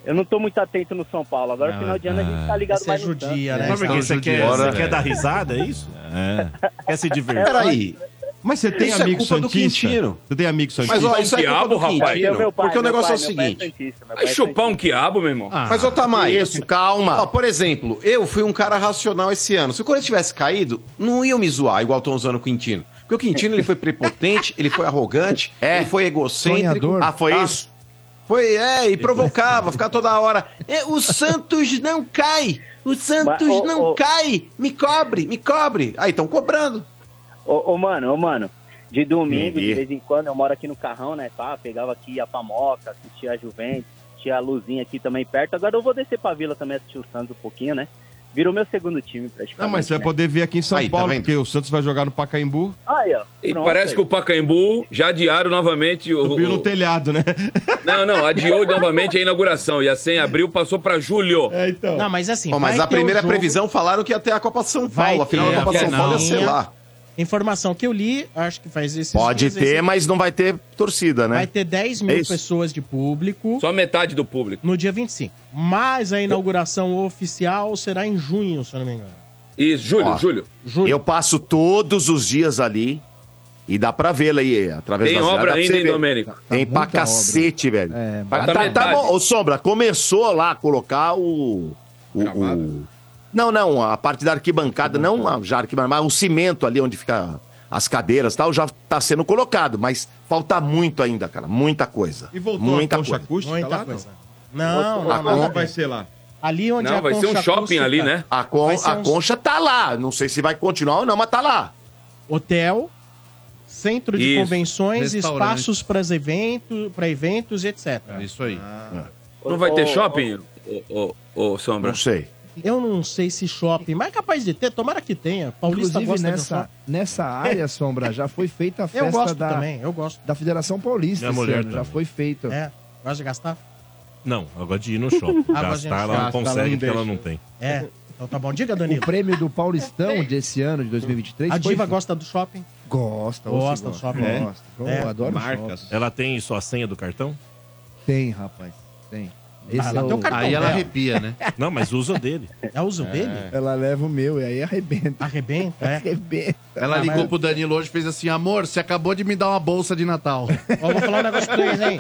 Eu não tô muito atento no São Paulo. Agora, Não, final de ano, a gente tá ah, ligado é mais no judia, Santos. né? Mas quê? Você quer, Ora, você quer é. dar risada, é isso? É. Quer se divertir? Peraí. Mas você tem Isso é amigo do Santista? Quintino. Você tem amigo Santista? Mas ó, isso é culpa do Quiabo, rapaz. Quintino. Meu pai, Porque o meu negócio é o pai, é seguinte. santista, meu Vai pai é chupar um quiabo, meu irmão. Mas, ô Tamay, Isso, calma. Ó, por exemplo, eu fui um cara racional esse ano. Se o Corinthians tivesse caído, não iam me zoar, igual estão usando o Quintino. Porque o Quintino ele foi prepotente, *laughs* ele foi arrogante, ele foi egocêntrico. Sonhador. Ah, foi tá? isso? Foi, é, e provocava, ficava toda hora. "É, o *laughs* Santos não cai! O Santos Mas, não cai! Me cobre, me cobre! Aí estão cobrando. Ô, mano, ô, mano. De domingo, de vez em quando, eu moro aqui no Carrão, né? Pá, pegava aqui a Pamoca, assistia a Juventus, tinha a Luzinha aqui também perto. Agora eu vou descer pra Vila também assistir o Santos um pouquinho, né? Virou meu segundo time, praticamente. Não, mas você vai né? poder ver aqui em São Aí, tá Paulo, vendo? porque o Santos vai jogar no Pacaembu. Aí, ó. E Pronto, parece aí. que o Pacaembu já adiaram novamente o. Subiu no telhado, né? Não, não, adiou novamente a inauguração. E a 100 abril passou pra julho. É, então. Não, mas assim. Mas vai a primeira jogo- previsão falaram que ia ter a Copa São Vai Paulo. A final ter, da Copa a São Paulo ia ser lá. Informação que eu li, acho que faz esses Pode dias, ter, esse- mas não vai ter torcida, Vai né? ter 10 mil É pessoas de público Só metade do público. no dia 25. Mas a inauguração oficial será em junho, se eu não me engano. Isso, julho, Ó, julho. Julho. Eu passo todos os dias ali e dá pra vê-la aí, através Tem da cidade, obra ainda, hein. Domênico? Tem pra cacete, velho. É, Tá, tá, metade. bom. Ô, Sombra, começou lá a colocar o. o- o- Não, não, a parte da arquibancada, não a já arquibancada, mas o cimento ali onde fica as cadeiras e tal, já tá sendo colocado, mas falta muito ainda, cara. Muita coisa. E voltou muita a concha coisa. acústica Muita lá? coisa. Não. Não, não, concha Como vai ser lá? Ali onde Não, a vai ser um concha shopping acústica- ali, né? A, con- a uns- concha tá lá. Não sei se vai continuar ou não, mas tá lá. Hotel, centro de Isso. convenções, espaços para eventos, para eventos, etc. Isso aí. Não vai ter Ô, shopping, ô, ô, ô, Sombra? Não sei. Eu não sei se shopping, mas é capaz de ter, tomara que tenha. Paulista Inclusive, nessa, nessa área, Sombra, já foi feita a *laughs* festa Eu gosto da, também, eu gosto. da Federação Paulista mulher ano, já foi feito. É, gosta de gastar? Não, agora de ir no shopping. Ah, Gastar ela não Gastar, ela consegue não porque ela não tem. É. Então tá bom. Diga, O Danilo. prêmio do Paulistão desse ano, de 2023, A foi diva fe- gosta do shopping? Gosta, Gosta do shopping. gosta. É. Gosta. Eu É. adoro Marcas. shopping. Ela tem sua senha do cartão? Tem, rapaz, tem. Esse Ah, é o- o Aí ela arrepia, né? *laughs* Não, mas usa o dele. É uso dele? Ela leva o meu e aí arrebenta. Arrebenta, é. Arrebenta. Ela Ah, ligou mas- pro Danilo hoje e fez assim: amor, você acabou de me dar uma bolsa de Natal. Ó, vou falar um negócio pra vocês, hein?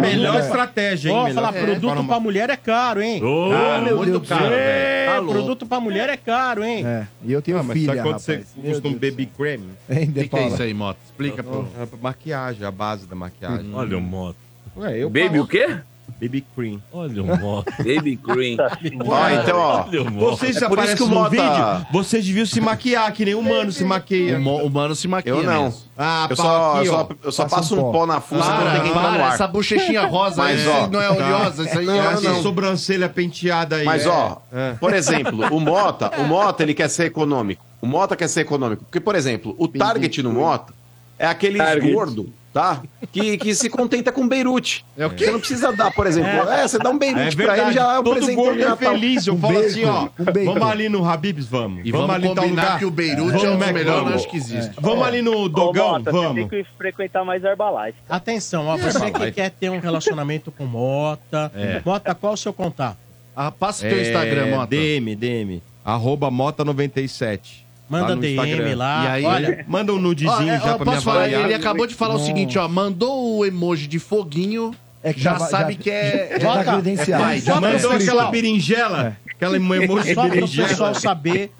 Melhor É. estratégia, hein? Vou melhor- falar, É. produto Fala- pra mulher é caro, hein? Ô, Ah, meu muito Deus do caro, velho. Tá É, produto pra mulher é caro, hein? É, e eu tenho Ah, mas filha, sabe quanto rapaz. você custa um baby cream? *laughs* O que, que é isso aí, Moto? Explica. A maquiagem, a base da maquiagem. Olha o moto. Ué, eu Baby o quê? Baby cream. Olha o *laughs* moto. Baby Green. *laughs* Ó, então, ó. Olha o moto. Vocês É por isso que o Mota- vídeo, vocês deviam se maquiar, que nem humano se maquia. O, mo- o mano se maquia. Eu não. mesmo. Ah, Eu só, aqui, só, eu só passo um um pó. pó na fuça pra Para, para, ar. essa bochechinha *laughs* rosa Mas, aí ó, não é oleosa, isso aí Não, é Essa assim. sobrancelha penteada aí. Mas, é. ó, É. por exemplo, o Mota, o Mota, ele quer ser econômico. O Mota quer ser econômico. Porque, por exemplo, o target no Mota é aquele gordo, tá? Que, que se contenta com Beirute. É o quê? Você não precisa dar, por exemplo, é, você dá um É Beirute pra ele, já é um todo presente gordo é feliz. Eu Um falo bacon, assim, ó, um vamos ali no Habib's, vamos. E vamos, ali em tal combinar lugar. que o Beirute Vamos é no dos melhores McDonald's. lanches que existe. Vamos ali no Ô, Dogão, Mota, você vamos. tem que frequentar mais Herbalife. Atenção, ó, você que quer ter um relacionamento com Mota. É. Mota, qual o seu contato? Ah, passa o teu É, Instagram, Mota. DM, DM. Arroba Mota97. Manda Lá no DM Instagram. lá. E aí, Olha, Manda um nudezinho Ó, é, já ó, pra me posso falar? Ele acabou de falar o seguinte, ó. Mandou o emoji de foguinho, É que já, já- sabe já- que é... já tá é- credenciado. é. Já mandou aquela berinjela? Aquela emoji só para o pessoal saber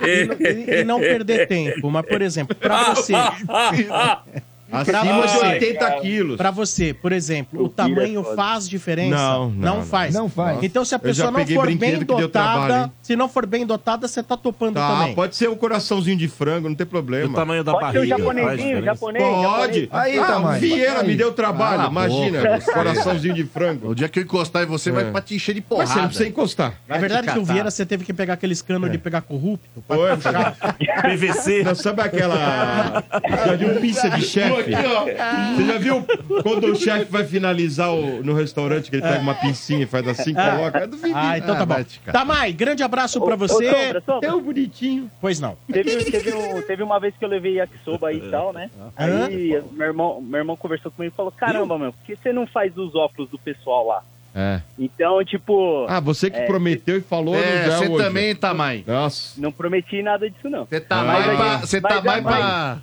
e, não- e- e não perder tempo. Mas, por exemplo, pra *laughs* você, *laughs* Acima de você. 80 quilos. pra você, por exemplo, o O é tamanho foda. faz diferença? Não, não, não. faz. Não faz. Então, se a pessoa não for bem trabalho, dotada, hein? se não for bem dotada, você tá topando Tá, também. pode ser um coraçãozinho de frango, não tem O problema. tamanho da Pode ser o barriga. faz japonesinho, japonês, Pode. japonês. Aí, ah, tamanho. o Vieira Aí. me deu trabalho, Cala a imagina. boca. Coraçãozinho de frango. O dia que eu encostar em você, vai pra te encher de Mas você não porrada. precisa encostar. Na verdade, que o. Vieira você teve que pegar aqueles canos de pegar corrupto. Foi. PVC. *laughs* Não, sabe aquela. Já viu pizza de chefe? Você já viu quando o chefe vai finalizar o- no restaurante que ele pega uma pincinha e faz assim, coloca? É do Vivi. Ah, então tá Ah, bom. Tamai, grande abraço pra você. Sombra, Sombra, Tão bonitinho. Pois não. Teve, teve, um- teve uma vez que eu levei yakisoba aí e tal, né? Aí meu irmão, meu irmão conversou comigo e falou: Caramba, meu, por que você não faz os óculos do pessoal lá? É. Então, tipo, Ah, você que É. prometeu e falou É, você também tá mais. Nossa. não prometi nada disso, não. Você tá Ah. mais pra... Você tá mais pra...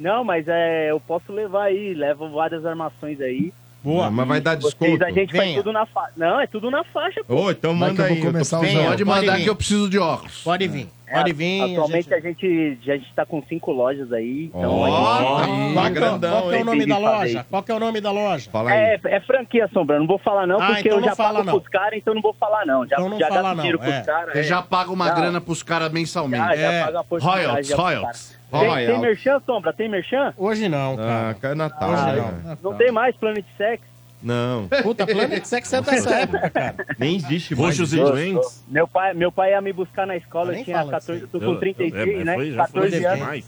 Não, mas é, eu posso levar aí, levo várias armações aí. Boa. Mas vai dar Vocês, desconto. a gente Venha. faz tudo na faixa. Não, é tudo na faixa, pô. Ô, então manda que eu aí. vou começar a tô-. Venha. Pode mandar vir. que eu preciso de óculos. Pode vir. É, Pode vir. Atualmente a a gente, a gente tá com cinco lojas aí. Então Ó, a gente- tá é- grandão, qual que é o nome da loja? Qual que é o nome da loja? Fala aí. É, é franquia, Sombra. Não vou falar não, Ah, porque então eu já fala pago não. pros caras, então não vou falar não. Já, Então não já fala gasto não, dinheiro é. pros caras. Você é. já paga uma grana pros caras mensalmente. Já, já É. paga a porcentagem Royalties, royalties. Caras. Tem, tem merchan, Sombra? Tem merchan? Hoje não, Ah, cara. cara, é Natal. Hoje né? não. Não tem mais Planet Sex. Não. Puta, Planet Sex é dessa *laughs* época, cara. Nem existe mais. Roxos e doentes. Meu pai, meu pai ia me buscar na escola, eu tinha fala 14, disso eu tô com 33, É, né? foi- já foi 14 anos. demais.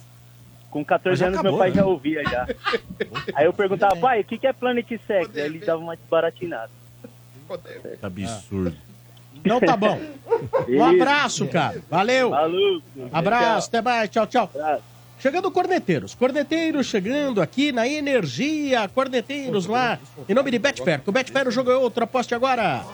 Com 14 Mas já anos acabou, meu pai né? já ouvia já. Aí eu perguntava, pai, o que, que é Planet Sex? Aí ele dava uma desbaratinada. Absurdo. Então tá bom. *laughs* Um abraço, cara. Valeu. Falou. Abraço, até mais. Tchau, tchau. Abraço. Chegando corneteiros. Corneteiros chegando aqui na Energia. Corneteiros lá. Em nome de Betfair. Com o Betfair o jogo é outro. Aposte agora.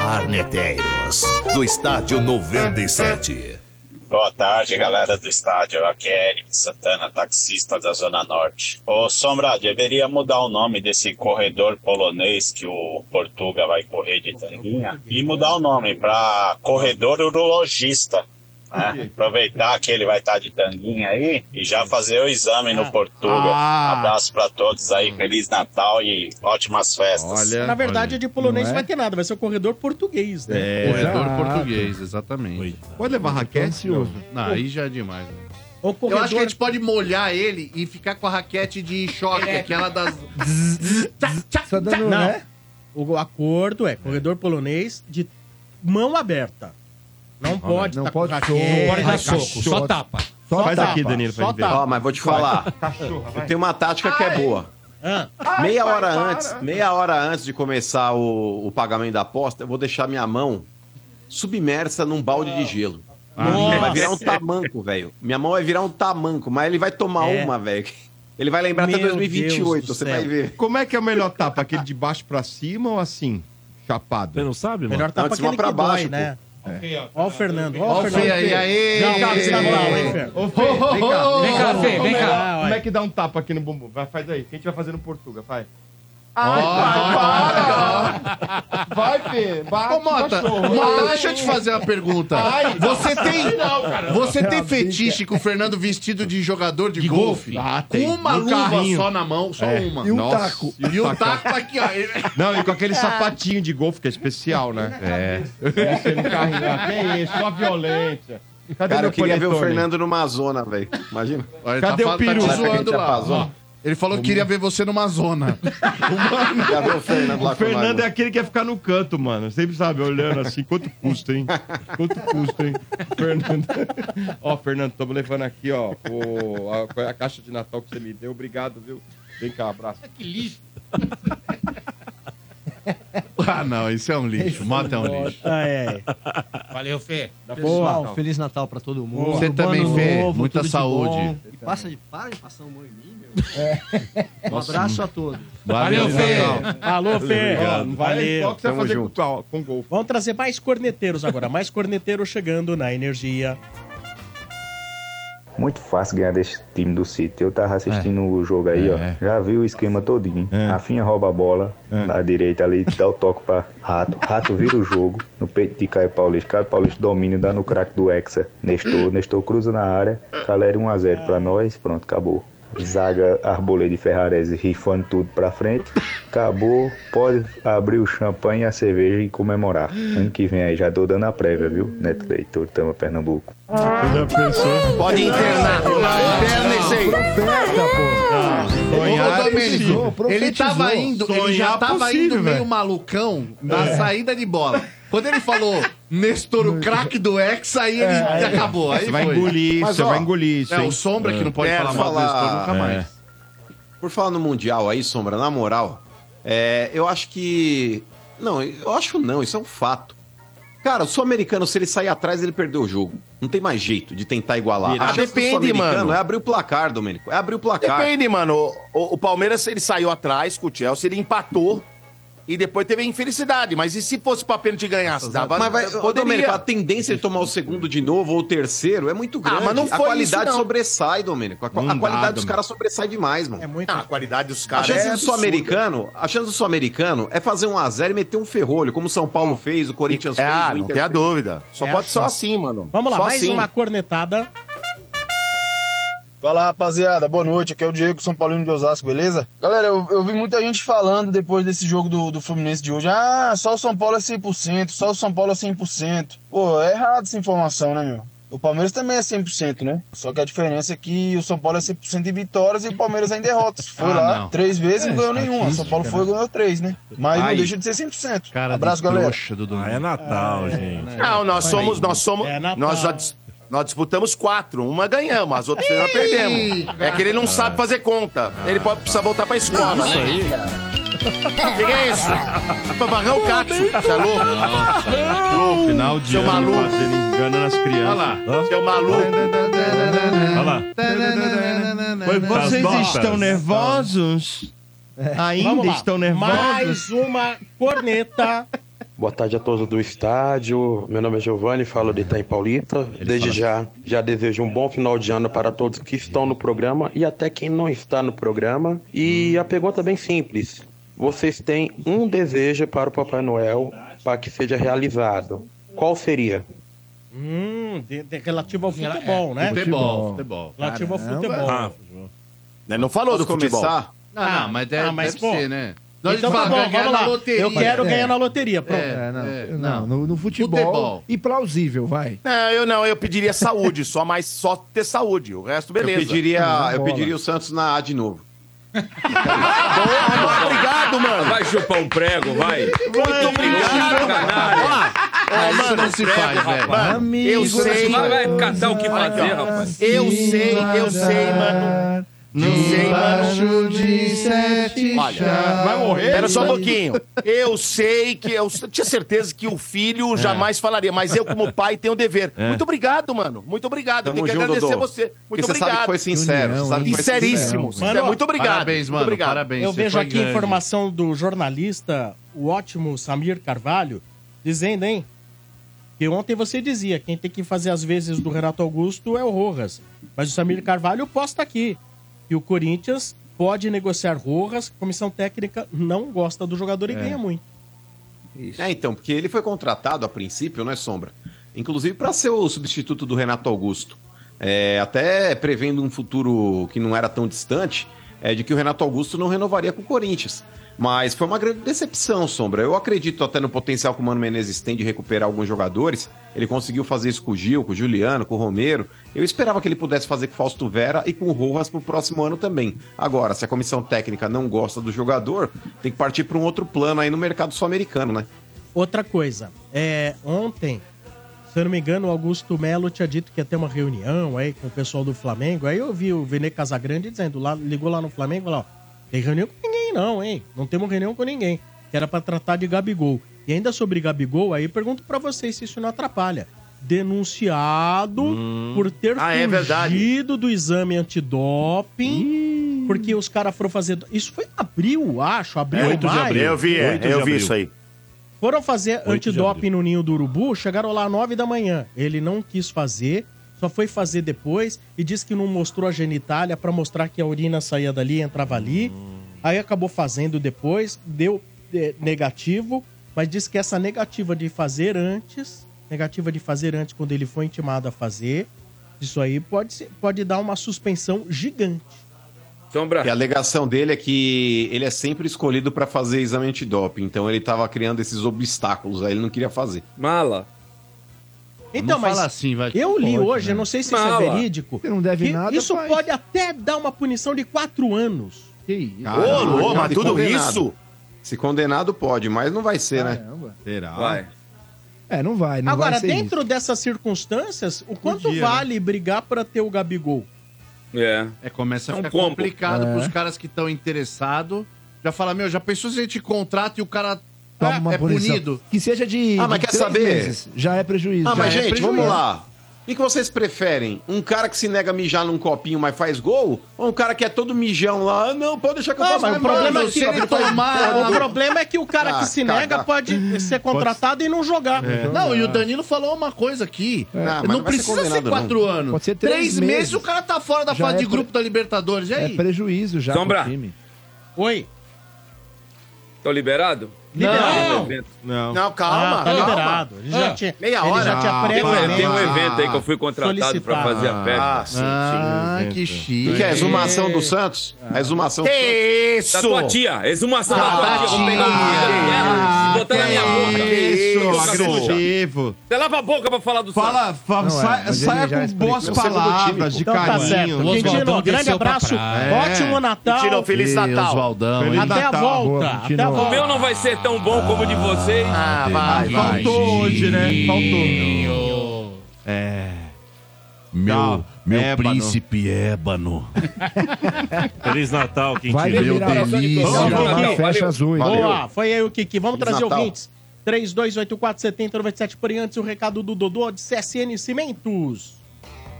Arneteiros, do Estádio 97. Boa tarde, galera do estádio. Aqui é Eric Santana, taxista da Zona Norte. Ô, Sombra, deveria mudar o nome desse corredor polonês que o Portuga vai correr de tanguinha e mudar o nome para corredor urologista. Né? Aproveitar que ele vai estar de tanguinha aí e já fazer o exame no Portuga. Ah. Abraço para todos aí, Feliz Natal e ótimas festas. Olha. Na verdade, de polonês Não não é? vai ter nada. Vai ser o corredor português, né? É. Corredor Exato. português, exatamente. Pode levar raquete? Não. Não, aí já é demais. né? O Eu corredor... acho que a gente pode molhar ele e ficar com a raquete de choque, aquela das... *laughs* Só dando, Não. né? O acordo é corredor polonês de mão aberta. Não pode Não tá pode soco. Pode dar cachorro. soco, só tapa. Só Faz tapa. aqui, Danilo, pra Só gente ver. tapa. Ó, mas vou te falar. Eu tenho uma tática que é boa. Ah, Meia hora antes, meia hora antes de começar o, o pagamento da aposta, eu vou deixar minha mão submersa num balde de gelo. Nossa. Vai virar um tamanco, velho. Minha mão vai virar um tamanco, mas ele vai tomar É. uma, velho. Ele vai lembrar até Meu 2028, Deus do você céu. vai ver. Como é que é o melhor tapa? Aquele de baixo pra cima ou assim? Chapado? Você não sabe, mano? melhor tapa de cima aquele pra que dói, baixo, né? Ó o Fernando. Ó o Fernando. Aí, hein? Ô, Fê, vem cá. Vem cá, Fê, vem Como é- cá. Como é que dá um tapa aqui no bumbum? Vai, faz aí. Quem a gente vai fazer Portuga? Vai. Vai, Fê. Bate Ô, Mota, Mota, deixa eu te fazer uma pergunta. Você tem, você tem fetiche com o Fernando vestido de jogador de, golfe? Ah, Com tem. uma No luva carrinho. só na mão, só É. uma. E um Nossa, taco. E o taco tá aqui, ó. Não, e com aquele sapatinho de golfe que é especial, né? É. Esse no carrinho. Ah, que isso, só violência. Cadê Cara, meu eu queria ver o panetone? Fernando numa zona, velho. Imagina. Olha, Cadê tá, o peru? Tá te zoando lá. Ele falou que queria ver você numa zona. *laughs* O Fernando lá O com nós, Fernando é aquele que quer ficar no canto, mano. Sempre sabe, olhando assim, quanto custa, hein? Quanto custa, hein? Fernando. ó, Fernando, estamos levando aqui, ó, o, a, a caixa de Natal que você me deu. Obrigado, viu? Vem cá, abraço. Que lixo. *laughs* ah, não, isso é um lixo. Mota é um lixo. Ah, é. Valeu, Fê. Pessoal, Natal. Feliz Natal pra todo mundo. Você Bom também, ano Fê. novo, Muita tudo de saúde. E passa de, para de passar amor em mim. Um abraço a todos. Valeu, Fê. Alô, Fê. Valeu. qual que você vai Tamo fazer junto. com, com golfe. Vamos trazer mais corneteiros agora. Mais corneteiros chegando na energia. Muito fácil ganhar desse time do City. Eu tava assistindo o jogo aí, É. ó. Já vi o esquema todinho. Rafinha rouba a bola na direita ali, dá o toque pra Rato. Rato vira o jogo no peito de Caio Paulista. Caio Paulista domina, dá no craque do Hexa. Nestor, Nestor cruza na área. Caleri 1x0 pra nós. Pronto, acabou. Zaga Arboleda e Ferrarese rifando tudo pra frente. Acabou. Pode abrir o champanhe, a cerveja e comemorar. Ano que vem aí, já tô dando a prévia, viu? Neto Leitor, Tama, Pernambuco. Pode internar. Interna esse aí. Ô, Domênico, é ele tava indo, ele já tava possível, indo meio malucão na saída de bola. Quando ele falou Nestor, o craque do Hexa, aí ele acabou. Aí Você vai foi. engolir, Mas, você ó, vai engolir isso. É, hein? o Sombra que não pode É, falar mal do falar- Nestor nunca É. mais. Por falar no Mundial aí, Sombra, na moral, é, eu acho que. Não, eu acho não, isso é um fato. Cara, o sul-americano, se ele sair atrás, ele perdeu o jogo. Não tem mais jeito de tentar igualar. Virar. A chance do Depende, sul-americano mano. É abrir o placar, Domênico. É abrir o placar. Depende, mano. O, o- o Palmeiras, ele saiu atrás com o Chelsea, ele empatou e depois teve a infelicidade. Mas e se fosse pra pênalti ganhasse? Dava, Mas vai. Domênico, a tendência de tomar o segundo de novo ou o terceiro é muito grande. Ah, mas não a foi qualidade isso, não. sobressai, Domênico. A, Não a dá, qualidade dos caras sobressai demais, mano. É muito. Ah, a qualidade dos A caras chance é do sul-americano, a chance do sul-americano é fazer um a 0 e meter um ferrolho, como o São Paulo fez, o Corinthians É, fez. ah, o não tem a fez. dúvida. Só É pode ser só. assim, mano. Vamos lá, Só mais assim. uma cornetada. Fala rapaziada, boa noite. Aqui é o Diego São Paulino de Osasco, beleza? Galera, eu, eu vi muita gente falando depois desse jogo do, do Fluminense de hoje: ah, só o São Paulo é 100%, só o São Paulo é 100%. Pô, é errado essa informação, né, meu? O Palmeiras também é 100%, né? Só que a diferença é que o São Paulo é 100% de vitórias e o Palmeiras é em derrotas. *laughs* Foi Ah, lá não. três vezes e É, não ganhou nenhuma. O São Paulo foi e ganhou três, né? Mas não Aí. deixa de ser 100%. Cara Abraço, galera. trouxa do Ah, é Natal, gente. Não, nós somos, nós somos, É Natal. nós já nós disputamos quatro, uma ganhamos, as outras três nós perdemos. É que ele não sabe fazer conta. Ele pode precisar voltar pra escola, né? O que, que é isso? Pra varrer o Katsu, você é louco? Louco. Final de Seu ano, maluco. enganando as crianças. Olha lá. Seu maluco. Olha lá. Pras Vocês estão nervosos? Ainda estão nervosos? Mais uma corneta. Boa tarde a todos do estádio. Meu nome é Giovanni, falo de Itaim Paulista. Desde já, já desejo um bom final de ano para todos que estão no programa e até quem não está no programa. E a pergunta é bem simples. Vocês têm um desejo para o Papai Noel para que seja realizado. Qual seria? Hum, de- de- relativo ao futebol, né? Futebol, futebol. Relativo ao futebol. Ah, Ele não falou do Posso futebol. começar? Não, não, mas, é, Ah, mas, deve pô, ser, né? Nós Então tá bom, vamos lá. Eu quero É. ganhar na loteria, pronto. É. É, não, É, não, não. No, no futebol, Futebol. E plausível, vai. Não, eu não, eu pediria saúde, só mais só ter saúde. O resto, beleza. Eu pediria, eu bola. pediria o Santos na A de novo. Boa, obrigado, mano. Vai chupar um prego, vai. Muito obrigado, mano. Ah, isso não se faz, velho. Mano, eu sei. Vai catar o que fazer, rapaz. Eu sei, eu sei, mano. Mano. de sete Olha, vai morrer? Pera só um pouquinho. Eu sei que. Eu tinha certeza que o filho jamais falaria, mas eu, como pai, tenho o dever. Muito obrigado, mano. Muito obrigado. Eu Tamo tenho que junto, agradecer Dodô. você. Muito Porque você obrigado. sabe que foi sincero. União, você sabe que foi Sinceríssimo. sincero. Mano, muito obrigado. Parabéns, muito mano. obrigado. Parabéns. Eu você vejo foi aqui a grande. informação do jornalista, o ótimo Samir Carvalho, dizendo, hein? Que ontem você dizia, quem tem que fazer as vezes do Renato Augusto é o Rojas. Mas o Samir Carvalho posta aqui. E o Corinthians pode negociar Rojas, a comissão técnica não gosta do jogador e ganha muito. É, então, porque ele foi contratado a princípio, não é Sombra? Inclusive para ser o substituto do Renato Augusto. É, até prevendo um futuro que não era tão distante, é, de que o Renato Augusto não renovaria com o Corinthians. Mas foi uma grande decepção, Sombra. Eu acredito até no potencial que o Mano Menezes tem de recuperar alguns jogadores. Ele conseguiu fazer isso com o Gil, com o Juliano, com o Romero. Eu esperava que ele pudesse fazer com o Fausto Vera e com o Rojas pro próximo ano também. Agora, se a comissão técnica não gosta do jogador, tem que partir para um outro plano aí no mercado sul-americano, né? Outra coisa, é, ontem, se eu não me engano, o Augusto Melo tinha dito que ia ter uma reunião aí com o pessoal do Flamengo. Aí eu vi o Vene Casagrande dizendo, lá, ligou lá no Flamengo e falou, ó, tem reunião com ninguém não, hein? Não temos reunião com ninguém. Que era pra tratar de Gabigol. E ainda sobre Gabigol, aí eu pergunto pra vocês se isso não atrapalha. Denunciado por ter Ah, é fugido do exame antidoping, porque os caras foram fazer... Isso foi abril, acho, abril, É, 8 de maio. abril. Eu vi, é, 8 de eu vi isso aí. Foram fazer 8 de antidoping no ninho do urubu, chegaram lá às 9 da manhã. Ele não quis fazer só foi fazer depois e disse que não mostrou a genitália pra mostrar que a urina saía dali e entrava ali. Aí acabou fazendo depois, deu é, negativo, mas disse que essa negativa de fazer antes, negativa de fazer antes quando ele foi intimado a fazer, isso aí pode, ser- pode dar uma suspensão gigante. Sombra. E a alegação dele é que ele é sempre escolhido pra fazer exame antidoping, então ele tava criando esses obstáculos, aí ele não queria fazer. Mala. Então, mas assim, eu li Pode, hoje, né? eu não sei se Mala. isso é verídico. Você não deve que nada, Isso faz. pode até dar uma punição de quatro anos. Que isso? Caramba, se condenado. Se condenado pode, mas não vai ser, né? Será? Vai. É, não vai, não Agora, vai ser dentro dessas circunstâncias, o quanto Podia, vale brigar pra ter o Gabigol? É. É, começa a É um ficar combo. complicado É. pros caras que estão interessados. Já fala, meu, já pensou se a gente contrata e o cara Toma é, uma é punição. punido? Que seja de. Ah, mas de quer três saber? meses. Já é prejuízo. Ah, mas é gente, prejuízo. vamos lá. O que vocês preferem? Um cara que se nega a mijar num copinho, mas faz gol? Ou um cara que é todo mijão lá? Ah, não, pode deixar que eu Ah, faça. mas o problema, é que, tomar... o problema é que o cara Ah, que se caga. nega pode ser contratado e não jogar. Não, e o Danilo falou uma coisa aqui. É. não, ser precisa ser, condenado, quatro não. anos. Pode ser três meses. meses. o cara tá fora da Já fase é de pre- grupo da Libertadores. E É aí? prejuízo já Sombra. pro time. Oi. Tô liberado? Um evento. Não. Não, calma. Ah, tá calma. liberado. Ele já Ah, tinha, meia ele hora. já tinha Ah, Tem um, um evento aí que eu fui contratado pra Solicitado. fazer a festa. Ah, sim, Ah, sim. que chique. O que é? Exumação do Santos? A exumação do Santos? Que Da isso? tua tia, exumação da Ah, tua tia. E botar na minha boca. Isso, agressivo. Você lava a boca pra falar do Fala, fa- Não, é, saia já com boas É palavras, de Então tá certo. carinho. Quintino, Oswaldão grande abraço. Ótimo Natal. Quintino, Feliz Natal. Até a Natal. volta. Até a Quintino. O volta. meu não vai ser tão bom como o de vocês. Ah, vai, vai. Faltou hoje, né? Faltou. É. Meu, meu Ébano. príncipe ébano. *laughs* Feliz Natal, Quintino. Vai Meu virar delícia. Vamos. Fecha oito. Boa, foi aí o Kiki. Vamos Feliz trazer Natal. ouvintes. 3284-7097 por aí antes o recado do Dodô de CSN Cimentos.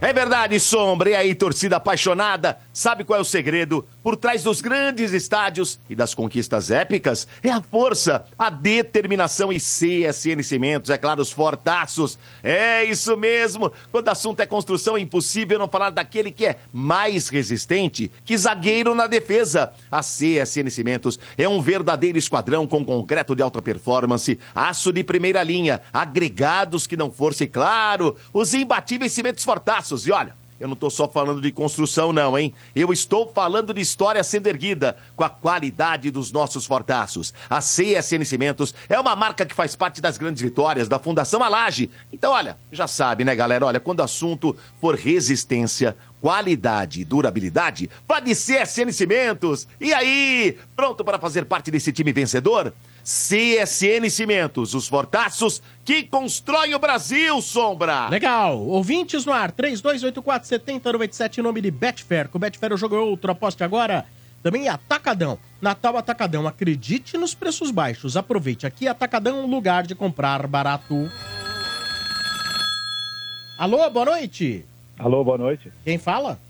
É verdade, Sombra. E aí, torcida apaixonada? Sabe qual é o segredo? Por trás dos grandes estádios e das conquistas épicas é a força, a determinação e CSN Cimentos, é claro, os fortaços. É isso mesmo. Quando o assunto é construção, é impossível não falar daquele que é mais resistente que zagueiro na defesa. A CSN Cimentos é um verdadeiro esquadrão com concreto de alta performance, aço de primeira linha, agregados que não força e, claro, os imbatíveis cimentos fortaços. E olha, eu não tô só falando de construção, não, hein? Eu estou falando de história sendo erguida com a qualidade dos nossos fortaços. A CSN Cimentos é uma marca que faz parte das grandes vitórias da Fundação Alage. Então, olha, já sabe, né, galera? Olha, quando o assunto for resistência, qualidade e durabilidade, vá de CSN Cimentos. E aí, pronto para fazer parte desse time vencedor? CSN Cimentos, os fortaços que constroem o Brasil, Sombra! Legal. Ouvintes no ar, 3284-7097, em nome de Betfair. Com o Betfair o jogo é outro, aposte agora. Também Atacadão. Natal Atacadão, acredite nos preços baixos. Aproveite aqui, Atacadão, lugar de comprar barato. Alô, boa noite. Alô, boa noite. Quem fala?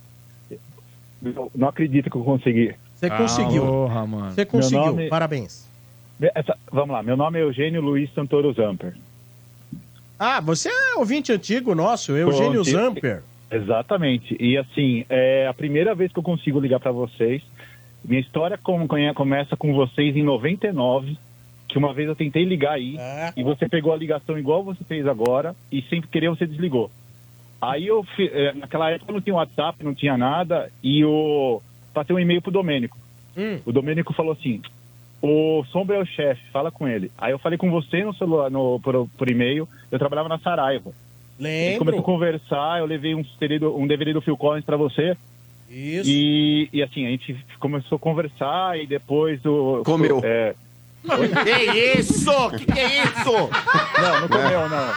Eu não acredito que eu consegui. Você conseguiu. Porra, mano. Você conseguiu, nome- parabéns. Essa- vamos lá, meu nome é Eugênio Luiz Santoro Zamper. Ah, você é ouvinte antigo nosso, Eugênio antigo. Zamper. Exatamente. E assim, é a primeira vez que eu consigo ligar para vocês. Minha história com- começa com vocês em 99, que uma vez eu tentei ligar aí e você pegou a ligação igual você fez agora e sem querer você desligou. Aí eu, eh, naquela época não tinha WhatsApp, não tinha nada e eu passei um e-mail pro Domênico. Hum. O Domênico falou assim: o Sombra é o chefe, fala com ele. Aí eu falei com você no celular, no, por, por e-mail, eu trabalhava na Saraiva. A gente começou a Lembro. conversar, eu levei um, CD do- um DVD do Phil Collins pra você. Isso. E, e assim, a gente começou a conversar e depois o. Comeu. É, Que isso? Que que é isso? não, não comeu, não.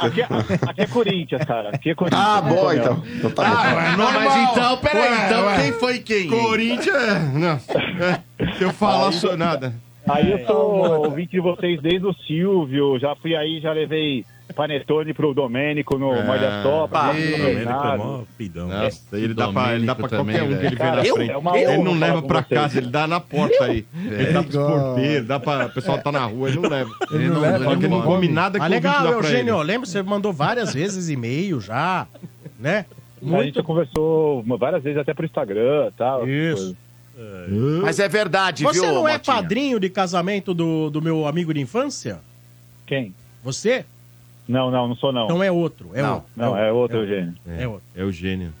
Aqui, aqui- aqui é Corinthians, cara. Aqui é Corinthians. Ah, bom, comeu. então. Então tá bom. Ah, não, mas então, peraí, Ué, então ué. quem foi quem? Corinthians. Não. É, Se eu falar só nada. Aí eu sou ouvinte de vocês desde o Silvio, já fui aí, já levei panetone pro Domênico no É. Molha Sopa, Ah, pro Domênico é Bernardo. mó pidão. Nossa, ele dá pra, ele dá pra Domênico qualquer um que ele vê Cara, na frente. é Ele não leva pra vocês. casa, ele dá na porta aí. Ele dá pros igual. porteiros, dá pra. O pessoal tá na rua, ele não leva. Ele não leva, Só que ele não come nada que Ah, legal, Eugênio. Lembra? Você mandou várias vezes e-mail já. né? A gente já conversou várias vezes até pro Instagram e tal. Isso. Mas é verdade, Você viu, não é Motinha? padrinho de casamento do, do meu amigo de infância? Quem? Você? Não, não, não sou não. Então é outro. É Não. outro. Não, é outro, Eugênio. É outro. É o gênio.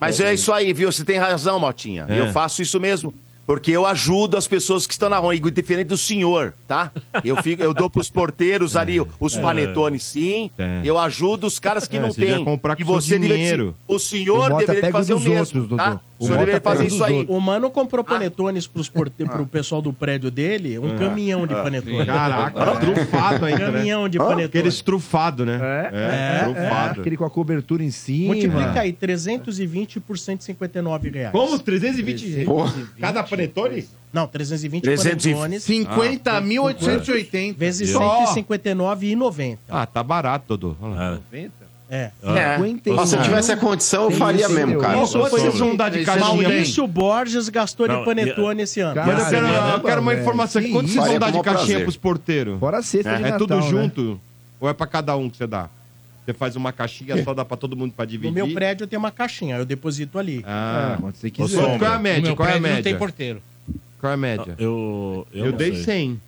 Mas é isso aí, viu? Você tem razão, Motinha. É. Eu faço isso mesmo. Porque eu ajudo as pessoas que estão na rua, diferente do senhor, tá? Eu, fico, eu dou pros porteiros *laughs* ali os É. panetones, sim. É. Eu ajudo os caras que É, não você têm. comprar com E seu você deveria- dinheiro. O senhor Mota deveria pega fazer o dos mesmo, outros, tá? O senhor deveria fazer isso aí. O mano comprou panetones pros porte... pro pessoal do prédio dele, um Ah. caminhão de Ah. panetones. Caraca, trufado ainda, né? Caminhão de Ah, panetones. Aqueles trufados, né? É, trufado. Aquele com a cobertura em cima. Multiplica aí, 320 por 159 reais. Como? 320? Cada panetone? Não, 320 300 e- panetones. 50.880. Vezes Só. 159,90. Ah, tá barato, Dodô. Olha lá. É. É. Nossa, se eu tivesse a condição, eu faria mesmo, cara. Isso foi dar de caixinha. Maurício Borges gastou Não, de panetone esse ano. Mas eu quero, eu quero uma informação aqui. Quanto isso? vocês vão dar de caixinha prazer. pros porteiros? Fora a cesta é, de É tudo Natal, né? junto? Ou é pra cada um que você dá? Você faz uma caixinha só, dá pra todo mundo pra No dividir? meu prédio tem uma caixinha, eu deposito ali. Ah, quando você Sombra, Qual é a média? Qual é a média? porteiro. Qual é a média? Eu, eu, Eu não dei sei. 100.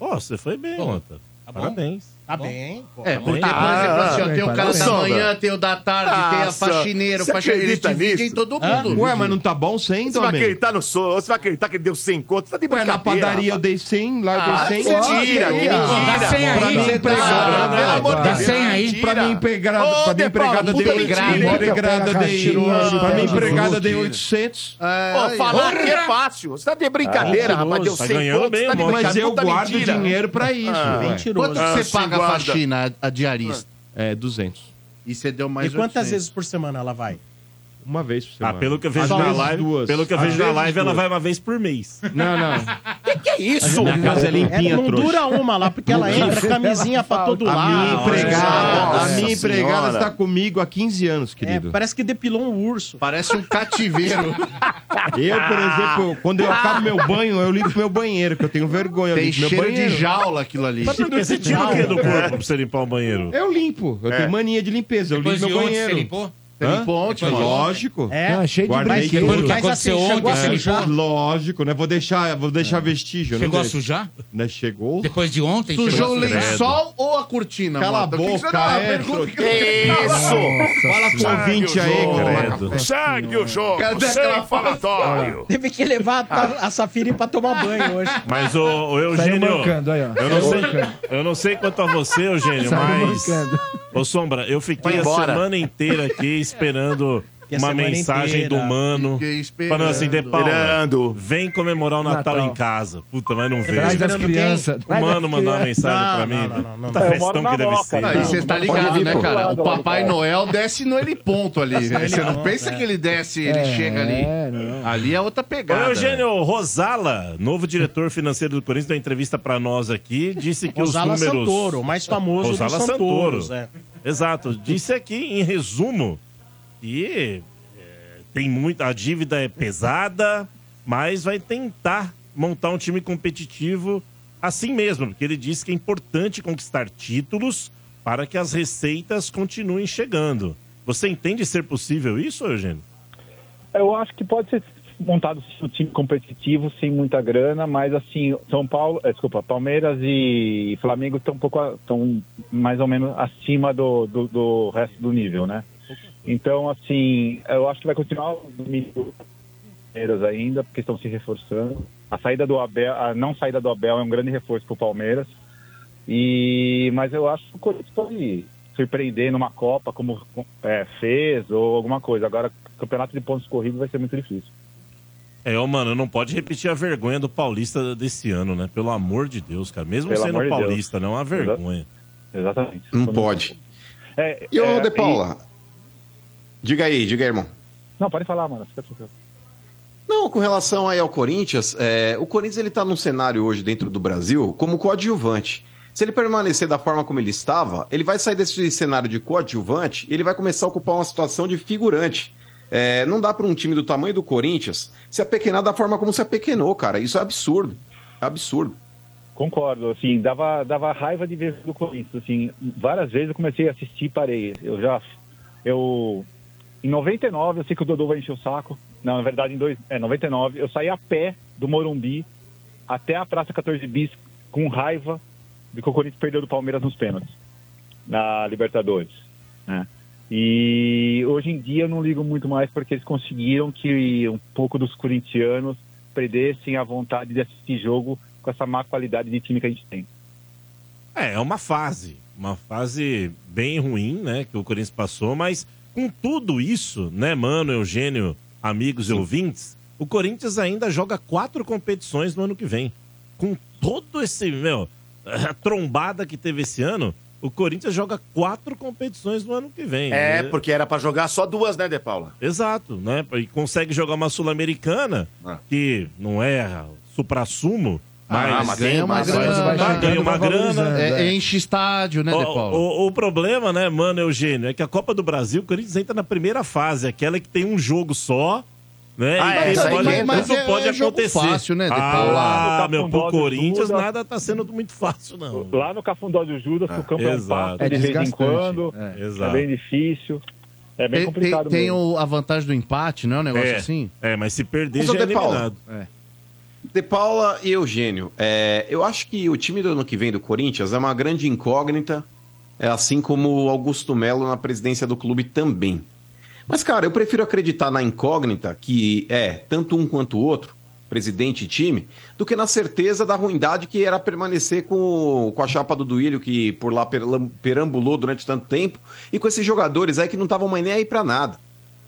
Ó, você foi bem, Pô, tá bom. Parabéns. Tá bem. pô. É, porque, por exemplo, assim, ó, tem o cara da Sombra. manhã, tem o da tarde, tem a Nossa, faxineiro, você faxineiro. Nisso? todo Ah, mundo. Ué, mas não tá bom 100, Você vai acreditar no sou? Você vai acreditar que ele deu 100 conto? Você tá de Ué, na brincadeira. padaria eu dei 100, lá eu Ah, dei 100. mentira, que mentira. Dá 100 aí. Empregada, pelo amor de dá Deus, 100 aí. Pra minha empregada, pra minha empregada dei mentira, 800. hein? Minha empregada dei, caixinha, pra minha empregada dei junto. 800. Ô, falar que é fácil. Você tá de brincadeira, Ah, rapaz. Deu tá 100 ganhando conto, tá. Mas brincadeira. eu guardo dinheiro pra isso. Ah, ué. Mentiroso. Quanto que Ah, você paga a guarda. faxina, a diarista? É, 200. E você deu E mais quantas 800. vezes por semana ela vai? Uma vez por Ah, semana. pelo que eu vejo Às na vezes live, duas. pelo que eu Às vejo na vezes live, ela duas. vai uma vez por mês. *laughs* Não, não. Que que é isso? Minha casa é limpinha, É, não trouxa. dura uma lá, porque ela entra camisinha pra todo A lado. minha empregada, a Nossa minha empregada Senhora. está comigo há 15 anos, É, querido. parece que depilou um urso. Parece um cativeiro. *laughs* Eu, por exemplo, quando eu acabo meu banho, eu limpo meu banheiro, que eu tenho vergonha. Eu Tem limpo meu cheiro de banheiro. jaula aquilo ali. Mas por que você tira o que do corpo pra você limpar o banheiro? Eu limpo. Eu É. tenho mania de limpeza. Eu Depois limpo de meu ontem, banheiro. você limpou? Ontem, É mano? Lógico. É, Ah, cheio de Guardei brinquedo. Depois do que Mas aconteceu assim, ontem, chegou você a limpou? sujar? Lógico, né? Vou deixar, vou deixar vestígio. não Chegou a sujar? Né? Chegou. Depois de ontem? Sujou o lençol ou a cortina, Cala a mano? O que boca, dá? é, Pergunta que Que isso? Fala com o ouvinte aí. Credo. Segue o jogo, Cadê sem aquela falatório. Teve que levar a, a Safiri pra tomar banho hoje. Mas o, Eugênio. mancando, aí, ó. Eu não, sei, eu não sei quanto a você, Eugênio, mas. Ô, Sombra, eu fiquei a semana inteira aqui esperando *laughs* uma mensagem inteira. do mano. Fiquei esperando. Falando assim, De Paula, Esperando. vem comemorar o Natal, Natal. em casa. Puta, mas não veio. Traz das esperando crianças. O mano mandou uma mensagem Não, pra mim. não, não, não, Puta não. Eu festão na que deve Moca, ser. né? Aí você tá ligado, vir, né, cara? O Papai Noel desce no ele ponto ali. Você não pensa é. que ele desce, ele chega ali. É, não. Ali é outra Ô, pegada. Eugênio Rosala, novo diretor financeiro do Corinthians, deu entrevista pra nós aqui, disse que Rosala os números... Santoro, o mais famoso Rosala dos. Santoro. É. Exato. Disse aqui, em resumo, que é, tem muita... A dívida é pesada, mas vai tentar montar um time competitivo assim mesmo, porque ele disse que é importante conquistar títulos para que as receitas continuem chegando. Você entende ser possível isso, Eugênio? Eu acho que pode ser montado um time competitivo, sem muita grana, mas assim, São Paulo, eh, desculpa, Palmeiras e Flamengo estão um pouco, estão mais ou menos acima do, do, do resto do nível, né? Então, assim, eu acho que vai continuar o Palmeiras ainda, porque estão se reforçando. A saída do Abel, a não saída do Abel é um grande reforço para o Palmeiras. E, mas eu acho que o Corinthians pode surpreender numa Copa, como é, fez, ou alguma coisa. Agora, campeonato de pontos corridos vai ser muito difícil. É, ô, mano, não pode repetir a vergonha do Paulista desse ano, né? Pelo amor de Deus, cara. Mesmo Pelo sendo de paulista, não é uma vergonha. Exatamente. Não pode. É, E ô, é, De Paula? Diga aí, diga aí, irmão. Não, pode falar, mano. Fica tranquilo. Não, com relação aí ao Corinthians, é, o Corinthians ele tá num cenário hoje dentro do Brasil como coadjuvante. Se ele permanecer da forma como ele estava, ele vai sair desse cenário de coadjuvante e ele vai começar a ocupar uma situação de figurante. É, não dá para um time do tamanho do Corinthians se apequenar da forma como se apequenou, cara. Isso é absurdo. É absurdo. Concordo, assim, dava, dava raiva de ver do Corinthians, assim, várias vezes eu comecei a assistir e parei. Eu já, eu Em 99, eu sei que o Dodô vai encher o saco. Não, na verdade, em dois, é, 99, eu saí a pé do Morumbi até a Praça 14 Bis com raiva de que o Corinthians perdeu do Palmeiras nos pênaltis, na Libertadores. né? E hoje em dia eu não ligo muito mais porque eles conseguiram que um pouco dos corintianos perdessem a vontade de assistir jogo com essa má qualidade de time que a gente tem. É, é uma fase. Uma fase bem ruim, né? Que o Corinthians passou, mas com tudo isso, né, mano, Eugênio, amigos e ouvintes, o Corinthians ainda joga quatro competições no ano que vem. Com todo esse, meu, a trombada que teve esse ano, o Corinthians joga quatro competições no ano que vem. É, porque era pra jogar só duas, né, De Paula? Exato, né? E consegue jogar uma Sul-Americana, que não é supra-sumo, mas, Ah, mas ganha uma grana, chegando, ganha uma grana. É, enche estádio, né, o, De Paula? O, o problema, né, mano, Eugênio, é que a Copa do Brasil, o Corinthians entra na primeira fase, aquela que tem um jogo só. Né? Ah, e é, que essa aí, pode, mas- é- pode é acontecer. fácil, né, De? Ah, No meu, pro Corinthians Judas. nada tá sendo muito fácil, não. Lá no Cafundó do Judas, que o campo é um exato. É de vez em quando. É, É, exato. bem difícil. É bem Tem, complicado tem, tem o- a vantagem do empate, não é um negócio É, assim? É, mas se perder Mas, já é eliminado. De Paula e Eugênio, é, eu acho que o time do ano que vem do Corinthians é uma grande incógnita, é assim como o Augusto Melo na presidência do clube também. Mas, cara, eu prefiro acreditar na incógnita, que é tanto um quanto o outro, presidente e time, do que na certeza da ruindade que era permanecer com, com a chapa do Duílio, que por lá perambulou durante tanto tempo, e com esses jogadores aí que não estavam mais nem aí pra nada.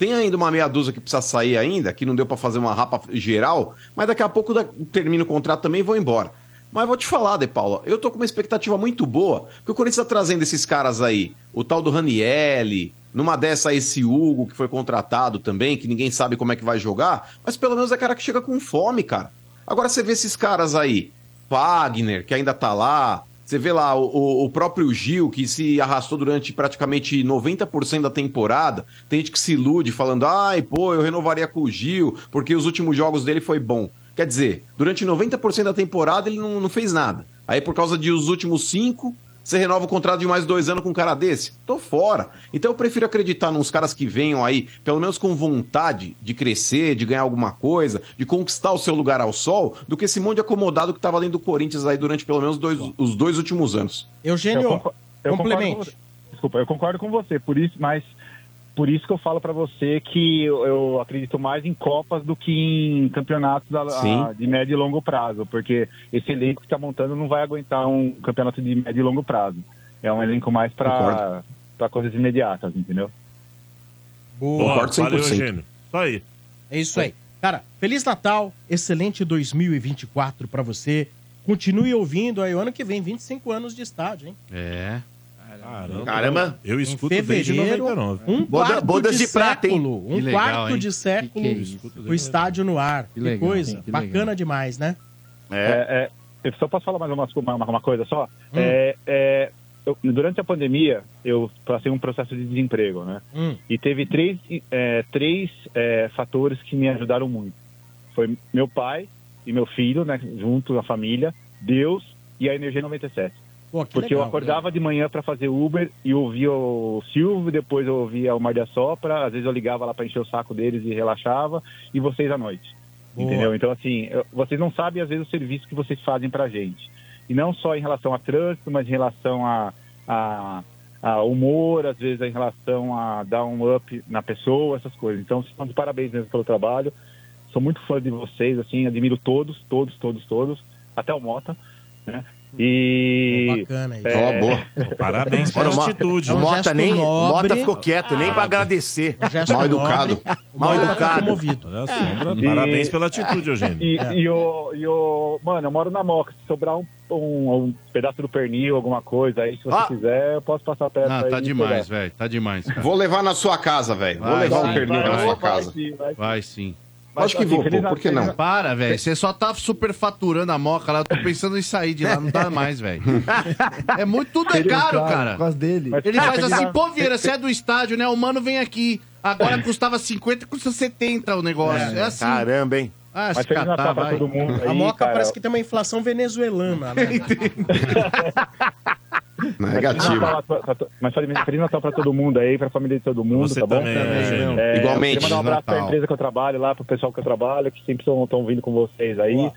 Tem ainda uma meia dúzia que precisa sair ainda, que não deu pra fazer uma rapa geral, mas daqui a pouco da- termina o contrato também e vou embora. Mas vou te falar, De Paula, eu tô com uma expectativa muito boa, porque o Corinthians tá trazendo esses caras aí, o tal do Ranielli, numa dessa esse Hugo que foi contratado também, que ninguém sabe como é que vai jogar, mas pelo menos é cara que chega com fome, cara. Agora você vê esses caras aí, Wagner, que ainda tá lá, você vê lá o, o- próprio Gil, que se arrastou durante praticamente 90% da temporada. Tem gente que se ilude falando, ai, pô, eu renovaria com o Gil, porque os últimos jogos dele foi bom. Quer dizer, durante 90% da temporada ele não, não fez nada. Aí por causa de os últimos cinco, você renova o contrato de mais dois anos com um cara desse? Tô fora. Então eu prefiro acreditar nos caras que venham aí, pelo menos com vontade de crescer, de ganhar alguma coisa, de conquistar o seu lugar ao sol, do que esse monte de acomodado que tava dentro do Corinthians aí durante pelo menos dois- os dois últimos anos. Eugênio, Eu concor- eu concordo complemente. com você. Desculpa, eu concordo com você, por isso, mas por isso que eu falo pra você que eu, acredito mais em Copas do que em campeonatos a- a- de médio e longo prazo, porque esse elenco que tá montando não vai aguentar um campeonato de médio e longo prazo. É um elenco mais pra coisas imediatas, entendeu? Boa. Concordo 100%. Valeu, Eugênio. Isso aí. É isso aí. Cara, Feliz Natal, excelente 2024 pra você. Continue ouvindo aí o ano que vem, 25 anos de estádio, hein? É. Caramba. Caramba. Eu Em escuto desde fevereiro, 99. um quarto bodas de, de prata, hein? século, um Que legal, quarto hein? de século, Que que é o estádio no ar. Que, legal, coisa, que bacana legal. demais, né? É, é, eu só posso falar mais uma, uma, uma coisa só? Hum. É, é, eu- durante a pandemia, eu passei um processo de desemprego, né? Hum. E teve três, é, três é, fatores que me ajudaram muito. Foi meu pai e meu filho, né? Junto a família, Deus e a Energia 97. Pô, que Porque legal, eu acordava de manhã para fazer Uber e ouvia o Silvio, depois eu ouvia o Mar de Sopra, às vezes eu ligava lá para encher o saco deles e relaxava, e vocês à noite. Boa. Entendeu? Então, assim, eu- vocês não sabem, às vezes, o serviço que vocês fazem pra gente. E não só em relação a trânsito, mas em relação a, a, a humor, às vezes em relação a dar um up na pessoa, essas coisas. Então, vocês estão de parabéns mesmo pelo trabalho. Sou muito fã de vocês, assim, admiro todos, todos, todos, todos, até o Mota, né? E... Bacana aí. É, Ó, boa. Parabéns pela Olha, o atitude. É O um Mota gesto nem. nobre. Mota ficou quieto, nem pra agradecer. Um Mal educado. Mal Mota educado. Parabéns pela atitude, Eugênio. E, É. e o, e o. Mano, eu moro na Moca. Se sobrar um, um, um pedaço do pernil, alguma coisa aí, se você Ah. quiser, eu posso passar perto aí tá demais, velho. Tá demais, cara. Vou levar na sua casa, velho. Vou levar vai, um pernil vai, na sua vai, casa. sim, vai. Vai sim. Mas, Acho que assim, vou, pô, por que não? Para, velho. Você só tá superfaturando a moca lá. Eu tô pensando em sair de lá. Não dá mais, velho. *laughs* É muito, tudo é caro, Por cara. causa dele. Ele faz assim, pô, Vieira, você é do estádio, né? O mano vem aqui. Agora custava 50, custa 70 o negócio. É, assim. Caramba, hein? Ah, Mas Feliz catar, Natal pra todo mundo aí, A Moca cara. parece que tem uma inflação venezuelana, né? *laughs* *laughs* Negativo. Pra- pra- Mas Feliz Natal pra todo mundo aí, pra família de todo mundo, Você tá bom? também, Eugênio. É, Igualmente. Queria mandar um abraço pra Natal. empresa que eu trabalho lá, pro pessoal que eu trabalho, que sempre estão vindo com vocês aí.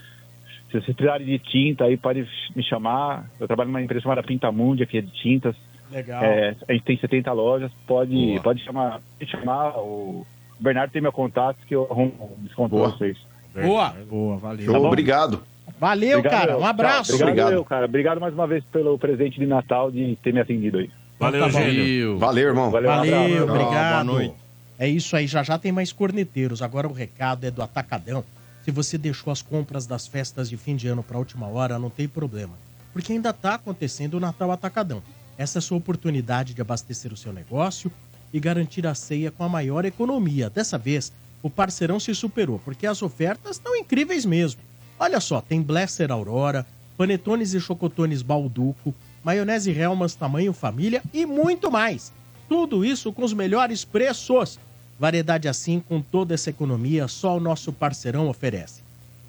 Se vocês precisarem de tinta aí, pode me chamar. Eu trabalho numa empresa chamada Pintamundi, aqui é de tintas. Legal. É, a gente tem 70 lojas, pode, Boa. pode chamar, pode chamar. O Bernardo tem meu contato que eu arrumo um desconto pra vocês. Boa. Boa, valeu. Tá obrigado. Valeu, Obrigado, cara. eu. Um abraço. Tchau. Obrigado, eu, cara. Obrigado mais uma vez pelo presente de Natal de ter me atendido aí. Valeu, Tá bom. Eugênio. Valeu, irmão. Valeu, um Valeu, abraço. obrigado. boa noite. É isso aí, já já tem mais corneteiros. Agora o recado é do Atacadão. Se você deixou as compras das festas de fim de ano para a última hora, não tem problema. Porque ainda está acontecendo o Natal Atacadão. Essa é a sua oportunidade de abastecer o seu negócio e garantir a ceia com a maior economia. Dessa vez, o parceirão se superou, porque as ofertas estão incríveis mesmo. Olha só, tem Blesser Aurora, panetones e chocotones Balduco, maionese Helmas tamanho família e muito mais. Tudo isso com os melhores preços. Variedade assim, com toda essa economia, só o nosso parceirão oferece.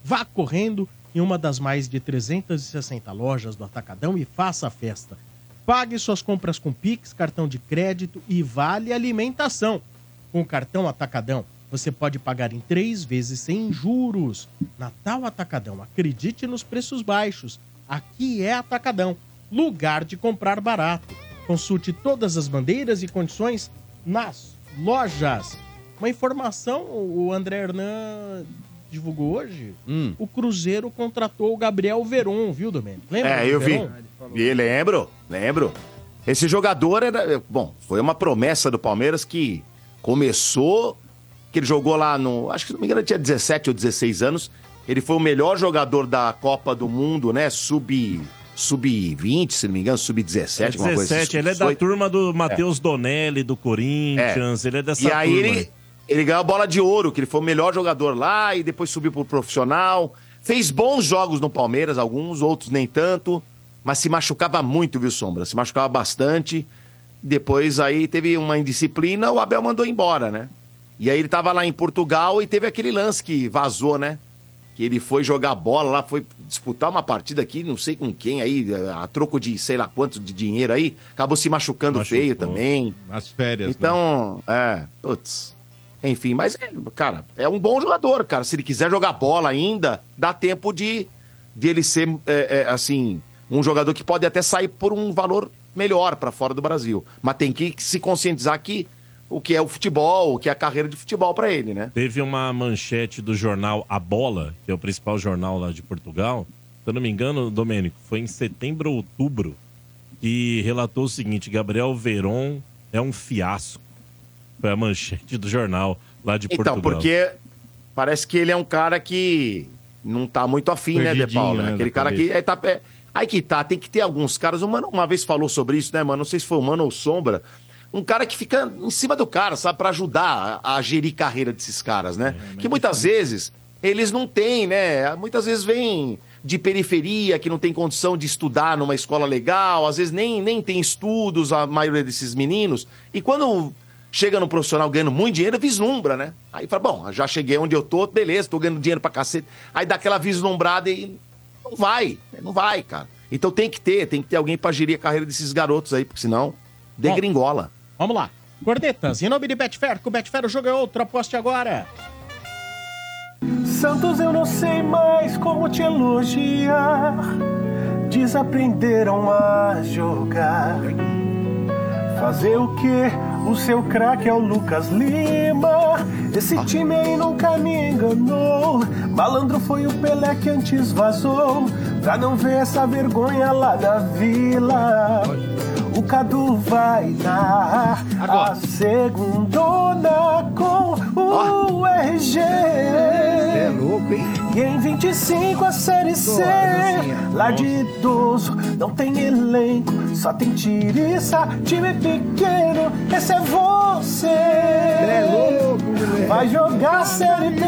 Vá correndo em uma das mais de 360 lojas do Atacadão e faça a festa. Pague suas compras com Pix, cartão de crédito e vale alimentação. Com o cartão Atacadão, você pode pagar em três vezes sem juros. Natal Atacadão, acredite nos preços baixos. Aqui é Atacadão, lugar de comprar barato. Consulte todas as bandeiras e condições nas lojas. Uma informação, o André Hernan divulgou hoje. O Cruzeiro contratou o Gabriel Veron, viu, Domênico? Lembra É, eu vi. Veron? E lembro, lembro. Esse jogador era. Bom, foi uma promessa do Palmeiras que começou. Que ele jogou lá no. Acho que se não me engano, ele tinha 17 ou 16 anos. Ele foi o melhor jogador da Copa do Mundo, né? Sub. Sub-20, se não me engano, sub-17, alguma coisa 17, assim. ele é da 18. turma do Matheus Donelli, do Corinthians, ele é dessa E aí turma. ele, ele ganhou a bola de ouro, que ele foi o melhor jogador lá e depois subiu pro profissional. Fez bons jogos no Palmeiras, alguns, outros nem tanto. Mas se machucava muito, viu, Sombra? Se machucava bastante. Depois aí teve uma indisciplina, o Abel mandou embora, né? E aí ele tava lá em Portugal e teve aquele lance que vazou, né? Que ele foi jogar bola lá, foi disputar uma partida aqui, não sei com quem aí, a troco de sei lá quanto de dinheiro aí, acabou se machucando feio também. Nas férias. né? Então, é, putz. Enfim, mas, cara, é um bom jogador, cara. Se ele quiser jogar bola ainda, dá tempo de, de ele ser, é, é, assim, um jogador que pode até sair por um valor melhor pra fora do Brasil. Mas tem que se conscientizar que o que é o futebol, o que é a carreira de futebol pra ele, né? Teve uma manchete do jornal A Bola, que é o principal jornal lá de Portugal. Se eu não me engano, Domênico, foi em setembro ou outubro, que relatou o seguinte: Gabriel Veron é um fiasco. Foi a manchete do jornal lá de Então, Portugal. porque parece que ele é um cara que não tá muito afim, né, De Paulo? né, Aquele cara que. É, tá, é, aí que tá, tem que ter alguns caras. O Mano uma vez falou sobre isso, né, mano? Não sei se foi o Mano ou Sombra. Um cara que fica em cima do cara, sabe? Pra ajudar a, a gerir carreira desses caras, né? que muitas vezes eles não têm, né? Muitas vezes vêm de periferia, que não tem condição de estudar numa escola legal, às vezes nem, nem tem estudos, a maioria desses meninos. E quando chega no profissional ganhando muito dinheiro, vislumbra, né? Aí fala, bom, já cheguei onde eu tô, beleza, tô ganhando dinheiro pra cacete. Aí dá aquela vislumbrada e não vai, não vai, cara. Então tem que ter, tem que ter alguém pra gerir a carreira desses garotos aí, porque senão degringola. Vamos lá. Cornetas, em nome de Betfair, com o Betfair o jogo é outro, aposte agora. Santos, eu não sei mais como te elogiar. Desaprenderam a jogar. Fazer o que? O seu craque é o Lucas Lima. Esse time aí nunca me enganou. Malandro foi o Pelé que antes vazou. Pra não ver essa vergonha lá da vila. O Cadu vai narrar a segundona com o RG. É louco, hein? E em 25 a Série C, lá de idoso, não tem elenco, só tem tiriça, time pequeno, esse é você. É louco. Vai jogar Série B,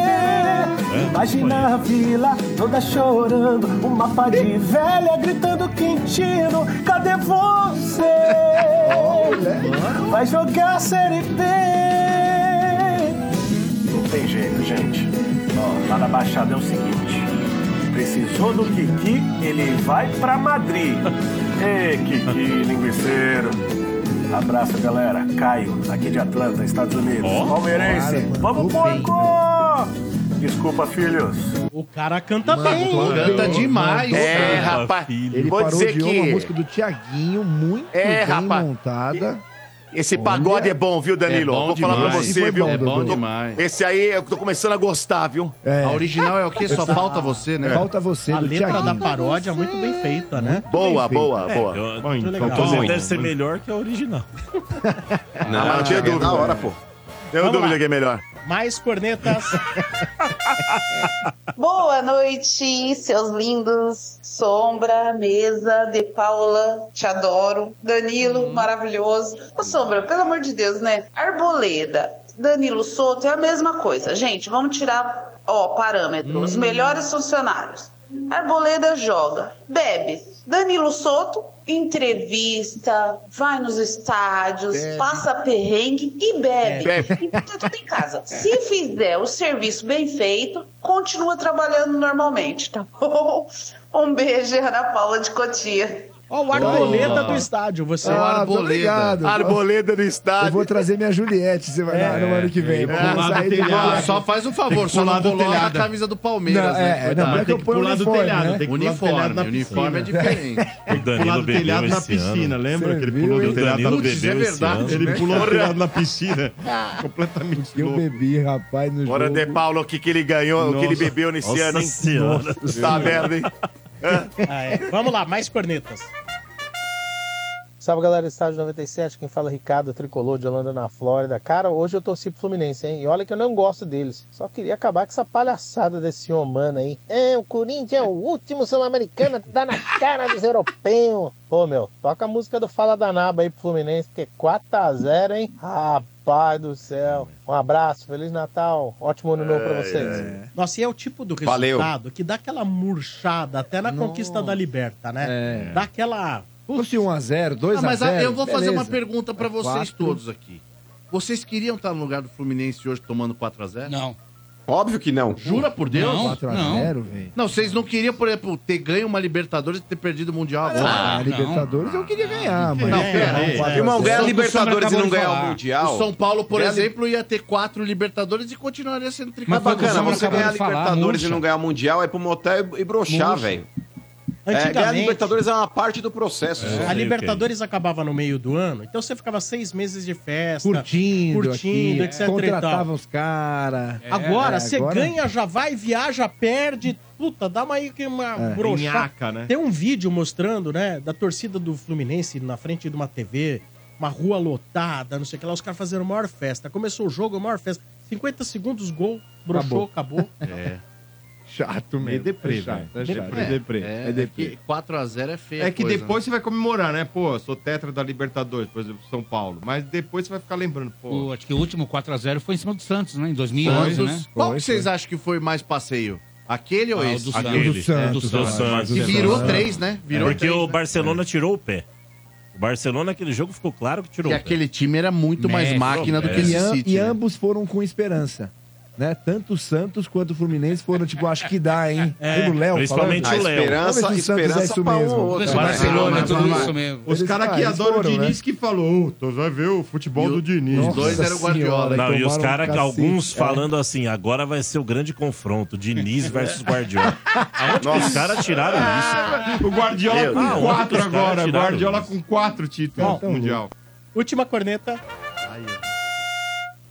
imagina a vila toda chorando, uma pá de velha gritando Quintino, cadê você? Vai jogar a Série B. Não tem jeito, gente. Ó, lá na Baixada é o seguinte: precisou do Kiki, ele vai pra Madrid. *laughs* Kiki, linguiceiro. Abraço, galera. Caio, aqui de Atlanta, Estados Unidos. Palmeirense. Vamos, porco! Desculpa, filhos. O cara canta Mano, bem. canta demais. É, rapaz. Ele vou parou dizer que... uma música do Tiaguinho, muito É, bem rapaz. montada. Esse pagode é bom, viu, Danilo? É bom Vou falar pra demais. você, Foi viu? É bom demais. Esse aí eu tô começando a gostar, viu? A original é o quê? Só falta você, né? Falta você, A letra da Thiaguinho. paródia é muito bem feita, né? Boa, Bem feita. boa, boa. Eu- Muito legal. Muito. deve ser melhor que a original. *laughs* Não, não tinha dúvida. da hora, pô. Tenho Vamos dúvida lá. que é melhor. Mais cornetas. *laughs* Boa noite, seus lindos. Sombra, Mesa, De Paula, te adoro. Danilo, maravilhoso. Ô, Sombra, pelo amor de Deus, né? Arboleda, Danilo Souto é a mesma coisa. Gente, vamos tirar, ó, parâmetro. Os melhores funcionários. Arboleda joga, bebe. Danilo Souto, entrevista, vai nos estádios, Bebe. passa perrengue e bebe. Bebe. E tá tudo em casa. Se fizer o serviço bem feito, continua trabalhando normalmente, tá bom? Um beijo, Ana Paula de Cotia. Ó, o arboleda Oh. do estádio, você. Ah, obrigado. Arboleda do Eu estádio. vou trazer minha Juliette você vai, É. no ano que vem. É. Só faz um favor, só não do coloca a telhado. camisa do Palmeiras, Não, né? é, é, não, Coitado. mas é que eu ponho pular do uniforme, telhado, né? tem que pular do Uniforme, telhado na uniforme Uniforme é diferente. *laughs* O Danilo Pular do bebeu telhado na piscina, ano. lembra? Que ele viu, pulou do telhado na bebeu piscina. esse ano. Ele né? pulou do telhado na piscina. Completamente Eu bebi, rapaz, no Bora, jogo. De Paulo, o que, ele ganhou, o que ele Nossa. bebeu nesse Nossa ano, hein? Senhora. Tá merda, hein? Ah, é. Vamos lá, mais cornetas. Salve galera do Estádio 97, quem fala é Ricardo Tricolor de Holanda na Flórida. Cara, hoje eu torci pro Fluminense, hein? E olha que eu não gosto deles. Só queria acabar com essa palhaçada desse humano aí. É, o Corinthians é o último sul-americano, tá na cara dos europeus. Pô, meu, toca a música do Fala da Naba aí pro Fluminense, porque 4x0, hein? Rapaz do céu. Um abraço, Feliz Natal, ótimo ano novo pra vocês. Nossa, e é o tipo do Valeu. resultado que dá aquela murchada até na conquista da Liberta, né? É. Dá aquela. Fosse 1x0, 2x0. Ah, mas a- eu vou fazer uma beleza. pergunta pra vocês Quatro. todos aqui. Vocês queriam estar no lugar do Fluminense hoje tomando 4x0? Não. Óbvio que não. Jura por Deus? Não. 4x0, velho. Não, vocês não queriam, por exemplo, ter ganho uma Libertadores e ter perdido o Mundial agora. Ah, a não. Libertadores eu queria ganhar, mas. Não, pera aí. A Irmão, ganhar a Libertadores e não ganhar o. Mundial. O São Paulo, por Ganhar a exemplo, ia ter quatro Libertadores e continuaria sendo Mas tricampeão. o Bacana, você ganhar a falar, Libertadores e não ganhar o Mundial é pro motel e broxar, Murcha. É, ganhar a Antigamente, Libertadores é uma parte do processo. É. só. a Libertadores acabava no meio do ano, então você ficava seis meses de festa, Curtindo, curtindo, aqui, etc. Contratava os caras. Agora, É, você agora- ganha, já vai, viaja, perde. Puta, dá uma aí que uma É. broxada. Nhaca, né? Tem um vídeo mostrando, né, da torcida do Fluminense na frente de uma TV, uma rua lotada, não sei o que lá, os caras fazendo a maior festa. Começou o jogo, a maior festa. 50 segundos, gol, broxou, acabou. *laughs* É. Chato mesmo. É deprê, É chato, é chato. É deprê. É, É é deprê. que 4x0 é feio. É que depois você vai comemorar, né? Pô, sou tetra da Libertadores, por exemplo, São Paulo. Mas depois você vai ficar lembrando, pô. O- acho que o último 4x0 foi em cima do Santos, né? Em 2011, né? Qual que vocês acham que foi mais passeio? Aquele ou Ah, o esse? do Aquele. Santos. Do Santos, do do Santos. Que Santos. virou Santos. três, né? Virou Porque três, o né? Barcelona tirou o pé. O Barcelona, naquele jogo, ficou claro que tirou E o pé. aquele time era muito mais Messi, máquina do que é. esse E, City. e né? ambos foram com esperança. Né? Tanto o Santos quanto o Fluminense foram, tipo, acho que dá, hein? *laughs* É, o Léo principalmente falando. o Léo. esperança, o esperança é isso um mesmo. o Vai, Barcelona é tudo vai. isso mesmo. Os caras que adoram foram, o Diniz que falou, tu vai ver o futebol do Diniz. Os dois eram o Guardiola. Não, e os um caras, cacete, alguns é. falando assim, agora vai ser o grande confronto, Diniz versus Guardiola. Aonde que os caras tiraram isso? *laughs* O Guardiola Meu com quatro agora. Guardiola com quatro títulos mundial. Última corneta.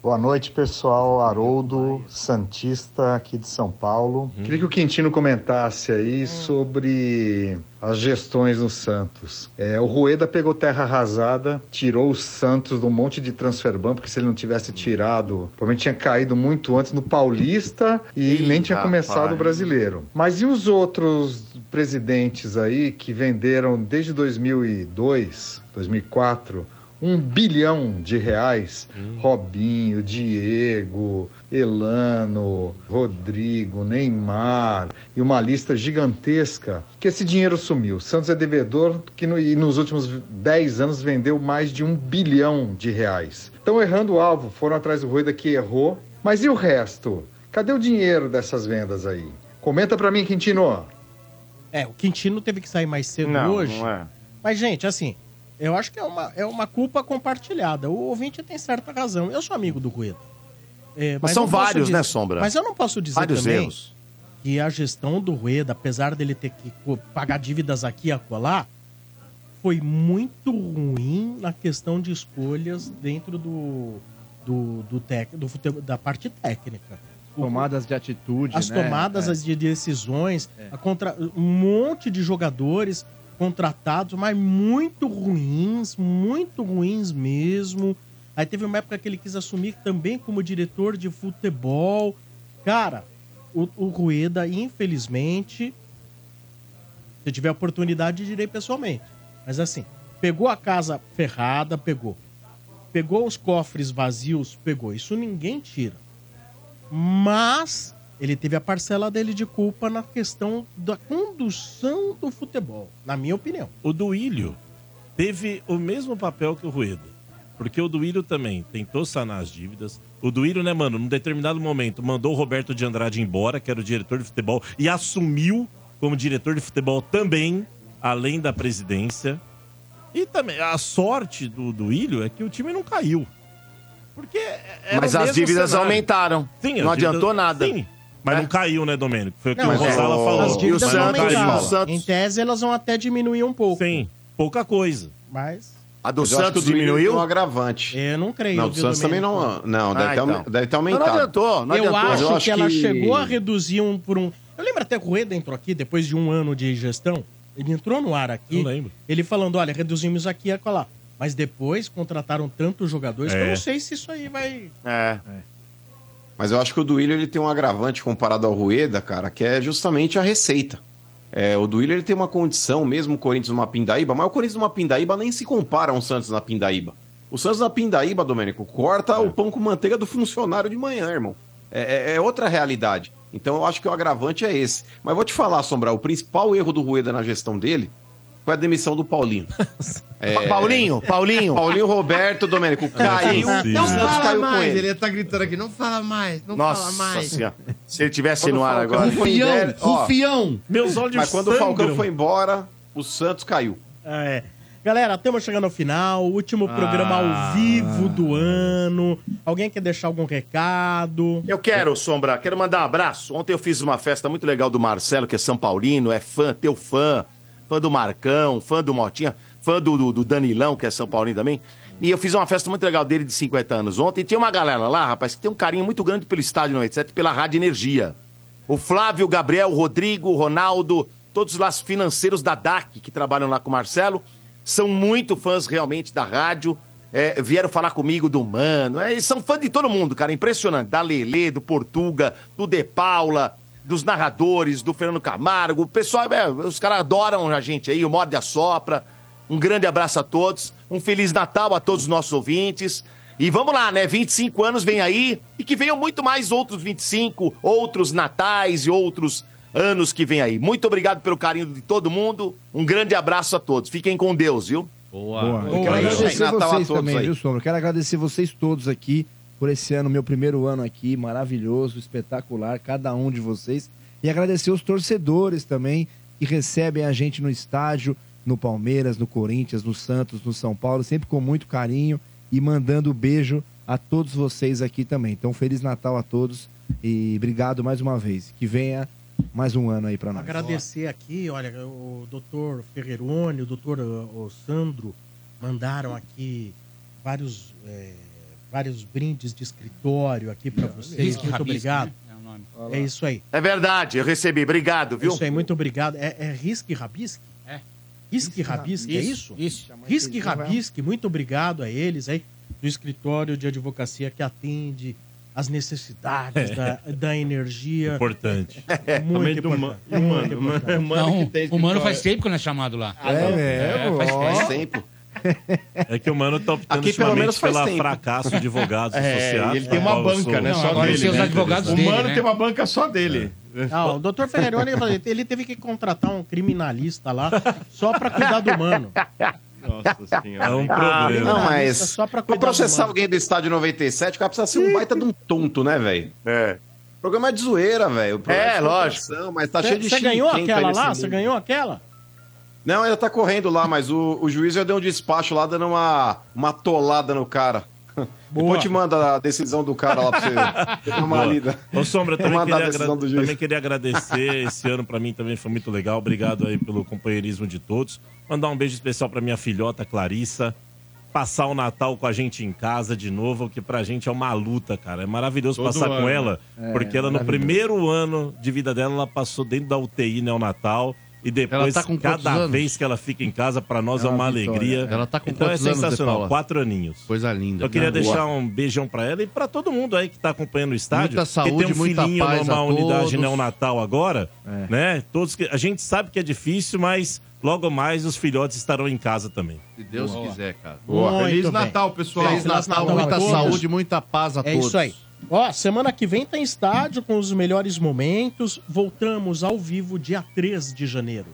Boa noite, pessoal. Haroldo, Santista, aqui de São Paulo. Hum. Queria que o Quintino comentasse aí sobre as gestões no Santos. É, o Rueda pegou terra arrasada, tirou o Santos de um monte de transferban, porque se ele não tivesse tirado, provavelmente tinha caído muito antes no Paulista e Ih, nem tinha começado o brasileiro. Mas e os outros presidentes aí que venderam desde 2002, 2004 um bilhão de reais. Robinho, Diego, Elano, Rodrigo, Neymar e uma lista gigantesca que esse dinheiro sumiu. Santos é devedor que no- e nos últimos 10 anos vendeu mais de um bilhão de reais. Estão errando o alvo, foram atrás do Rueda que errou. Mas e o resto? Cadê o dinheiro dessas vendas aí? Comenta pra mim, Quintino. É, o Quintino teve que sair mais cedo Não, hoje. não é. Mas, gente, assim, eu acho que é uma, é uma culpa compartilhada. O ouvinte tem certa razão. Eu sou amigo do Rueda. É, Mas são não posso vários, dizer- né, Sombra? Mas eu não posso dizer Vários também erros. que a gestão do Rueda, apesar dele ter que pagar dívidas aqui e acolá, foi muito ruim na questão de escolhas dentro do, do, do, tec, do da parte técnica. Tomadas de atitude, As né? tomadas É. as de decisões, a contra, um monte de jogadores contratados, mas muito ruins, muito ruins mesmo. Aí teve uma época que ele quis assumir também como diretor de futebol. Cara, o, o Rueda, infelizmente, se tiver oportunidade, direi pessoalmente. Mas assim, pegou a casa ferrada, pegou. Pegou os cofres vazios, pegou. Isso ninguém tira. Mas ele teve a parcela dele de culpa na questão da condução do futebol, na minha opinião. O Duílio teve o mesmo papel que o Rueda. Porque o Duílio também tentou sanar as dívidas. O Duílio, né, mano, num determinado momento mandou o Roberto de Andrade embora, que era o diretor de futebol, e assumiu como diretor de futebol também, além da presidência. E também a sorte do Duílio é que o time não caiu. Porque era Mas o as dívidas cenário. aumentaram. Sim, Não as dívidas- adiantou nada. Sim, mas É. não caiu, né, Domênico? Foi o que Não, o mas Rosala é, falou. As dívidas Mas não aumentaram. caiu. Em tese, elas vão até diminuir um pouco. Sim, pouca coisa. Mas. A do Mas eu acho que o Santos diminuiu? um agravante. Eu não creio. Não, do viu, Santos também não. Domênico? Não, deve, Ah, ter, então. deve ter Não, aumentado. não adiantou, não eu adiantou. acho, Eu que, ela chegou a reduzir um por um. Eu lembro até que o Rueda entrou aqui depois de um ano de gestão. Ele entrou no ar aqui. Não lembro. Ele falando: olha, reduzimos aqui e acolá. Mas depois contrataram tantos jogadores que eu É. não sei se isso aí vai. É. Mas eu acho que o Duílio ele tem um agravante comparado ao Rueda, cara, que é justamente a receita. É, o Duílio ele tem uma condição, mesmo o Corinthians numa pindaíba, mas o Corinthians numa pindaíba nem se compara ao Santos na pindaíba. O Santos na pindaíba, Domênico, corta o pão com manteiga do funcionário de manhã, irmão. É, é- é outra realidade. Então eu acho que o agravante é esse. Mas vou te falar, Sombra, o principal erro do Rueda na gestão dele foi a demissão do Paulinho. *laughs* É, Pa- Paulinho, Paulinho. Paulinho Roberto, Domênico, caiu. Não o Santos fala caiu com mais, ele. ele tá gritando aqui, não fala mais, não fala Nossa mais. senhora. Se ele tivesse Quando no o ar agora. Rufião, rufião. Meus olhos Mas quando o Falcão sangram. foi embora, o Santos caiu. É. Galera, estamos chegando ao final. Último Ah. programa ao vivo do ano. Alguém quer deixar algum recado? Eu quero, Sombra, quero mandar um abraço. Ontem eu fiz uma festa muito legal do Marcelo, que é São Paulino, é fã, teu fã, fã do Marcão, fã do Motinha, fã do, do, do Danilão, que é São Paulino também. E eu fiz uma festa muito legal dele de 50 anos ontem. E tinha uma galera lá, rapaz, que tem um carinho muito grande pelo Estádio 97, pela Rádio Energia. O Flávio, o Gabriel, o Rodrigo, o Ronaldo, todos lá os financeiros da DAC que trabalham lá com o Marcelo, são muito fãs realmente da rádio. É, vieram falar comigo do Mano. É, eles são fãs de todo mundo, cara. Impressionante. Da Lelê, do Portuga, do De Paula, dos narradores, do Fernando Camargo. O pessoal, é, os caras adoram a gente aí, o Morde a Sopra. Um grande abraço a todos. Um Feliz Natal a todos os nossos ouvintes. E vamos lá, né? 25 anos vem aí e que venham muito mais outros 25, outros natais e outros anos que vem aí. Muito obrigado pelo carinho de todo mundo. Um grande abraço a todos. Fiquem com Deus, viu? Boa. Eu quero agradecer Natal a vocês todos também, aí. viu, Sombra? Quero agradecer vocês todos aqui por esse ano, meu primeiro ano aqui, maravilhoso, espetacular, cada um de vocês. E agradecer os torcedores também que recebem a gente no estádio, no Palmeiras, no Corinthians, no Santos, no São Paulo, sempre com muito carinho e mandando beijo a todos vocês aqui também. Então, Feliz Natal a todos e obrigado mais uma vez. Que venha mais um ano aí pra nós. Agradecer aqui, olha, o doutor Ferrerone, o doutor o Sandro mandaram aqui vários, é, vários brindes de escritório aqui para vocês. Risque Muito Rabisco, obrigado. né? É o nome. É isso aí. É verdade, eu recebi. Obrigado, viu? Isso aí, muito obrigado. É, é Risque Rabisque? É. Risque Rabisque, é isso? Isso. Risque Rabisque, muito obrigado a eles aí, do escritório de advocacia que atende as necessidades da, *laughs* da energia. Importante. *laughs* Muito Também do importante. ma- muito Mano, importante. Não, o Mano faz tempo que não é chamado lá. É mesmo? faz Ó. tempo. É que o mano tá optando Aqui, pelo menos, faz pela tempo. fracasso de advogados *laughs* É, associados. ele tem do uma qual eu banca, sou- né? Não, Só agora dele. tem os né? advogados o dele, mano né? tem uma banca só dele. Ah, o doutor Ferrerone, ele teve que contratar um criminalista lá só pra cuidar do mano. Nossa senhora. É um Ah, problema. Não, mas só pra pra cuidar do processar mano. alguém do estádio 97, o cara precisa ser um baita de um tonto, né, velho? É. O programa é de zoeira, velho. O programa É, de lógico. Mas tá cheio de Você ganhou aquela lá? Você ganhou aquela? Não, ainda tá correndo lá, mas o, o juiz já deu um despacho lá, dando uma, uma tolada no cara. *laughs* Depois te manda a decisão do cara lá pra você *laughs* dar uma Boa. lida. Ô, Sombra, também queria, a decisão agra- do juiz. também queria agradecer. Esse ano pra mim também foi muito legal. Obrigado aí pelo companheirismo de todos. Mandar um beijo especial pra minha filhota Clarissa. Passar o Natal com a gente em casa de novo, que pra gente é uma luta, cara. É maravilhoso Todo passar com ano, ela, né? É, porque ela no primeiro ano de vida dela, ela passou dentro da UTI neonatal. E depois, tá cada anos? vez que ela fica em casa, pra nós É é uma vitória. alegria. Ela tá com então é anos, sensacional. Paula? Quatro aninhos. Coisa linda. Eu queria Boa. deixar um beijão pra ela e pra todo mundo aí que tá acompanhando o estádio. Muita que saúde, tem um muita filhinho paz numa unidade neonatal agora, né? Todos que a gente sabe que é difícil, mas logo mais os filhotes estarão em casa também. Se Deus quiser, cara. Boa. Feliz. Natal, pessoal. Feliz Natal, Natal a muita saúde, muita paz a É todos. isso aí. Ó, semana que vem tem estádio com os melhores momentos. Voltamos ao vivo dia 3 de janeiro.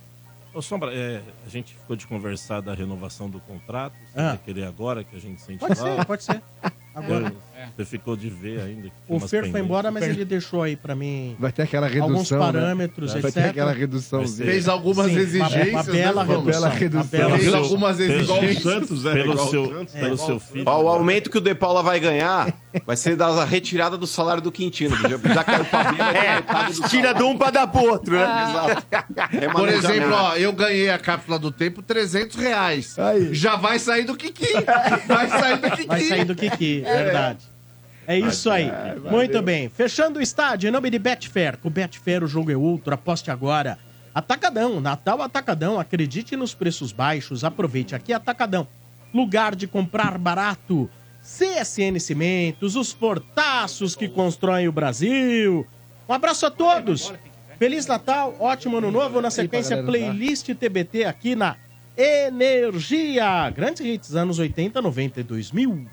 Ô, Sombra, é, a gente ficou de conversar da renovação do contrato. Você Ah. vai querer agora que a gente sente Pode falta? ser, pode ser. *laughs* Agora. Você ficou de ver ainda. O Fer foi embora, mas ele deixou aí pra mim Vai ter aquela alguns redução. né? parâmetros, Vai etc. ter aquela redução. Fez algumas Sim, exigências. uma- uma bela né, redução. Bela redução. bela Fez redução. algumas Pelo- exigências. Santos, é, Pelo igual o seu, Santos. pelo seu filho. Ó, o aumento que o De Paula vai ganhar vai ser da retirada do salário do Quintino. Já, já caiu pra metade do Tira de um pra dar pro outro, né? Exato. É Por exemplo, ó, eu ganhei a cápsula do tempo 300 reais. Já vai sair do Kiki. Vai sair do Kiki. Vai sair do Kiki, verdade. É isso aí. Muito bem. Fechando o estádio, em nome de Betfair. Com Betfair o jogo é outro, aposte agora. Atacadão, Natal Atacadão, acredite nos preços baixos, aproveite aqui Atacadão. Lugar de comprar barato. CSN Cimentos, os fortaços que constroem o Brasil. Um abraço a todos. Feliz Natal, ótimo ano novo. Na sequência, playlist TBT aqui na Energia. Grandes hits anos 80, 90 e 2000.